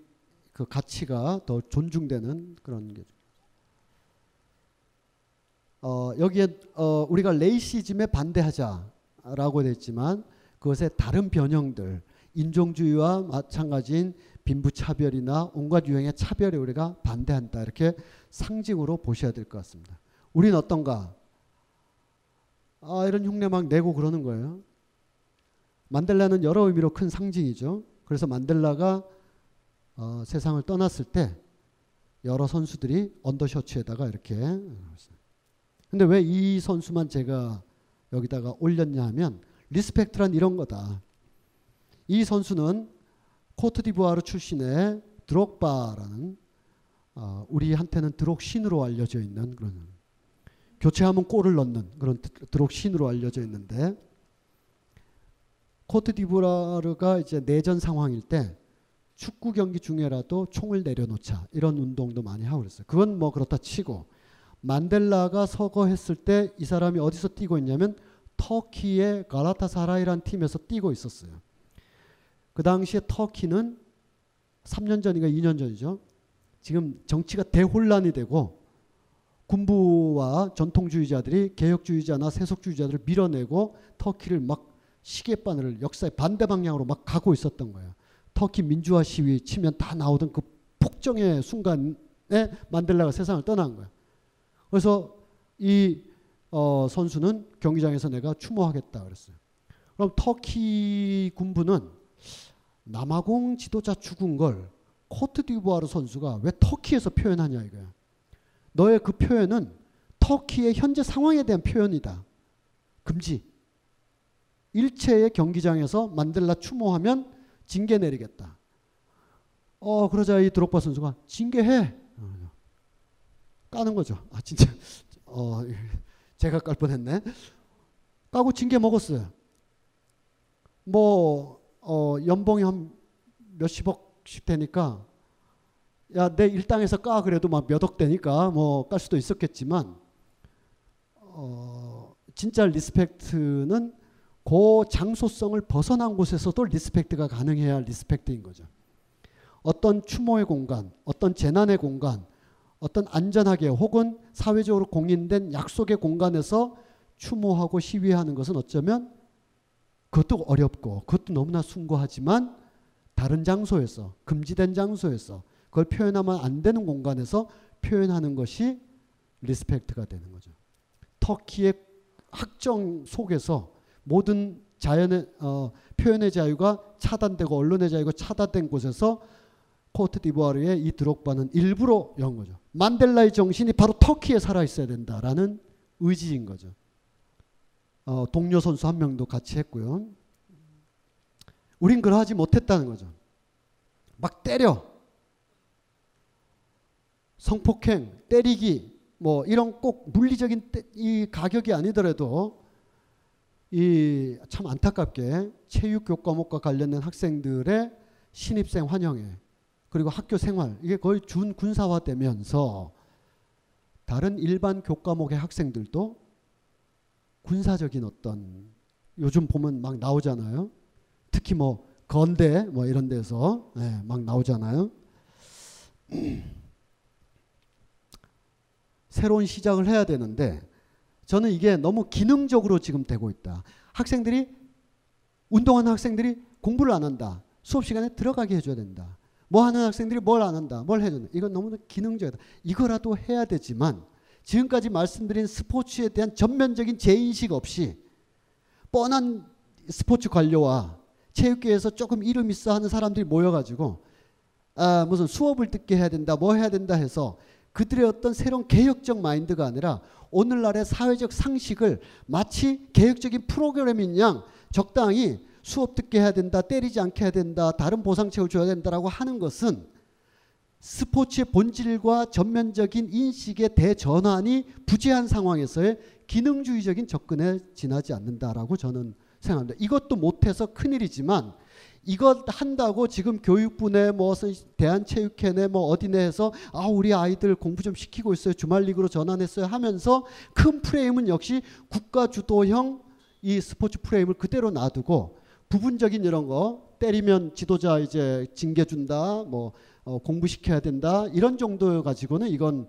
그 가치가 더 존중되는 그런 게. 어, 여기에 어, 우리가 레이시즘에 반대하자라고 됐지만 그것의 다른 변형들 인종주의와 마찬가지인 빈부차별이나 온갖 유형의 차별에 우리가 반대한다. 이렇게 상징으로 보셔야 될 것 같습니다. 우리는 어떤가? 아, 이런 흉내 막 내고 그러는 거예요. 만델라는 여러 의미로 큰 상징이죠. 그래서 만델라가 어, 세상을 떠났을 때 여러 선수들이 언더셔츠에다가 이렇게 근데 왜 이 선수만 제가 여기다가 올렸냐 하면 respect란 이런 거다. 이 선수는 코트디부아르 출신의 드록바라는 어, 우리한테는 드록신으로 알려져 있는 그런 교체하면 골을 넣는 그런 드록신으로 알려져 있는데 코트디부아르가 이제 내전 상황일 때 축구 경기 중에라도 총을 내려놓자 이런 운동도 많이 하고 그랬어요. 그건 뭐 그렇다 치고 만델라가 서거했을 때 이 사람이 어디서 뛰고 있냐면 터키의 가라타사라이란 팀에서 뛰고 있었어요. 그 당시에 터키는 3년 전인가 2년 전이죠. 지금 정치가 대혼란이 되고 군부와 전통주의자들이 개혁주의자나 세속주의자들을 밀어내고 터키를 막 시계바늘을 역사의 반대 방향으로 막 가고 있었던 거예요. 터키 민주화 시위 치면 다 나오던 그 폭정의 순간에 만델라가 세상을 떠난 거예요. 그래서 이 어, 선수는 경기장에서 내가 추모하겠다 그랬어요. 그럼 터키 군부는 남아공 지도자 죽은 걸 코트디부아르 선수가 왜 터키에서 표현하냐 이거야. 너의 그 표현은 터키의 현재 상황에 대한 표현이다. 금지. 일체의 경기장에서 만델라 추모하면 징계 내리겠다. 어 그러자 이 드록바 선수가 징계해. 까는 거죠. 아 진짜 어 제가 깔 뻔했네. 까고 징계 먹었어요. 뭐 어, 연봉이 한 몇십억씩 되니까 야 내 일당에서 까 그래도 막 몇억 되니까 뭐 깔 수도 있었겠지만 어, 진짜 respect는 그 장소성을 벗어난 곳에서도 respect가 가능해야 respect인 거죠. 어떤 추모의 공간, 어떤 재난의 공간, 어떤 안전하게 혹은 사회적으로 공인된 약속의 공간에서 추모하고 시위하는 것은 어쩌면 그것도 어렵고 그것도 너무나 숭고하지만 다른 장소에서 금지된 장소에서 그걸 표현하면 안 되는 공간에서 표현하는 것이 respect가 되는 거죠. 터키의 학정 속에서 모든 자연의 어, 표현의 자유가 차단되고 언론의 자유가 차단된 곳에서 코트 디부아르의 이 드록바는 일부러 연 거죠. 만델라의 정신이 바로 터키에 살아 있어야 된다라는 의지인 거죠. 어, 동료 선수 한 명도 같이 했고요. 우린 그러하지 못했다는 거죠. 막 때려. 성폭행, 때리기, 뭐 이런 꼭 물리적인 때, 이 가격이 아니더라도 이 참 안타깝게 체육 교 과목과 관련된 학생들의 신입생 환영회 그리고 학교 생활 이게 거의 준 군사화되면서 다른 일반 교과목의 학생들도 군사적인 어떤 요즘 보면 막 나오잖아요. 특히 뭐 건대 뭐 이런 데서 네, 막 나오잖아요. 새로운 시작을 해야 되는데 저는 이게 너무 기능적으로 지금 되고 있다. 학생들이 운동하는 학생들이 공부를 안 한다. 수업 시간에 들어가게 해줘야 된다. 뭐 하는 학생들이 뭘 안 한다. 뭘 해준다. 이건 너무 기능적이다. 이거라도 해야 되지만 지금까지 말씀드린 스포츠에 대한 전면적인 재인식 없이 뻔한 스포츠 관료와 체육계에서 조금 이름 있어 하는 사람들이 모여가지고 아 무슨 수업을 듣게 해야 된다 뭐 해야 된다 해서 그들의 어떤 새로운 개혁적 마인드가 아니라 오늘날의 사회적 상식을 마치 개혁적인 프로그램인 양 적당히 수업 듣게 해야 된다 때리지 않게 해야 된다 다른 보상책을 줘야 된다라고 하는 것은 스포츠의 본질과 전면적인 인식의 대전환이 부재한 상황에서의 기능주의적인 접근에 지나지 않는다라고 저는 생각합니다. 이것도 못해서 큰일이지만 이것 한다고 지금 교육부네 뭐 대한체육회네 뭐 어디네 해서 아 우리 아이들 공부 좀 시키고 있어요 주말 리그로 전환했어요 하면서 큰 프레임은 역시 국가 주도형 이 스포츠 프레임을 그대로 놔두고 부분적인 이런 거 때리면 지도자 이제 징계 준다 뭐 어, 공부시켜야 된다 이런 정도 가지고는 이건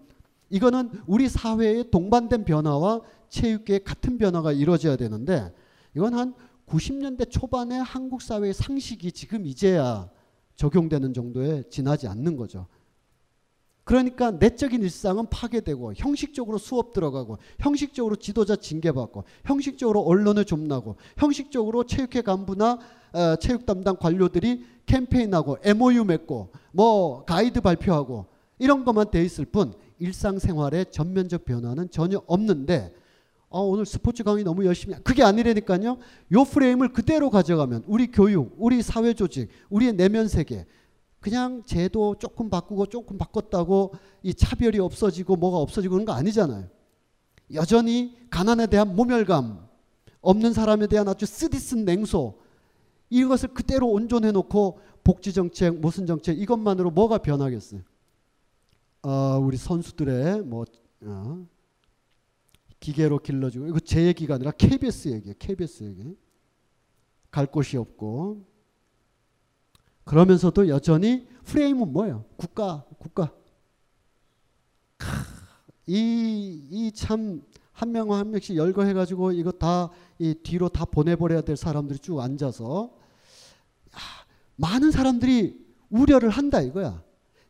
이거는 우리 사회의 동반된 변화와 체육계의 같은 변화가 이루어져야 되는데 이건 한 90년대 초반의 한국 사회의 상식이 지금 이제야 적용되는 정도에 지나지 않는 거죠. 그러니까 내적인 일상은 파괴되고 형식적으로 수업 들어가고 형식적으로 지도자 징계받고 형식적으로 언론을 좀나고 형식적으로 체육회 간부나 어, 체육 담당 관료들이 캠페인하고 MOU 맺고 뭐 가이드 발표하고 이런 것만 돼 있을 뿐 일상생활의 전면적 변화는 전혀 없는데 어, 오늘 스포츠 강의 너무 열심히 그게 아니라니까요. 요 프레임을 그대로 가져가면 우리 교육, 우리 사회 조직, 우리의 내면 세계 그냥 제도 조금 바꾸고 조금 바꿨다고 이 차별이 없어지고 뭐가 없어지고 그런 거 아니잖아요. 여전히 가난에 대한 모멸감, 없는 사람에 대한 아주 쓰디쓴 냉소 이것을 그대로 온전해 놓고 복지 정책, 무슨 정책 이것만으로 뭐가 변하겠어요? 어, 우리 선수들의 뭐 어, 기계로 길러주고 이거 제 얘기가 아니라 KBS 얘기예요. KBS 얘기. 갈 곳이 없고 그러면서도 여전히 프레임은 뭐예요? 국가, 국가. 이이참한명한 명씩 열거해 가지고 이거 다 이 뒤로 다 보내버려야 될 사람들이 쭉 앉아서 야, 많은 사람들이 우려를 한다 이거야.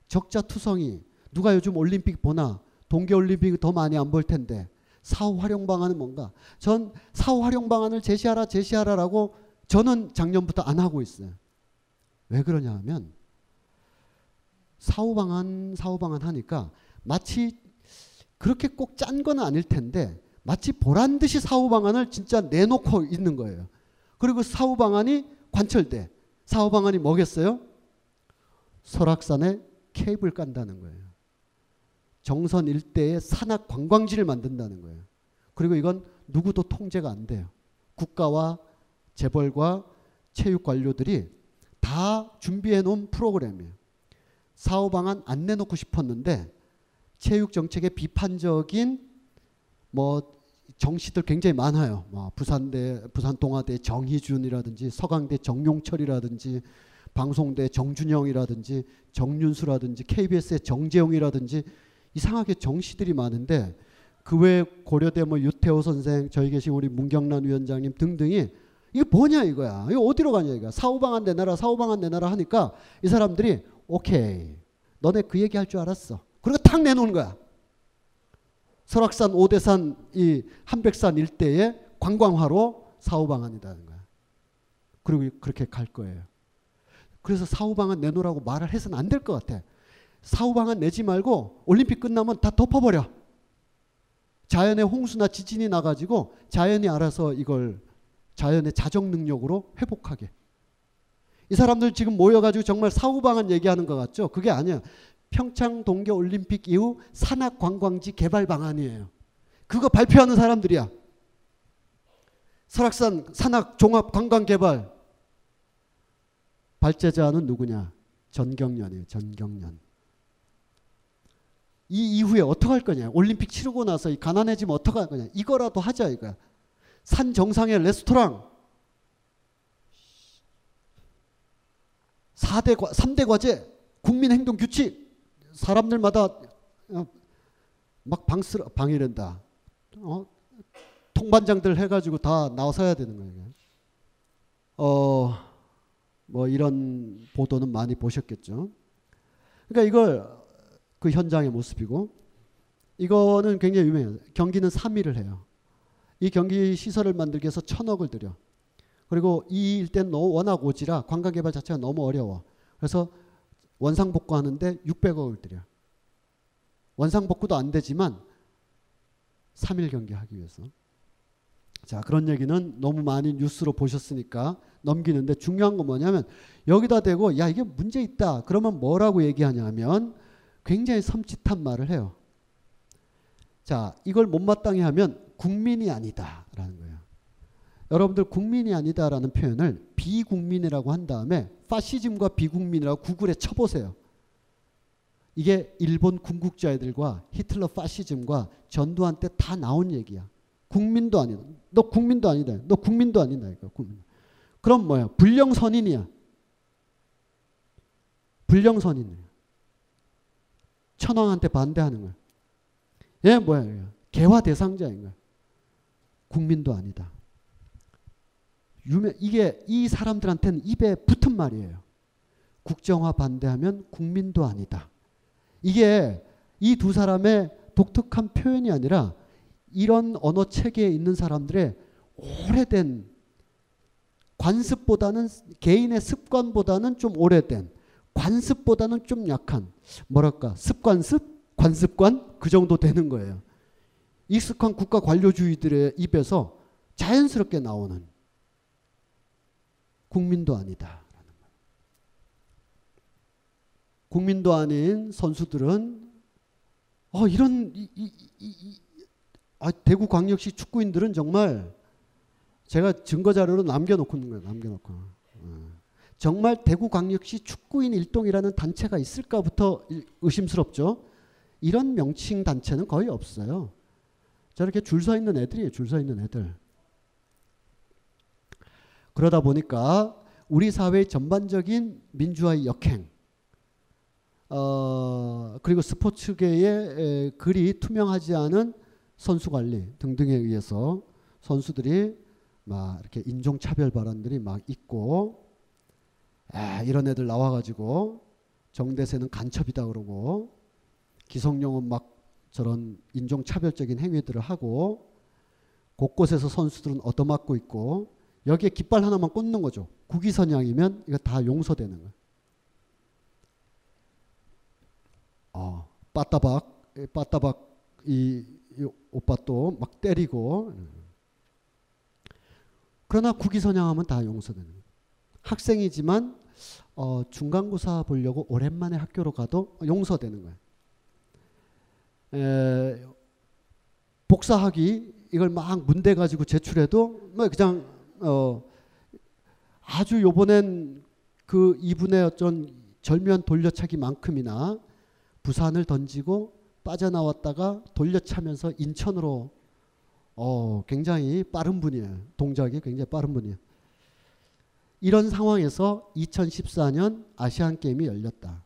적자투성이 누가 요즘 올림픽 보나 동계올림픽 더 많이 안 볼 텐데 사후 활용 방안은 뭔가? 전 사후 활용 방안을 제시하라 제시하라라고 저는 작년부터 안 하고 있어요. 왜 그러냐 하면 사후 방안 사후 방안 하니까 마치 그렇게 꼭 짠 건 아닐 텐데 마치 보란 듯이 사후 방안을 진짜 내놓고 있는 거예요. 그리고 사후 방안이 관철돼. 사후 방안이 뭐겠어요? 설악산에 케이블 깐다는 거예요. 정선 일대에 산악 관광지를 만든다는 거예요. 그리고 이건 누구도 통제가 안 돼요. 국가와 재벌과 체육 관료들이 다 준비해 놓은 프로그램이에요. 사후 방안 안 내놓고 싶었는데 체육 정책의 비판적인 뭐 정시들 굉장히 많아요. 뭐 부산대 부산 동아대 정희준이라든지 서강대 정용철이라든지 방송대 정준영이라든지 정윤수라든지 KBS의 정재용이라든지 이상하게 정시들이 많은데 그 외에 고려대 뭐 유태호 선생 저희 계신 우리 문경란 위원장님 등등이 이게 뭐냐 이거야. 이거 어디로 가냐 이거야. 사후 방안 내놔라 사후 방안 내놔라 하니까 이 사람들이 오케이 너네 그 얘기 할 줄 알았어. 그리고 탁 내놓은 거야. 설악산 오대산 이 한백산 일대에 관광화로 사후 방안이라는 거야. 그리고 그렇게 갈 거예요. 그래서 사후 방안 내놓으라고 말을 해서는 안 될 것 같아. 사후 방안 내지 말고 올림픽 끝나면 다 덮어버려. 자연의 홍수나 지진이 나가지고 자연이 알아서 이걸 자연의 자정 능력으로 회복하게. 이 사람들 지금 모여가지고 정말 사후 방안 얘기하는 것 같죠? 그게 아니야. 평창 동계 올림픽 이후 산악 관광지 개발 방안이에요. 그거 발표하는 사람들이야. 설악산 산악 종합 관광 개발 발제자는 누구냐? 전경련이에요. 전경련. 이 이후에 어떻게 할 거냐? 올림픽 치르고 나서 가난해지면 어떻게 할 거냐? 이거라도 하자 이거야. 산 정상의 레스토랑 4대 과, 3대 과제 국민 행동 규칙 사람들마다 어, 막 방스 방해된다. 어? 통반장들 해가지고 다 나서야 되는 거예요. 어, 뭐 이런 보도는 많이 보셨겠죠. 그러니까 이걸 그 현장의 모습이고 이거는 굉장히 유명해요. 경기는 3일을 해요. 이 경기 시설을 만들기 위해서 천억을 들여. 그리고 이 일대는 워낙 오지라 관광개발 자체가 너무 어려워. 그래서 원상복구 하는데 600억을 들여. 원상복구도 안 되지만 3일 경기 하기 위해서. 자, 그런 얘기는 너무 많이 뉴스로 보셨으니까 넘기는데 중요한 건 뭐냐면 여기다 대고 야, 이게 문제 있다. 그러면 뭐라고 얘기하냐면 굉장히 섬찟한 말을 해요. 자, 이걸 못마땅해 하면 국민이 아니다라는 거예요. 여러분들 국민이 아니다라는 표현을 비국민이라고 한 다음에 파시즘과 비국민이라고 구글에 쳐보세요. 이게 일본 군국자애들과 히틀러 파시즘과 전두환 때 다 나온 얘기야. 국민도 아니다. 너 국민도 아니다. 너 국민도 아니다. 국민. 그럼 뭐야? 불령선인이야. 불령선인이야. 천황한테 반대하는 거야. 얘 뭐야? 개화 대상자인 거야. 국민도 아니다. 유명 이게 이 사람들한테는 입에 붙은 말이에요. 국정화 반대하면 국민도 아니다. 이게 이 두 사람의 독특한 표현이 아니라 이런 언어 체계에 있는 사람들의 오래된 관습보다는 개인의 습관보다는 좀 오래된 관습보다는 좀 약한 뭐랄까 습관습 관습관 그 정도 되는 거예요. 익숙한 국가 관료주의들의 입에서 자연스럽게 나오는 국민도 아니다. 국민도 아닌 선수들은 어, 이런 이, 이, 이, 아, 대구광역시 축구인들은 정말 제가 증거 자료로 남겨놓고 있는 거예요. 남겨놓고. 어. 정말 대구광역시 축구인 일동이라는 단체가 있을까부터 의심스럽죠. 이런 명칭 단체는 거의 없어요. 저렇게 줄 서 있는 애들이에요. 줄 서 있는 애들. 그러다 보니까 우리 사회의 전반적인 민주화의 역행, 어, 그리고 스포츠계의 에, 그리 투명하지 않은 선수 관리 등등에 의해서 선수들이 막 이렇게 인종차별 발언들이 막 있고 아, 이런 애들 나와가지고 정대세는 간첩이다 그러고 기성용은 막 저런 인종차별적인 행위들을 하고 곳곳에서 선수들은 얻어맞고 있고 여기에 깃발 하나만 꽂는 거죠. 국위선양이면 이거 다 용서되는 거예요. 어, 빠따박, 이 빠따박 이, 이 오빠 또 막 때리고 그러나 국위선양하면 다 용서되는 거예요. 학생이지만 어, 중간고사 보려고 오랜만에 학교로 가도 용서되는 거예요. 에, 복사하기 이걸 막 문대 가지고 제출해도 뭐 그냥 어, 아주 요번엔 그 이분의 어떤 절묘한 돌려차기만큼이나 부산을 던지고 빠져나왔다가 돌려차면서 인천으로 어, 굉장히 빠른 분이에요. 동작이 굉장히 빠른 분이에요. 이런 상황에서 2014년 아시안 게임이 열렸다.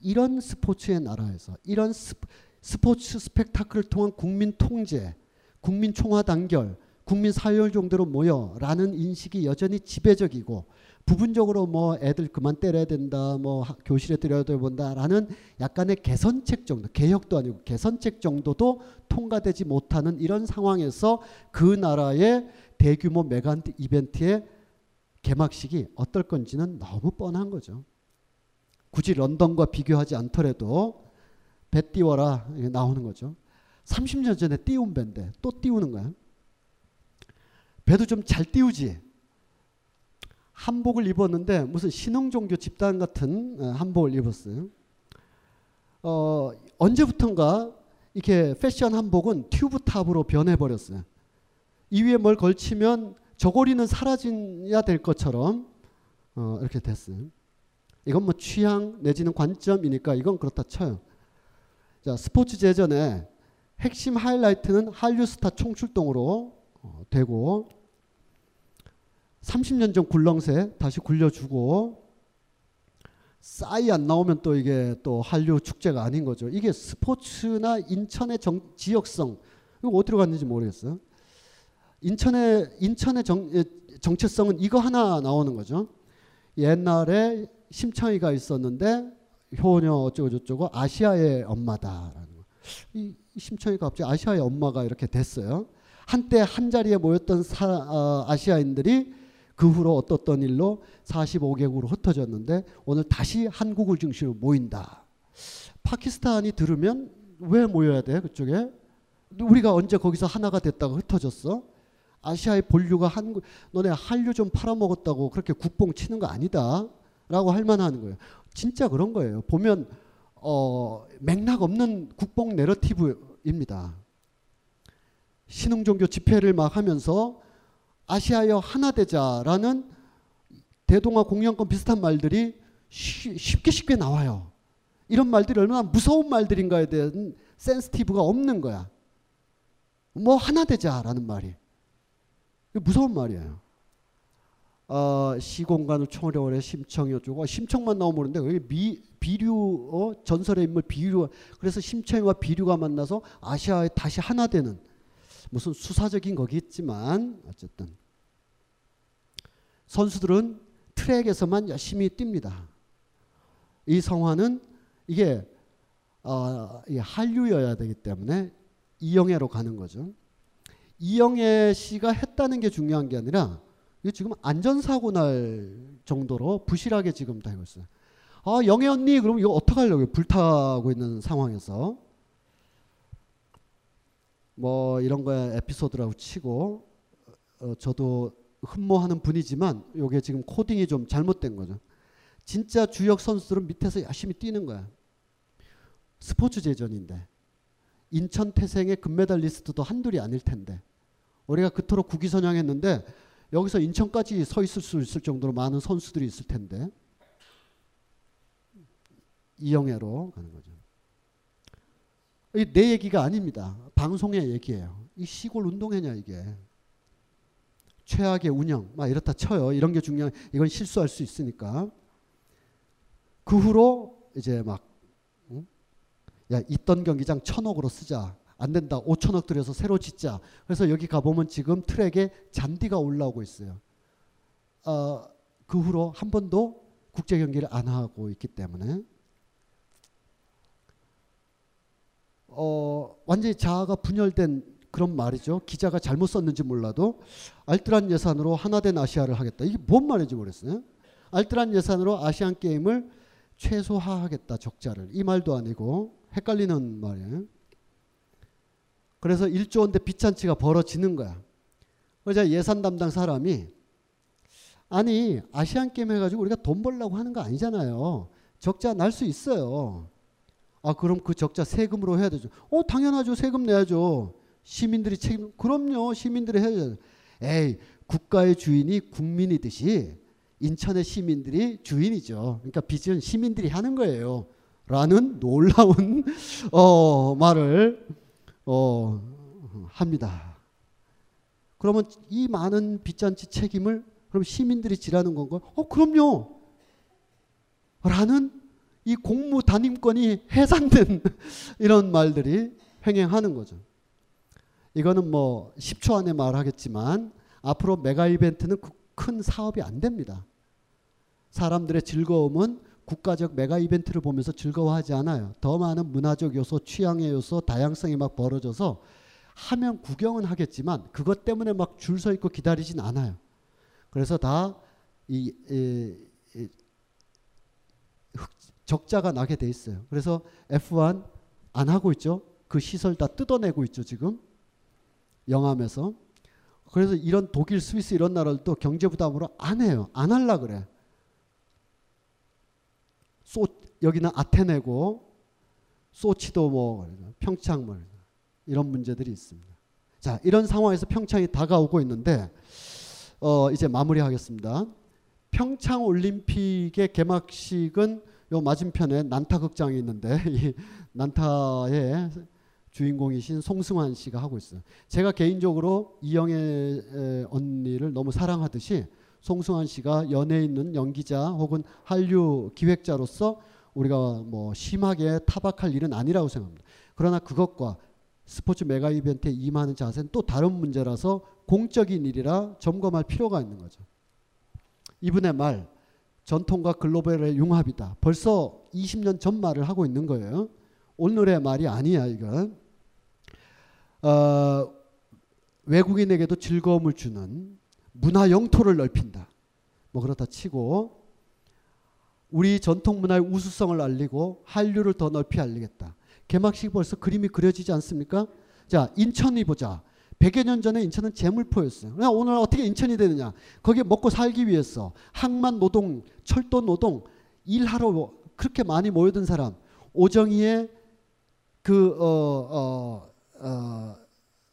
이런 스포츠의 나라에서 이런 스포, 스포츠 스펙타클을 통한 국민 통제, 국민 총화 단결, 국민 사열 정도로 모여라는 인식이 여전히 지배적이고 부분적으로 뭐 애들 그만 때려야 된다, 뭐 교실에 들여야 된다라는 약간의 개선책 정도, 개혁도 아니고 개선책 정도도 통과되지 못하는 이런 상황에서 그 나라의 대규모 메가 이벤트의 개막식이 어떨 건지는 너무 뻔한 거죠. 굳이 런던과 비교하지 않더라도 배 띄워라 나오는 거죠. 30년 전에 띄운 배인데 또 띄우는 거야. 배도 좀 잘 띄우지. 한복을 입었는데 무슨 신흥종교 집단 같은 어, 한복을 입었어요. 어, 언제부턴가 이렇게 패션 한복은 튜브 탑으로 변해버렸어요. 이 위에 뭘 걸치면 저고리는 사라져야 될 것처럼 어, 이렇게 됐어요. 이건 뭐 취향 내지는 관점이니까 이건 그렇다 쳐요. 자, 스포츠 제전에 핵심 하이라이트는 한류스타 총출동으로 어, 되고 30년 전 굴렁쇠 다시 굴려주고 싸이 안 나오면 또 이게 또 한류 축제가 아닌 거죠. 이게 스포츠나 인천의 정, 지역성 이거 어디로 갔는지 모르겠어요. 인천의 인천의 정, 정체성은 이거 하나 나오는 거죠. 옛날에 심청이가 있었는데 효녀 어쩌고 저쩌고 아시아의 엄마다라는 거. 이, 이 심청이가 갑자기 아시아의 엄마가 이렇게 됐어요. 한때 한 자리에 모였던 사, 어, 아시아인들이 그 후로 어떻던 일로 45개국으로 흩어졌는데 오늘 다시 한국을 중심으로 모인다. 파키스탄이 들으면 왜 모여야 돼 그쪽에? 우리가 언제 거기서 하나가 됐다고 흩어졌어? 아시아의 본류가 한국 너네 한류 좀 팔아먹었다고 그렇게 국뽕 치는 거 아니다 라고 할 만한 거예요. 진짜 그런 거예요. 보면 어, 맥락 없는 국뽕 내러티브입니다. 신흥종교 집회를 막 하면서 아시아여 하나 되자라는 대동아 공영권 비슷한 말들이 쉬, 쉽게 쉽게 나와요. 이런 말들이 얼마나 무서운 말들인가에 대한 센스티브가 없는 거야. 뭐 하나 되자라는 말이. 무서운 말이에요. 어, 시공간을 총으로 심청이 어쩌고 심청만 나오면 모르는데 여기 미, 비류 어, 전설의 인물 비류 그래서 심청이와 비류가 만나서 아시아에 다시 하나 되는 무슨 수사적인 거겠지만 어쨌든 선수들은 트랙에서만 열심히 뜁니다. 이 성화는 이게 어, 한류여야 되기 때문에 이영애로 가는 거죠. 이영애 씨가 했다는 게 중요한 게 아니라 이게 지금 안전사고 날 정도로 부실하게 지금 되고 있어요. 아, 영애 언니, 그럼 이거 어떡하려고 불타고 있는 상황에서. 뭐 이런 거에 에피소드라고 치고, 어, 저도 흠모하는 분이지만 이게 지금 코딩이 좀 잘못된 거죠. 진짜 주역 선수들은 밑에서 열심히 뛰는 거야. 스포츠 제전인데. 인천 태생의 금메달리스트도 한둘이 아닐 텐데. 우리가 그토록 국위선양했는데 여기서 인천까지 서 있을 수 있을 정도로 많은 선수들이 있을 텐데 이영애로 가는 거죠. 내 얘기가 아닙니다. 방송의 얘기예요. 이 시골 운동회냐 이게. 최악의 운영 막 이렇다 쳐요. 이런 게 중요한 이건 실수할 수 있으니까. 그 후로 이제 막 응? 야 있던 경기장 천억으로 쓰자. 안 된다. 5천억 들여서 새로 짓자. 그래서 여기 가보면 지금 트랙에 잔디가 올라오고 있어요. 어, 그 후로 한 번도 국제 경기를 안 하고 있기 때문에 어, 완전히 자아가 분열된 그런 말이죠. 기자가 잘못 썼는지 몰라도 알뜰한 예산으로 하나된 아시아를 하겠다. 이게 뭔 말인지 모르겠어요. 알뜰한 예산으로 아시안 게임을 최소화하겠다. 적자를 이 말도 아니고 헷갈리는 말이에요. 그래서 1조 원대 빚잔치가 벌어지는 거야. 그래서 예산 담당 사람이 아니 아시안 게임 해가지고 우리가 돈 벌려고 하는 거 아니잖아요. 적자 날 수 있어요. 아 그럼 그 적자 세금으로 해야 되죠. 어 당연하죠. 세금 내야죠. 시민들이 책임 그럼요. 시민들이 해야죠. 에이 국가의 주인이 국민이듯이 인천의 시민들이 주인이죠. 그러니까 빚은 시민들이 하는 거예요. 라는 놀라운 어, 말을 어, 합니다. 그러면 이 많은 빚잔치 책임을 그럼 시민들이 지라는 건가? 어, 그럼요. 라는 이 공무 단임권이 해상된 이런 말들이 횡행하는 거죠. 이거는 뭐 10초 안에 말하겠지만 앞으로 메가 이벤트는 큰 사업이 안 됩니다. 사람들의 즐거움은 국가적 메가 이벤트를 보면서 즐거워하지 않아요. 더 많은 문화적 요소, 취향의 요소, 다양성이 막 벌어져서 하면 구경은 하겠지만 그것 때문에 막 줄 서 있고 기다리진 않아요. 그래서 다 이, 이, 이 적자가 나게 돼 있어요. 그래서 F1 안 하고 있죠. 그 시설 다 뜯어내고 있죠, 지금. 영암에서. 그래서 이런 독일, 스위스 이런 나라들도 경제 부담으로 안 해요. 안 할라 그래. 소 여기는 아테네고 소치도 뭐 평창 뭐 이런 문제들이 있습니다. 자, 이런 상황에서 평창이 다가오고 있는데 어, 이제 마무리하겠습니다. 평창 올림픽의 개막식은 요 맞은편에 난타 극장이 있는데 이 난타의 주인공이신 송승환 씨가 하고 있어요. 제가 개인적으로 이영애 언니를 너무 사랑하듯이 송승환 씨가 연예 있는 연기자 혹은 한류 기획자로서 우리가 뭐 심하게 타박할 일은 아니라고 생각합니다. 그러나 그것과 스포츠 메가 이벤트에 임하는 자세는 또 다른 문제라서 공적인 일이라 점검할 필요가 있는 거죠. 이분의 말 전통과 글로벌의 융합이다. 벌써 20년 전 말을 하고 있는 거예요. 오늘의 말이 아니야 이건. 어, 외국인에게도 즐거움을 주는 문화 영토를 넓힌다. 뭐 그렇다 치고 우리 전통 문화의 우수성을 알리고 한류를 더 넓히 알리겠다. 개막식 벌써 그림이 그려지지 않습니까? 자, 인천이 보자. 100여 년 전에 인천은 재물포였어요. 오늘 어떻게 인천이 되느냐? 거기에 먹고 살기 위해서 항만 노동, 철도 노동, 일하러 그렇게 많이 모여든 사람. 오정희의 그, 어, 어, 어,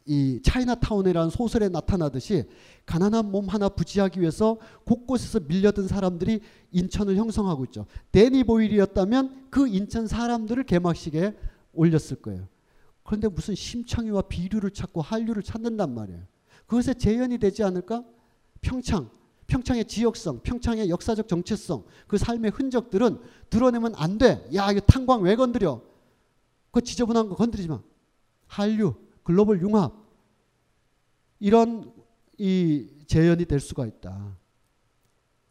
이 차이나타운이라는 소설에 나타나듯이 가난한 몸 하나 부지하기 위해서 곳곳에서 밀려든 사람들이 인천을 형성하고 있죠. 데니 보일이었다면 그 인천 사람들을 개막식에 올렸을 거예요. 그런데 무슨 심청이와 비류를 찾고 한류를 찾는단 말이에요. 그것에 재현이 되지 않을까? 평창, 평창의 지역성, 평창의 역사적 정체성, 그 삶의 흔적들은 드러내면 안 돼. 야, 이거 탄광 왜 건드려? 그 지저분한 거 건드리지 마. 한류, 글로벌 융합. 이런 이 재현이 될 수가 있다.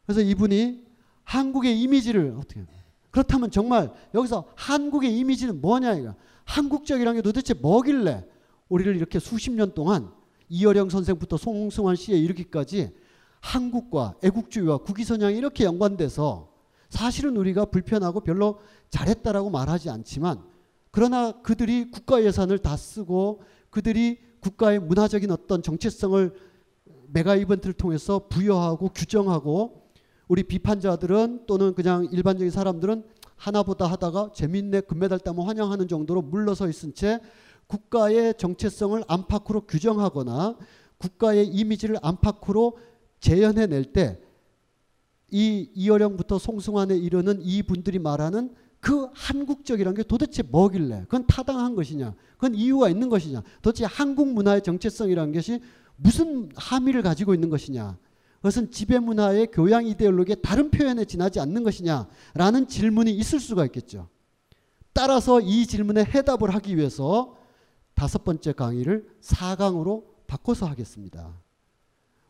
그래서 이분이 한국의 이미지를 어떻게 그렇다면 정말 여기서 한국의 이미지는 뭐냐 이거? 한국적이라는 게 도대체 뭐길래 우리를 이렇게 수십 년 동안 이어령 선생부터 송승환 씨에 이르기까지 한국과 애국주의와 국위선양이 이렇게 연관돼서 사실은 우리가 불편하고 별로 잘했다라고 말하지 않지만 그러나 그들이 국가 예산을 다 쓰고 그들이 국가의 문화적인 어떤 정체성을 메가 이벤트를 통해서 부여하고 규정하고 우리 비판자들은 또는 그냥 일반적인 사람들은 하나보다 하다가 재밌네 금메달 따면 환영하는 정도로 물러서 있은 채 국가의 정체성을 안팎으로 규정하거나 국가의 이미지를 안팎으로 재현해낼 때 이 이어령부터 송승환에 이르는 이 분들이 말하는 그 한국적이라는 게 도대체 뭐길래? 그건 타당한 것이냐? 그건 이유가 있는 것이냐? 도대체 한국 문화의 정체성이라는 것이 무슨 함의를 가지고 있는 것이냐? 그것은 지배 문화의 교양 이데올로기의 다른 표현에 지나지 않는 것이냐라는 질문이 있을 수가 있겠죠. 따라서 이 질문에 해답을 하기 위해서 다섯 번째 강의를 4강으로 바꿔서 하겠습니다.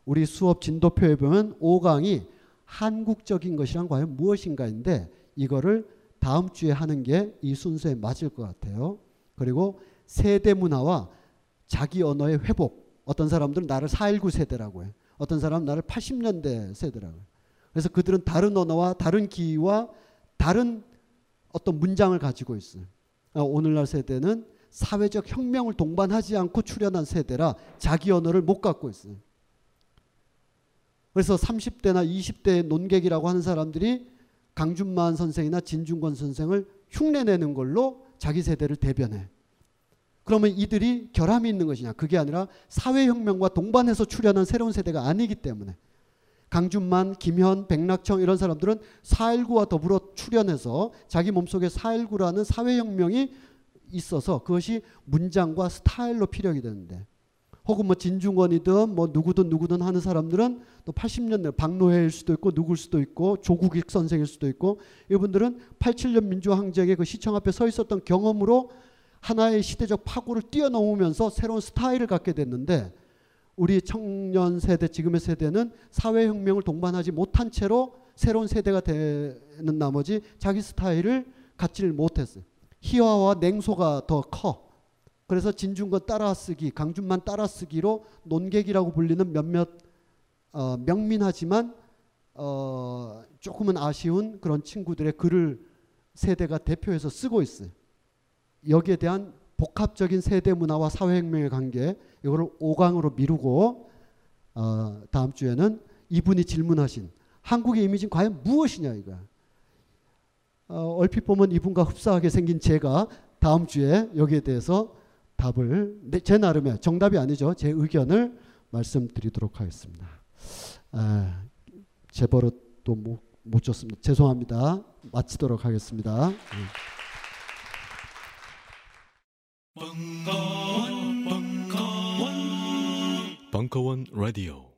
우리 수업 진도표에 보면 5강이 한국적인 것이란 과연 무엇인가인데 이거를 다음 주에 하는 게 이 순서에 맞을 것 같아요. 그리고 세대 문화와 자기 언어의 회복. 어떤 사람들은 나를 419 세대라고 해. 어떤 사람은 나를 80년대 세대라고 해. 그래서 그들은 다른 언어와 다른 기와 다른 어떤 문장을 가지고 있어요. 아, 오늘날 세대는 사회적 혁명을 동반하지 않고 출현한 세대라 자기 언어를 못 갖고 있어요. 그래서 30대나 20대의 논객이라고 하는 사람들이 강준만 선생이나 진중권 선생을 흉내내는 걸로 자기 세대를 대변해. 그러면 이들이 결함이 있는 것이냐? 그게 아니라 사회혁명과 동반해서 출현한 새로운 세대가 아니기 때문에. 강준만, 김현, 백낙청 이런 사람들은 4.19와 더불어 출현해서 자기 몸속에 4.19라는 사회혁명이 있어서 그것이 문장과 스타일로 피력이 되는데 혹은 뭐 진중권이든 뭐 누구든 누구든 하는 사람들은 또 80년대 박노해일 수도 있고 누굴 수도 있고 조국익 선생일 수도 있고 이분들은 87년 민주항쟁의 그 시청 앞에 서 있었던 경험으로 하나의 시대적 파고를 뛰어넘으면서 새로운 스타일을 갖게 됐는데 우리 청년 세대 지금의 세대는 사회혁명을 동반하지 못한 채로 새로운 세대가 되는 나머지 자기 스타일을 갖지를 못했어요. 희화와 냉소가 더 커. 그래서 진중권 따라쓰기, 강준만 따라쓰기로 논객이라고 불리는 몇몇 어, 명민하지만 어, 조금은 아쉬운 그런 친구들의 글을 세대가 대표해서 쓰고 있어요. 여기에 대한 복합적인 세대 문화와 사회혁명의 관계 이거를 5강으로 미루고 어, 다음 주에는 이분이 질문하신 한국의 이미지는 과연 무엇이냐 이거. 어, 얼핏 보면 이분과 흡사하게 생긴 제가 다음 주에 여기에 대해서 답을 제 나름의 정답이 아니죠. 제 의견을 말씀드리도록 하겠습니다. 아, 제 버릇도 못, 못 줬습니다. 죄송합니다. 마치도록 하겠습니다. 벙커원, 벙커원, 벙커원 라디오.